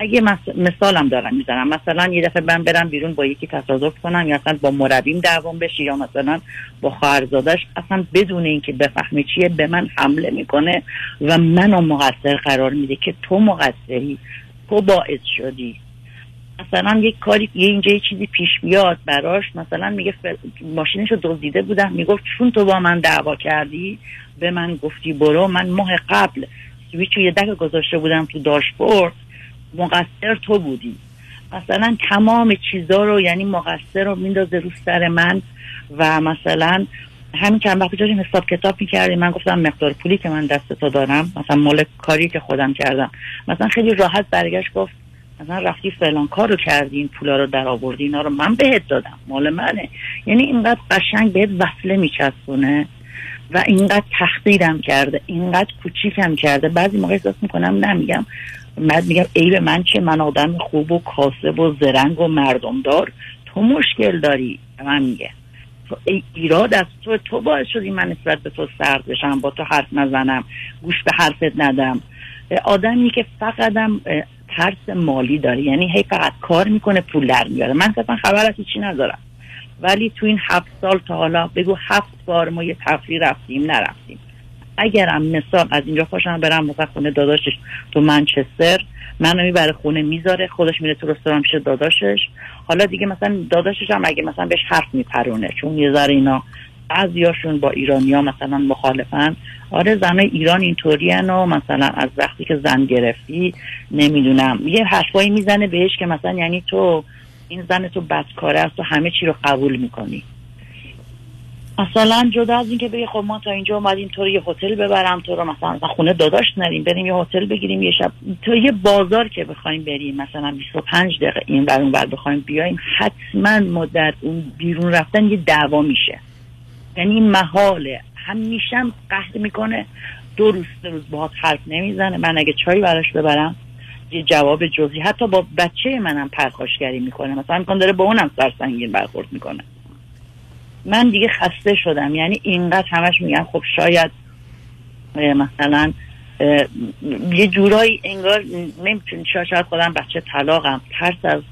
[SPEAKER 38] مس- مثالم دارم می‌زنم. مثلا یه دفعه من برم بیرون با یکی تصادف کنم یا اصلا با مربیم دعوام بشه یا مثلا با خواهرزادش اصلا بدون اینکه بفهمه چیه به من حمله می‌کنه و منو مقصر قرار میده که تو مقصری تو باعث شدی. مثلا یک کاری یه اینجا یه چیزی پیش بیاد براش مثلا میگه ف... ماشینشو دزدیده بودم می‌گفت چون تو با من دعوا کردی به من گفتی برو من ماه قبل رو یه دک گذاشته بودم تو داشبورد مقصر تو بودی. مثلا تمام چیزا رو یعنی مقصر رو میندازه رو سر من و مثلا همین چند وقت داریم حساب کتاب می‌کردیم من گفتم مقدار پولی که من دست تو دارم مثلا مال کاری که خودم کردم. مثلا خیلی راحت برگشت گفت مثلا رفتی فلان کار رو کردی این پولا رو در آوردی اینا رو من بهت دادم مال منه. یعنی اینقدر قشنگ بهت وصله میچسبونه و اینقدر تحقیرم کرده اینقدر کوچیکم کرده. بعضی موقع احساس می‌کنم نمیگم بعد میگم ای به من چه من آدم خوب و کاسب و زرنگ و مردمدار. تو مشکل داری من میگه ای ایراد از تو تو باعث شدی من نسبت به تو سرد بشم با تو حرف نزنم گوش به حرفت ندم. آدمی که فقطم ترس مالی داره یعنی هی فقط کار می‌کنه پول در میاره. من اصلا خبر از هیچی ندارم. ولی تو این هفت سال تا حالا بگو هفت بار ما یه تفریح رفتیم نرفتیم. اگرم مثال از اینجا خوشم برم مثلا خونه داداشش تو منچستر منو می‌بره خونه می‌ذاره خودش میره تو رستوران پیش داداشش. حالا دیگه مثلا داداشش هم اگه مثلا بهش حرف میپرونه چون یه ذره اینا بعضیاشون با ایرانیا مثلا مخالفن. آره زنای ایران اینطورین و مثلا از وقتی که زن گرفتی نمی‌دونم. یه حرفایی می‌زنه بهش که مثلا یعنی تو این زن تو بدکاره است و همه چی رو قبول می‌کنی. مثلا جدا از اینکه بگی خب ما تا اینجا اومدیم تو رو یه هتل ببرم تو رو مثلا, خونه داداش نریم بریم یه هتل بگیریم یه شب تو یه بازار که بخوایم بریم مثلا 25 دقیقه این بر اون بر بخوایم بیایم حتما ما در اون بیرون رفتن یه دعوا میشه. یعنی محاله. همیشه هم قهر می‌کنه. دو روز سه روز باهات حرف نمی‌زنه. من اگه چای براش ببرم یه جواب جزئی. حتی با بچه منم پرخاشگری می‌کنه. مثلا امکان داره با اونم سرسنگین برخورد می‌کنه. من دیگه خسته شدم. یعنی اینقدر همش میگم خب شاید مثلا یه جورایی انگار نمی‌تونی شاید خودم بچه طلاقم. ترس از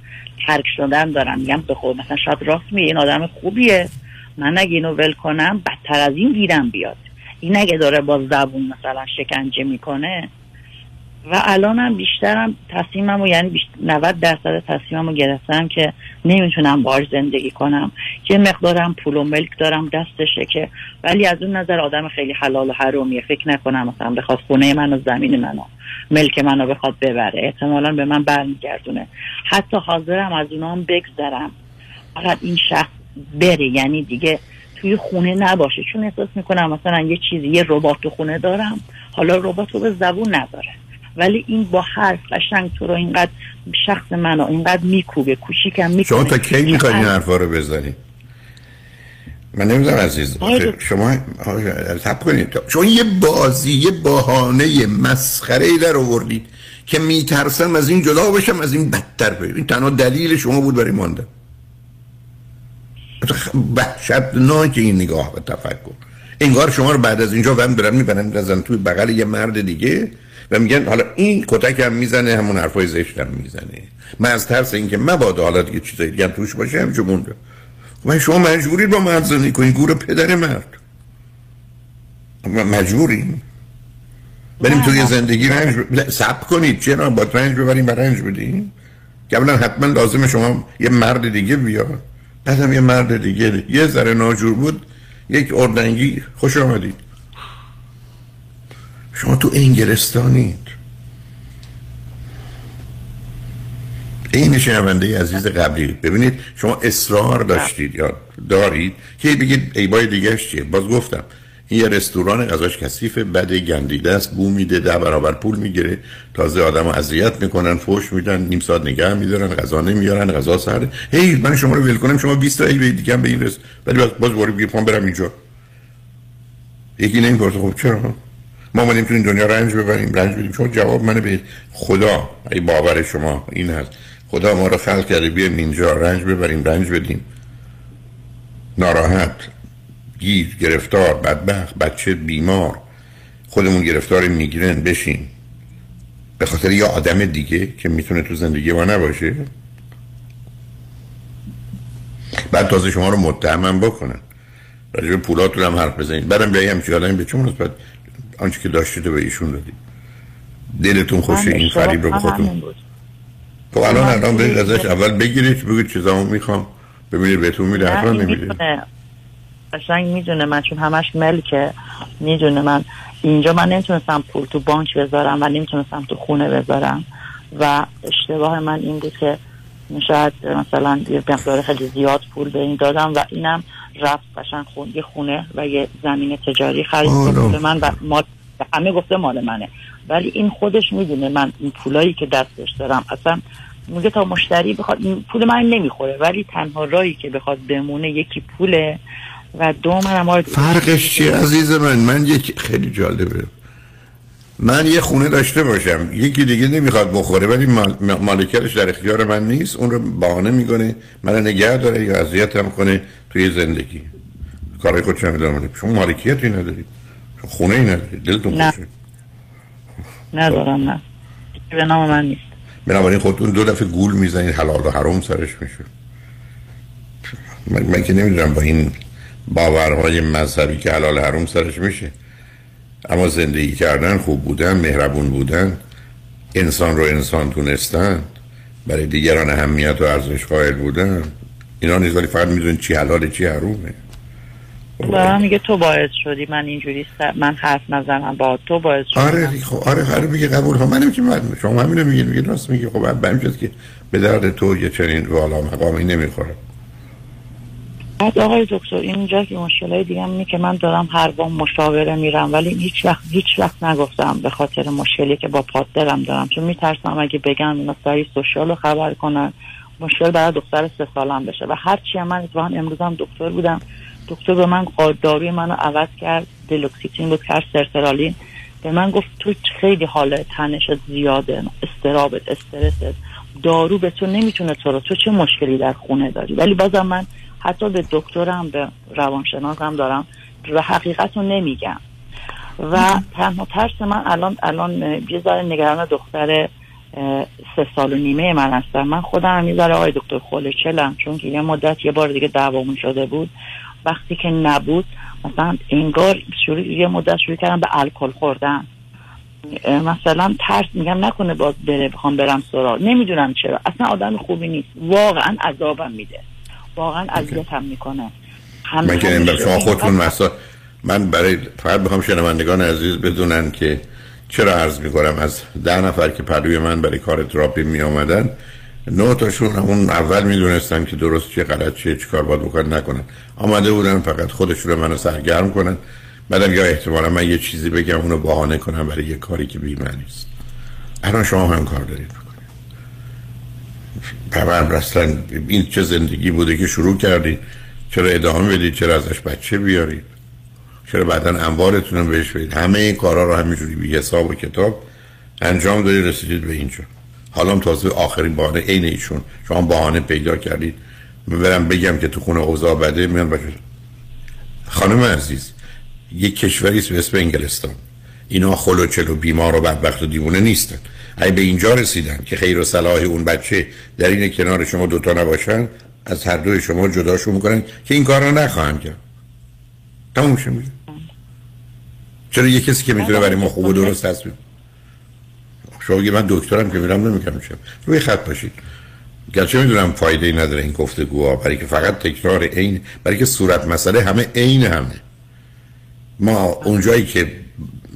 [SPEAKER 38] ترک شدن دارم. میگم به خود مثلا شاید راست میگه این آدم خوبیه. من اگه اینو ول کنم بدتر از این گیرم بیاد. این اگه داره با زبون مثلا شکنجه می‌کنه و الانم بیشترم تصمیمم و یعنی بیشتر 90 درصد تصمیمم رو گرفتم که نمی‌تونم بار زندگی کنم. یه مقدارم پول و ملک دارم دستشه که ولی از اون نظر آدم خیلی حلال و حرومیه. فکر نکنم مثلا بخواد خونه من و زمین منو ملک منو بخواد ببره. احتمالا به من برمیگردونه. حتی حاضرم از اونا هم بگذرم. فقط این شخص بره. یعنی دیگه توی خونه نباشه. چون احساس می‌کنم مثلا یه چیزی یه ربات تو خونه دارم. حالا ربات رو به زبون نداره. ولی این با حرف قشنگ تو رو اینقدر شخص منو اینقدر میکوبه کوچیکم می‌کنه.
[SPEAKER 1] شما تا کی می‌خواید این حرفا رو بزنید من نمی‌دونم عزیز. شما تب کنید. شما یه بازی یه بهانه مسخره ای در آوردید که میترسم از این جدا بشم از این بدتر بشم این تنها دلیل شما بود برای ماندن وحشتناک این نگاه و تفکر. انگار شما رو بعد از اینجا وم دارن می‌برن میرزن توی بغل یه مرد دیگه. و میگن حالا این کتک هم می‌زنه همون حرفای زشت هم می‌زنه. من از ترس اینکه مبادا حالا دیگه چیزایی دیگه هم توش باشه همینجا مونده و شما مجبورید با مرد زندگی کنید گور پدر مرد. مجبوریم. بریم توی زندگی رنج ب... سب کنید. چرا؟ با رنج ببریم برای رنج بدیم. قبلا حتما لازم شما یه مرد دیگه بیاد بعدم یه مرد دیگه. یه ذره ناجور بود یک اردنگی. خوش آمدید. شما تو انگلستانید این شنونده عزیز قبلی. ببینید شما اصرار داشتید یا دارید که بگید ای بای دیگهش چیه؟ باز گفتم این یه رستوران غذاش کثیف بد گندیده است بو میده ده برابر پول می‌گیره. تازه آدم رو اذیت می‌کنن فوش میدن نیم ساعت نگه میدارن غذا نمیارن غذا سر. هی من شما رو ول کنم شما 20 تا ای دیگه به این رس ولی باز باز برم اینجا. یکی نمی‌پرسه خب چرا؟ ما ما نمی‌تونیم دنیا رنج ببریم رنج بدیم. شما جواب منو به خدا. ای باور شما این هست. خدا ما رو خلق کرده بیایم اینجا رنج ببریم رنج بدیم. ناراحت گیر گرفتار بدبخت بچه بیمار. خودمون گرفتار می‌گیرن بشیم به خاطر یه آدم دیگه که می‌تونه تو زندگی ما نباشه. بعد تازه شما رو متهمم بکنن. راجع پولاتون هم حرف بزنید. بعدم بیایی همچی آدمی به چون بعد آنچه که داشتید به ایشون دادید دلتون خوشه این فریب رو خودتون. خب الان الان برید ازش اول بگیرید بگید چیزامو می‌خوام. ببینید بهتون میده حتما نمیده.
[SPEAKER 38] قشنگ می‌دونه من چون همش ملکه. می‌دونه من. اینجا من نمی‌تونستم پول تو بانک بذارم و نمی‌تونستم تو خونه بذارم. و اشتباه من این بود که شاید مثلا یه مقدار خیلی زیاد پول به این دادم و اینم رفت قشنگ خون یه خونه و یه زمین تجاری خرید به من و مال همه گفته مال منه. ولی این خودش می‌دونه من این پولایی که دستش دارم اصلا میگه تا مشتری بخواد این پول من نمی‌خوره ولی تنها رایی که بخواد بمونه یکی پوله و دو من
[SPEAKER 1] فرقش چیه عزیز من؟ من یک خیلی جالبه. من یه خونه داشته باشم. یکی دیگه نمی‌خواد بخوره ولی مال... مالکیتش در اختیار من نیست. اون رو بهانه می‌کنه من نگه داره یا اذیتم کنه توی زندگی. کارهای خودش هم ادامه شما مالکیتی ندارید خونه ای ندارید دلتون
[SPEAKER 38] نه.
[SPEAKER 1] خوشه.
[SPEAKER 38] ندارم نه. به نام من نیست.
[SPEAKER 1] بنابراین خودتون دو دفعه گول می‌زنید حلال و حرام سرش میشه. من, من که نمی‌دونم با این باورهای مذهبی که حلال حرام سرش میشه. اما زندگی کردن خوب بودن مهربون بودن انسان رو انسان دونستن برای دیگران اهمیت و ارزش قائل بودن اینا نیست ولی فقط می‌دونید چی حلاله چی حرومه.
[SPEAKER 38] دارم میگه تو باعث شدی من اینجوری سر... من حرف نزنم با تو باعث شدی
[SPEAKER 1] آره خب آره آره میگه قبول ها منم که من شما همینو میگید میگه راست میگه خب بعد شد که به درد تو یه چنین والا مقامی نمی‌خوره.
[SPEAKER 38] بعد آقای دکتر اینجا که مشکلای دیگه اینه که من دارم هر بار مشاوره میرم ولی هیچ وقت هیچ وقت نگفتم به خاطر مشکلی که با پادرم دارم. چون میترسم اگه بگم اینا سری سوشال رو خبر کنن. مشکل برای دختر سه سالم بشه. و هرچی من اتفاقا امروز هم دکتر بودم. دکتر به من داروی منو عوض کرد. دلوکسیتین بود کرد سرترالین به من گفت تو خیلی حال تنشت زیاده. استرابت استرست. دارو به تو نمی‌تونه تو رو تو چه مشکلی در خونه داری؟ ولی بازم من حتی به دکترم به روانشناسم دارم و حقیقت رو نمیگم. و تنها ترس من الان الان یه ذره نگران دختر سه سال و نیمه من هستم. من خودم هم یه ذره آقای دکتر خوله چلم چون که یه مدت یه بار دیگه دعوامون شده بود. وقتی که نبود مثلا انگار شروع یه مدت شروع کردم به الکل خوردن. مثلا ترس میگم نکنه باز بره بخوام برم سراغ. نمی‌دونم چرا. اصلا آدم خوبی نیست. واقعا عذابم میده. واقعا اذیتم می‌کنه.
[SPEAKER 1] من که شما خودتون مسا من برای فقط بخوام شنوندگان عزیز بدونن که چرا عرض می‌کنم. از ده نفر که پلوی من برای کار تراپی می آمدن نه تاشون همون اول می‌دونستن که درست چه غلط چه چه کار باید بکنن نکنن. آمده بودن فقط خودشون رو منو سرگرم کنن. بعدم یا احتمالا من یه چیزی بگم اونو بهانه کنم برای یه کاری که بی‌معنی است. الان شما هم کار دارید. بکنید اصلا این چه زندگی بوده که شروع کردید چرا ادامه بدید چرا ازش بچه بیارید چرا بعدا انوارتون رو بهش بدید همه این کارا رو همینجوری بی حساب و کتاب انجام دادید رسیدید به اینجا. حالا هم تازه آخرین بهانه عین ایشون. شما بهانه پیدا کردید. برم بگم که تو خونه اوضاع بده میان بچه خانم عزیز یک کشوری به اسم انگلستان. اینا خلوچل و بیمار و بدبخت و دیوونه نیستن. اگه به اینجا رسیدن که خیر و صلاح اون بچه در این کنار شما دوتا نباشن از هر دوی شما جداشون می‌کنن که این کار رو نخواهند کرد. تموم شد. چرا یه کسی که می‌تونه برای ما خوب و درست تصمیم شما من دکترم که میرم نمی‌کنم چه روی خط باشید. گرچه می‌دونم فایده ای نداره این گفتگوها برای که فقط تکرار عین برای که صورت مسئله همه عین همه. ما اونجایی که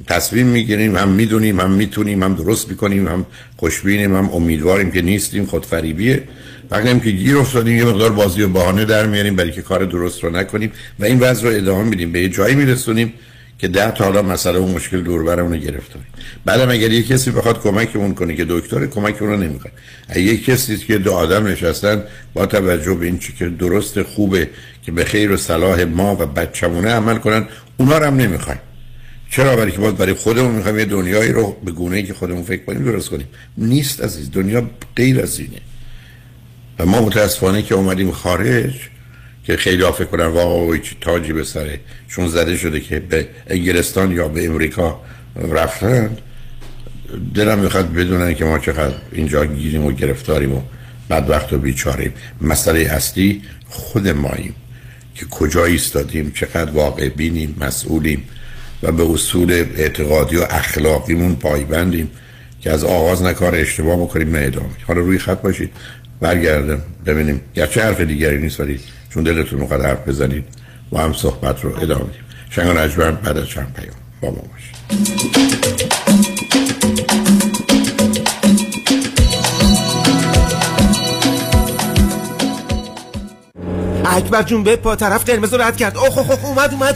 [SPEAKER 1] تصمیم می‌گیریم هم می‌دونیم هم می‌تونیم هم درست می‌کنیم هم خوشبینیم هم امیدواریم که نیستیم خودفریبیه. فقط هم که گیر افتادیم یه مقدار بازی و بهانه در میاریم برای که کار درست رو نکنیم و این وضع رو ادامه میدیم به یه جایی میرسونیم که ده تا حالا مسئله و مشکل دور برمون گرفتاریم. بعدم اگر یه کسی بخواد کمکمون کنه که دکتر کمک رو نمی‌کنه یه کسی که دو آدم نشستن با توجه به این چی که درست خوبه که به خیر و صلاح ما و بچه‌مونه عمل کنن اونا رو هم نمی‌خوایم. چرا برای که باز برای خودمون می‌خوایم یه دنیایی رو به گونه‌ای که خودمون فکر کنیم درست کنیم؟ نیست عزیز دنیا غیر از اینه. و ما متاسفانه که اومدیم خارج که خیلی فکر کنن واقعا تاجی به سره چون زده شده که به انگلستان یا به امریکا رفتن. دلم می‌خواد بدونن که ما چقدر اینجا گیریم و گرفتاریم و بدبخت و بیچاریم مسئله اصلی خود ماییم که کجا ایستادیم چقدر واقع بینیم مسئولیم. و به اصول اعتقادی و اخلاقیمون پایبندیم که از آغاز نکار اشتباه بکنیم نه ادامه حالا روی خط باشید برگردم ببینیم گرچه حرف دیگری نیست ولی چون دلتون می‌خواد حرف بزنید و هم صحبت رو ادامه بدیم شنگان اجبرم بعد از چند پیام با ما باشید
[SPEAKER 39] اکبر جون به پا طرف قرمز رو رد کرد اوه اوه اومد اومد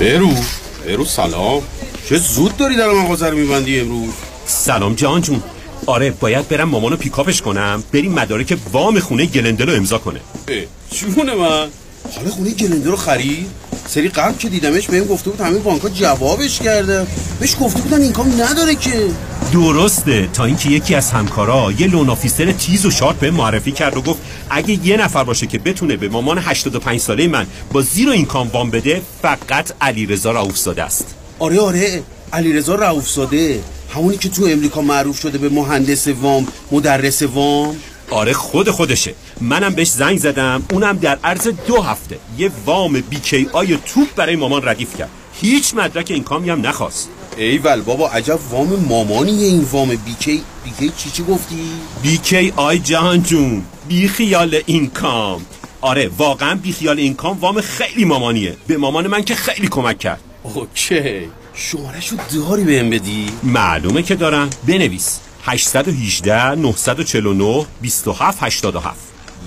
[SPEAKER 35] به به سلام. چه زود داری در مغازه رو میبندی امروز؟
[SPEAKER 40] سلام جهان جون. آره باید برم مامانو پیکاپش کنم. بریم مدارک وام خونه گلندل رو امضا کنه.
[SPEAKER 35] جون من. حالا خونه گلندل رو خرید؟ سری قبل که دیدمش بهم گفته بود همه بانک‌ها جوابش کرده. بهش گفته بودن income نداره که.
[SPEAKER 40] درسته. تا اینکه یکی از همکارا یه loan officer تیز و sharp بهم معرفی کرد و گفت اگه یه نفر باشه که بتونه به مامان 85 ساله من با zero income وام بده فقط علیرضا رؤوفزاده است.
[SPEAKER 35] آره آره. علیرضا رؤوفزاده. همونی که تو امریکا معروف شده به مهندس وام مدرس وام.
[SPEAKER 40] آره خود خودشه. منم بهش زنگ زدم اونم در عرض دو هفته یه وام BKI توپ برای مامان ردیف کرد. هیچ مدرک income ی هم نخواست.
[SPEAKER 35] ایول بابا عجب وام مامانیه این وام. BK BK چی چی گفتی؟
[SPEAKER 40] BKI جهان جون. بی خیال income. آره واقعا بی خیال income وام خیلی مامانیه. به مامان من که خیلی کمک کرد.
[SPEAKER 35] OK.
[SPEAKER 41] شمارشو داری بهم بدی؟
[SPEAKER 40] معلومه که دارم. بنویس. 818 949 27 87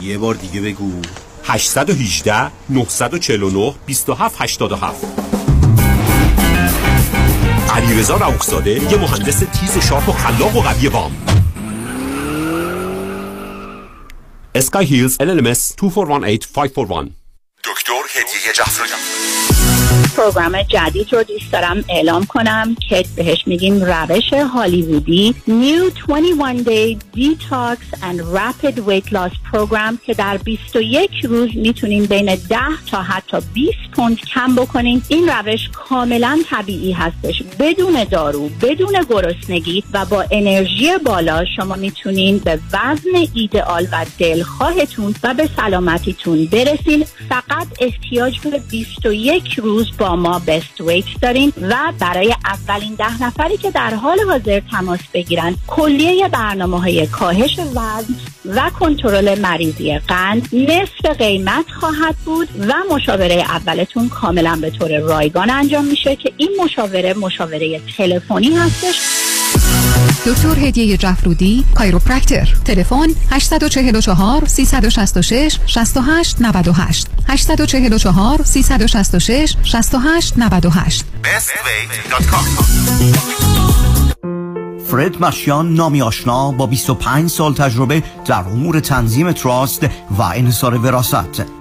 [SPEAKER 41] یه بار دیگه بگو.
[SPEAKER 40] 818 949 27 87 علیرضا رؤوفزاده یه مهندس تیز sharp و خلاق و قوی وام. اسکای هیلز LLMS 2418 541
[SPEAKER 42] دکتر هدیه جعفری
[SPEAKER 43] پروگرام جدید رو دوست دارم اعلام کنم که بهش میگیم روش هالیوودی. New 21 Day Detox and Rapid Weight Loss Program که در 21 روز می‌تونیم بین 10 تا حتی 20 پوند کم بکنیم. این روش کاملا طبیعی هستش. بدون دارو بدون گرسنگی و با انرژی بالا شما می‌تونین به وزن ایدئال و دلخواهتون و به سلامتیتون برسین. فقط احتیاج به 21 روز با ما بست ویت داریم و برای اولین ده نفری که در حال حاضر تماس بگیرن کلیه برنامه های کاهش وزن و کنترل مریضی قند نصف قیمت خواهد بود و مشاوره اولتون کاملا به طور رایگان انجام میشه که این مشاوره مشاوره تلفنی هستش.
[SPEAKER 8] دکتر هدیه جفرودی کایروپرکتر تلفن 844 366 68 98 844 366 68 98
[SPEAKER 36] فرد مشیان نامی آشنا با 25 سال تجربه در امور تنظیم تراست و انحصار وراست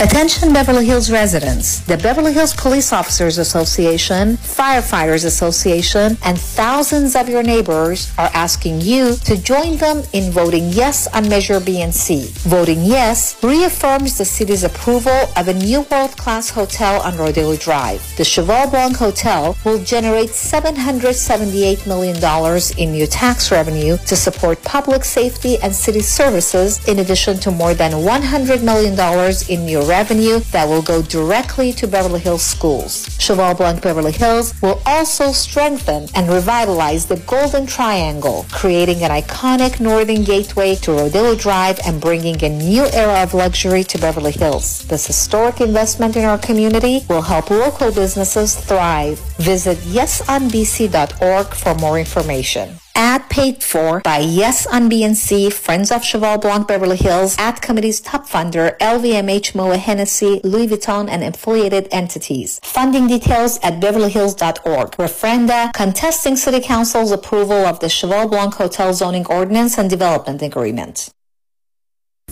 [SPEAKER 44] Attention Beverly Hills residents. The Beverly Hills Police Officers Association, Firefighters Association, and thousands of your neighbors are asking you to join them in voting yes on Measure B and C. Voting yes reaffirms the city's approval of a new world-class hotel on Rodeo Drive. The Cheval Blanc Hotel will generate $778 million in new tax revenue to support public safety and city services in addition to more than $100 million in new revenue that will go directly to Beverly Hills schools. Cheval Blanc Beverly Hills will also strengthen and revitalize the Golden Triangle, creating an iconic northern gateway to Rodillo Drive and bringing a new era of luxury to Beverly Hills. This historic investment in our community will help local businesses thrive. Visit yesonbc.org for more information. Ad paid for by Yes on BNC, Friends of Cheval Blanc Beverly Hills, Ad Committee's top funder, LVMH, Moa Hennessy, Louis Vuitton, and affiliated entities. Funding details at beverlyhills.org. Referenda contesting City Council's approval of the Cheval Blanc Hotel Zoning Ordinance and Development Agreement.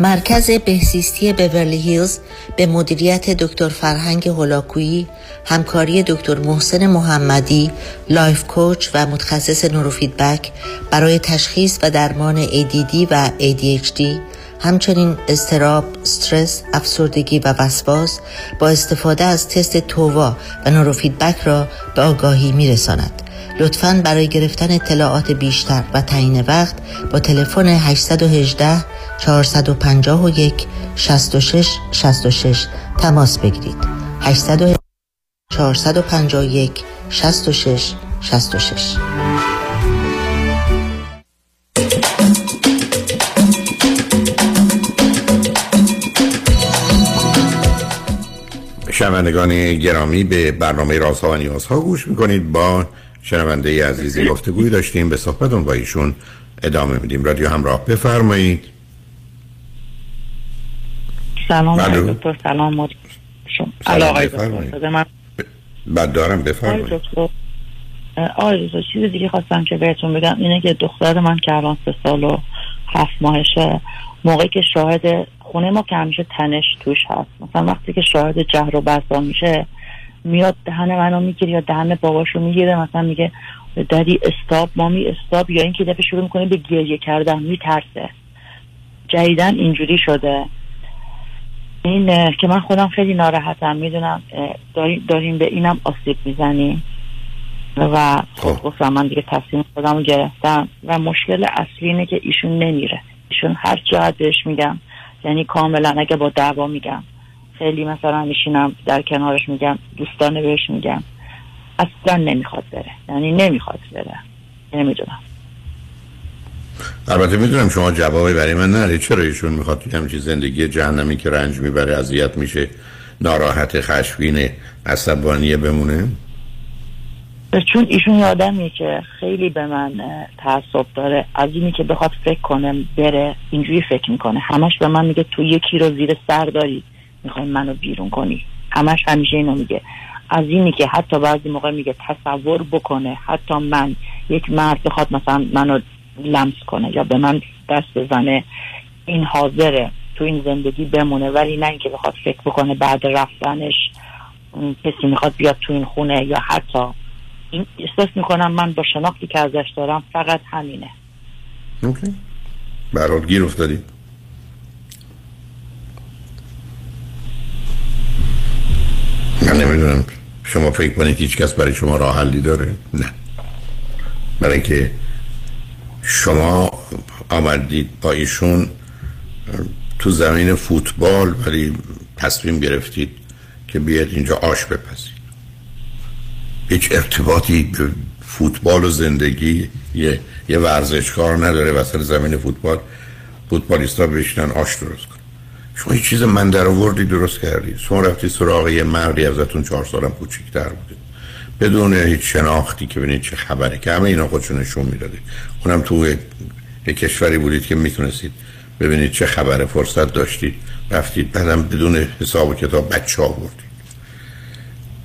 [SPEAKER 44] مرکز بهزیستی بورلی هیلز به مدیریت دکتر فرهنگ هولاکویی همکاری دکتر محسن محمدی life coach و متخصص نوروفیدبک برای تشخیص و درمان ADD و ADHD همچنین استراب، استرس، افسردگی و وسواس با استفاده از تست تووا و نوروفیدبک را به آگاهی می رساند. لطفاً برای گرفتن اطلاعات بیشتر و تعیین وقت با تلفن 818 451 66 66 تماس بگیرید. 818 451 66 66
[SPEAKER 1] شنوندگان گرامی به برنامه رازها و نیازها گوش می‌کنید. با شنونده عزیزی گفتگوی داشتیم به صحبتون با ایشون ادامه میدیم. رادیو همراه بفرمایید.
[SPEAKER 38] سلام
[SPEAKER 1] بله.
[SPEAKER 38] دکتر سلام شما.
[SPEAKER 1] سلام، بعد دارم بفرمایید.
[SPEAKER 38] آقای دکتر چیز دیگه خواستم که بهتون بگم اینه که دختر من که الان سه سال و هفت ماهشه موقعی که شاهد خونه ما که همیشه تنش توش هست. مثلا وقتی که شاهد جهر و بسا میشه میاد دهن منو می‌گیره یا دهن باباشو می‌گیره مثلا میگه دادی استاب مامی استاب یا اینکه دفعه شروع می‌کنه به گریه کردن میترسه. جدیدن اینجوری شده. این که من خودم خیلی ناراحتم می‌دونم داریم, داریم به اینم آسیب می‌زنیم. و خب. گفتم من دیگه تصمیم خودم رو گرفتم. و مشکل اصلی اینه که ایشون نمیره. ایشون هر جهت بهش میگم یعنی کاملا اگه با دعوا میگم. خیلی مثلا میشینم در کنارش میگم دوستانه بهش میگم. اصلا نمی‌خواد بره. یعنی نمی‌خواد بره. نمی‌دونم.
[SPEAKER 1] البته می‌دونم شما جوابی برای من نره چرا ایشون می‌خواد توی همچین زندگی جهنمی که رنج می‌بره اذیت میشه ناراحت خشمگین عصبانی بمونه؟
[SPEAKER 38] چون ایشون یه آدمیه که خیلی به من تعصب داره. از اینی که بخواد فکر کنه بره اینجوری فکر می‌کنه. همش به من میگه تو یکی رو زیر سر داری. می‌خوای منو بیرون کنی. همش همیشه اینو میگه. از اینی که حتی بعضی موقع میگه تصور بکنه. حتی من یک مرد بخواد مثلا منو لمس کنه یا به من دست بزنه این حاضره. تو این زندگی بمونه. ولی نه اینکه بخواد فکر بکنه بعد رفتنش کسی می‌خواد بیاد تو این خونه یا حتی. این احساس می‌کنم من با شناختی که ازش دارم فقط همینه.
[SPEAKER 1] اوکی. برات گیر افتادی. من نمی‌دونم شما فکر کنید هیچ کس برای شما راه حلی داره؟ نه. برای اینکه شما آمدید با ایشون تو زمین فوتبال ولی تصمیم گرفتید که بیاد اینجا آش بپزید. هیچ ارتباطی به فوتبال و زندگی یه, یه ورزشکار نداره وسط زمین فوتبال فوتبالیستا بشینن آش درست کن شما هیچ چیز من در آوردی درست کردی. شما رفتی سراغ یه مردی ازتون چهار سالم کوچیک‌تر بوده. بدون هیچ شناختی که ببینید چه خبره که همه اینا خودشون نشون می‌داده. اونم تو یک کشوری بودید که می‌تونستید ببینید چه خبره فرصت داشتید رفتید. بعدم بدون حساب و کتاب بچه آوردید.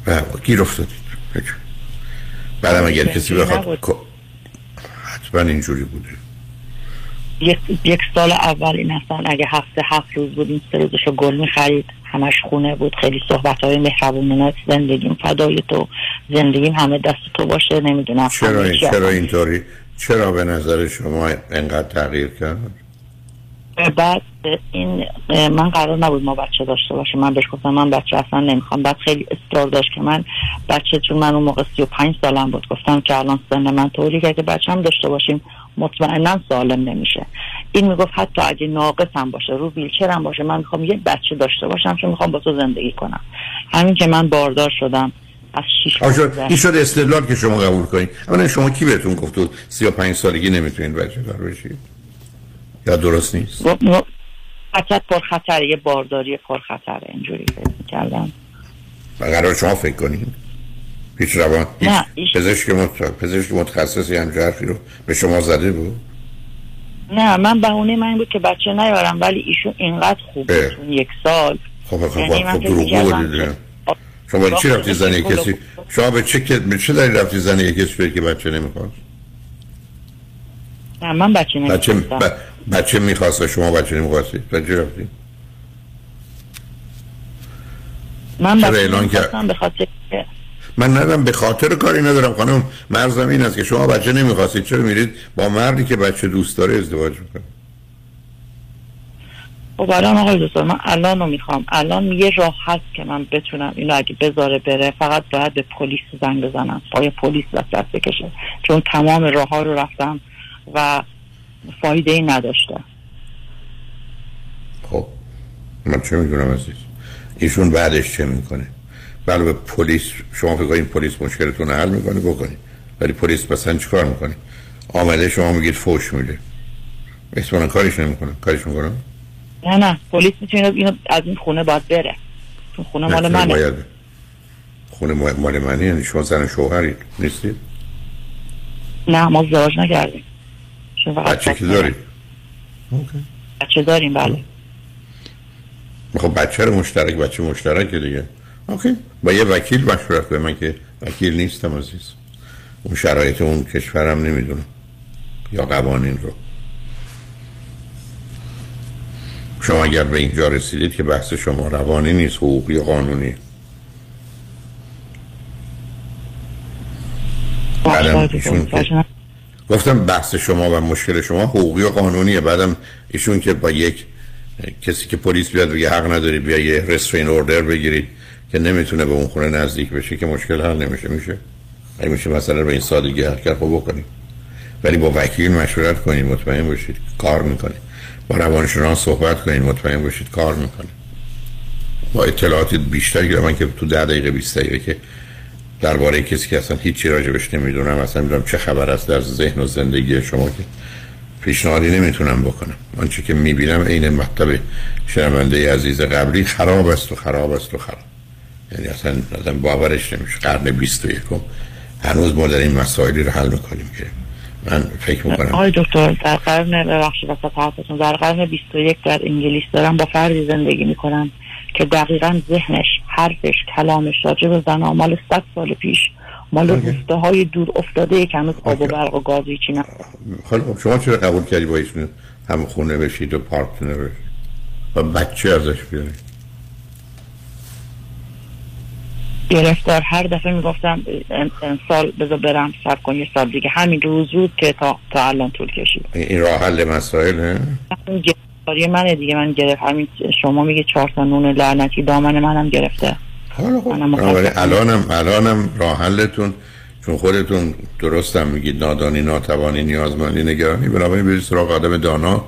[SPEAKER 1] و گیر افتادید. بعدم اگر کسی بخواد حتما اینجوری بوده.
[SPEAKER 38] یک, یک سال اول این اصلا اگه هفته هفت روز بود این سه روزشو گل می‌خرید همش خونه بود خیلی صحبت های مهربونانه زندگیم فدای تو زندگیم همه دست تو باشه نمی‌دونم
[SPEAKER 1] چرا چرا اینطوری؟ چرا به نظر شما انقدر تغییر کرد؟
[SPEAKER 38] بعد این من قرار نبود ما بچه داشته باشیم. من بهش گفتم من بچه اصلا نمی‌خوام. بعد خیلی اصرار داشت که من بچه چون من اون موقع 35 سالم بود گفتم که الان سن من طوری که اگه بچه هم داشته باشیم. مطمئنا سالم نمیشه. این می‌گفت حتی اگه ناقصم باشه رو ویلچر هم باشه من می‌خوام یه بچه داشته باشم چون می‌خوام با تو زندگی کنم. همین که من باردار شدم از شیش
[SPEAKER 1] این شد استدلال که شما قبول کنید. اما شما کی بهتون گفت تو 35 سالگی نمی‌تونید بچه دار بشید یا درست نیست؟
[SPEAKER 38] گفت نو- خطر پرخطره یه بارداری پرخطره اینجوری فکر کردم
[SPEAKER 1] قرار شما فکر کنید؟ هیچ روان هیچ
[SPEAKER 38] نه،
[SPEAKER 1] پزشک, مت... پزشک متخصصی همچه حرفی رو به شما زده بود؟
[SPEAKER 38] نه من بهونه من بود که بچه نیارم ولی ایشون اینقدر خوب. بود. یک سال.
[SPEAKER 1] خب خب
[SPEAKER 38] یعنی
[SPEAKER 1] خب,
[SPEAKER 38] من
[SPEAKER 1] خب دروغ بودید شما به چی رفتی زنی کسی؟ شما به چه به چه دلیل رفتی زنی کسی بگی که بچه نمی‌خواد
[SPEAKER 38] نه من بچه
[SPEAKER 1] بچه
[SPEAKER 38] نمی‌خواستم.
[SPEAKER 1] ب... بچه می‌خواست و شما بچه نمی‌خواستید به چی رفتی؟
[SPEAKER 38] من بچه
[SPEAKER 1] اعلان کرد؟
[SPEAKER 38] به خاطر
[SPEAKER 1] من ندارم به خاطر کاری ندارم. خانم مرزم این است که شما بچه نمی‌خواستید. چرا میرید؟ با مردی که بچه دوست داره ازدواج می‌کنید
[SPEAKER 38] خب الان آقای دکتر من الان رو می‌خوام. الان یه راه هست که من بتونم اینو اگه بذاره بره فقط باید به پلیس زنگ بزنم. باید پلیس وسط بکشه. چون تمام راه ها رو رفتم و فایده ای نداشته
[SPEAKER 1] خب من چه می‌دونم عزیز؟ ایشون بعدش چه می‌کنه؟ بله به پلیس شما فکر کنید پلیس مشکلتون حل می‌کنه؟ بکنید. ولی پلیس مثلا چیکار می‌کنه؟ آمده شما میگید فوش میده. احتمالا کارش نمی‌کنه. کارش می‌کنه؟
[SPEAKER 38] نه نه. پلیس می‌تونه اینو از این خونه باید بره. چون خونه مال منه.
[SPEAKER 1] باید خونه مال منه. یعنی شما زن و شوهرید نیستید؟
[SPEAKER 38] نه ما ازدواج نکردیم.
[SPEAKER 1] بچه که دارید.
[SPEAKER 38] بچه داریم بله.
[SPEAKER 1] خب بچه رو مشترک بچه مشترک دیگه. اوکی با یه وکیل مشورت کنه من که وکیل نیستم عزیز. اون شرایط اون کشورم نمی‌دونم. یا قوانین رو. شما اگر به اینجا رسیدید که بحث شما روانی نیست حقوقی و قانونی. بعدم ایشون که گفتم بحث شما و مشکل شما حقوقی و قانونیه. بعدم ایشون که با یک کسی که پلیس بیاد بگه حق نداری بیا یه رسترین اوردر بگیرید که نمی‌تونه به اون خونه نزدیک بشه که مشکل حل نمیشه. میشه؟ اگه میشه مثلا به این سادگی حل کرد خب بکنید ولی با وکیل مشورت کنید مطمئن باشید کار می‌کنید با روانشناس صحبت کنید مطمئن باشید کار می‌کنید با اطلاعات بیشتری من که تو ده دقیقه 20 دقیقه که درباره کسی که اصلا هیچی راجبش نمی‌دونم اصلا می‌دونم چه خبر است در ذهن و زندگی شما که پیشنهادی نمی‌تونم بکنم. آنچه که می‌بینم عین مطلب شنونده عزیز قبلی خراب است و خراب است و خراب. یعنی اصلا آدم باورش نمیشه. قرن 21 هنوز ما در این مسائلی رو حل می‌کنیم که من فکر می‌کنم
[SPEAKER 38] آقای دکتر در قرن ببخشید وسط حرفتون. در قرن 21 در انگلیس دارم با فردی زندگی می‌کنم که دقیقا ذهنش حرفش کلامش راجع به زن مال 100 سال پیش مال روسته های دور افتاده که هنوز آب و برق و گاز هیچی نه.
[SPEAKER 1] خیلی خب شما چرا قبول کردی با ایشون هم خونه بشید و پارتنر بشید؟ و بچه ازش بیارید.
[SPEAKER 38] گرفتار هر دفعه می‌گفتم سال بذار برم سب کن یه سال دیگه. همین روز بود که تا, تا الان طول کشید.
[SPEAKER 1] این راه حل مسائل؟
[SPEAKER 38] گرفتاری منه دیگه من گرفت همین شما میگه چهار تا نون لعنتی دامن منم گرفته.
[SPEAKER 1] ولی الانم الانم راه حلتون چون خودتون درستم میگید نادانی ناتوانی نیازمندی نگرانی. بنابراین برید سراغ آدم دانا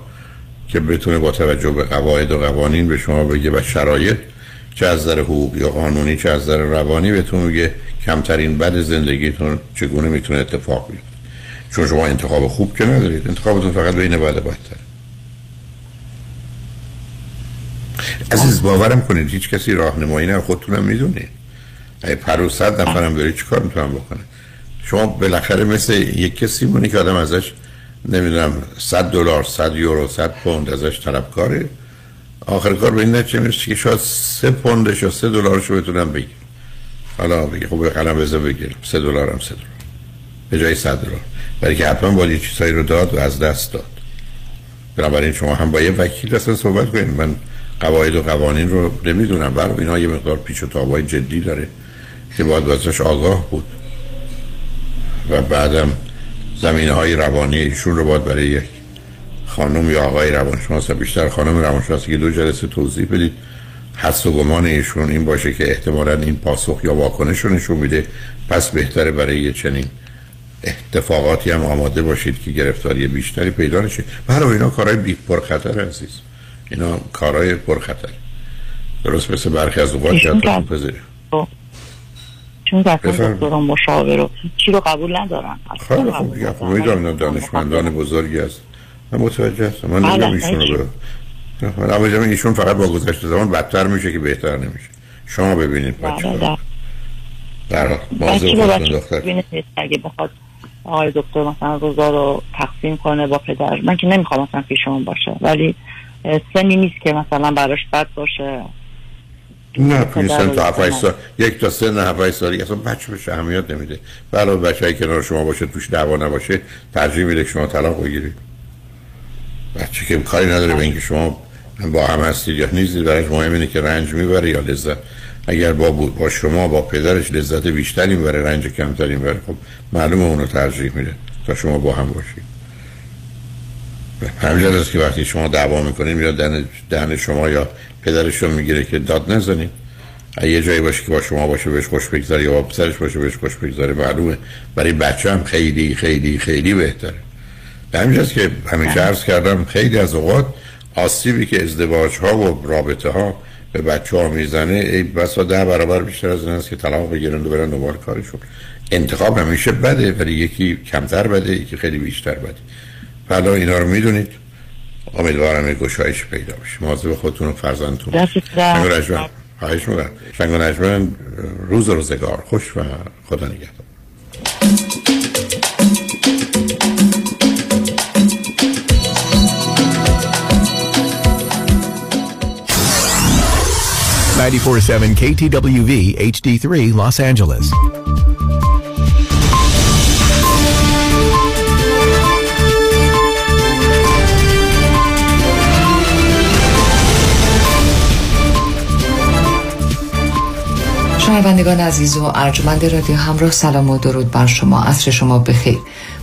[SPEAKER 1] که بتونه با توجه به قواعد و قوانین به شما بگه و شرایط چه از نظر حقوقی یا قانونی چه از نظر روانی بهتون میگه کمترین بد زندگیتون چگونه می‌تونه اتفاق بیفته؟ چون شما انتخاب خوب که ندارید انتخابتون فقط بین بد و بدتر عزیز باورم کنید هیچ کسی راهنمایی نه خودتونم می‌دونید. اگه پر صد نفرم داری چیکار می‌تونم بکنه شما بالاخره مثل یک کسی مونی که آدم ازش نمی‌دونم 100 دلار 100 یورو 100 پوند ازش طلبکاره؟ آخر کار به این نتیجه می‌رسه که شاید 3 پوندش یا 3 دلارشو بتونم بگیر حالا بگی خب قلم بزن بگیر 3 دلار هم 3 دلار. به جای 100 دلار. برای که حتما باید یه چیزایی رو داد و از دست داد. بنابراین شما هم با یه وکیل اصلا صحبت کنید من قواعد و قوانین رو نمی‌دونم. برای اینا یه مقدار پیچ و تابای جدی داره که باید واسش آگاه بود. و بعدم زمینه های روانی ایشون رو باید برای یک خانم یا آقای روانشناس بیشتر خانم روانشناس که دو جلسه توضیح بدید. حس و گمان ایشون این باشه که احتمالا این پاسخ یا واکنش رو نشون میده. پس بهتره برای یه چنین اتفاقاتی هم آماده باشید که گرفتاری بیشتری پیدا نشه. برای اینا کارهای بی پرخطر عزیز. اینا کارهای پرخطر درست مثل برخی از اوقات
[SPEAKER 38] چون اصلا دکتران مشاور چی رو قبول ندارن.
[SPEAKER 1] خیلی خوب خب می‌دونم دانشمندان بزرگی هست من متوجه هستم. من نمی‌دونم ایشون رو من اما ایشون فقط با گذشته زمان بدتر میشه که بهتر نمیشه. شما ببینید بچه در موضوع خودتون دختر.
[SPEAKER 38] اگه بخواد آقای دکتر مثلا روزا رو تقسیم کنه با پدر من که نمی‌خوام مثلا پیشمون باشه ولی سنی نیست که مثلا براش بد باشه.
[SPEAKER 1] نه توی سن تا 7 سال یک تا سن 7 سالی اصلا بچه بشه اهمیت نمیده. بله بچه های کنار شما باشه توش دعوا نباشه ترجیح میده شما طلاق بگیرید. بچه که کاری نداره به اینکه شما با هم هستید یا نیستید برایش مهم اینه که رنج می‌بره یا لذت. اگر با با شما با پدرش لذت بیشتری می‌بره رنج کمتری می‌بره. خب معلومه اونو ترجیح میده تا شما با هم باشید. همین است که وقتی شما دعوا می‌کنید میاد دهن, دهن شما یا پدرش رو می‌گیره که داد نزنید. یه جایی باشه که با شما باشه بهش خوش بگذاره یا با پسرش باشه بهش خوش بگذاره معلومه. برای بچه هم خیلی خیلی خیلی بهتره. به همین که همیشه عرض کردم خیلی از اوقات آسیبی که ازدواج ها و رابطه ها به بچه ها می‌زنه ای بسا ده برابر بیشتر از این است که طلاق بگیرن و برن دوباره کارشون. انتخاب همیشه بده ولی یکی کمتر بده یکی خیلی بیشتر بده. حالا اینا رو می‌دونید. امیدوارم یه گشایش پیدا بشه. مواظب خودتون و فرزندتون خواهش می‌کنم. شنگ و نجمن روز روزگار. خوش و خدا نگهدار.
[SPEAKER 45] 94.7 KTWV HD3 Los Angeles.
[SPEAKER 46] شنوندگان عزیز و ارجمند رادیو همراه سلام و درود بر شما عصر شما بخیر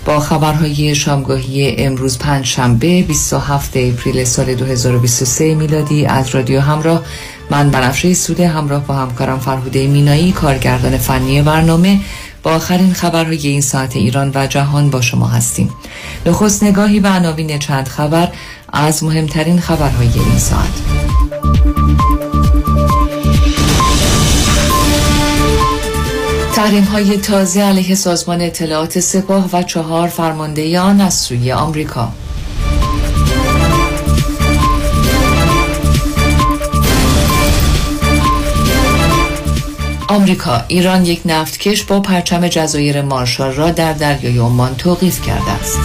[SPEAKER 46] با خبرهای شامگاهی امروز پنج شنبه 27 اپریل سال 2023 میلادی از رادیو همراه من بنفشه سوده همراه با همکارم فرهوده مینایی کارگردان فنی برنامه با آخرین خبرهای این ساعت ایران و جهان با شما هستیم. نخست نگاهی به عناوین چند خبر از مهمترین خبرهای این ساعت. تحریم های تازه علیه سازمان اطلاعات سپاه و چهار فرمانده آن از سوی آمریکا. آمریکا ایران یک نفتکش با پرچم جزایر مارشال را در دریای عمان توقیف کرده است.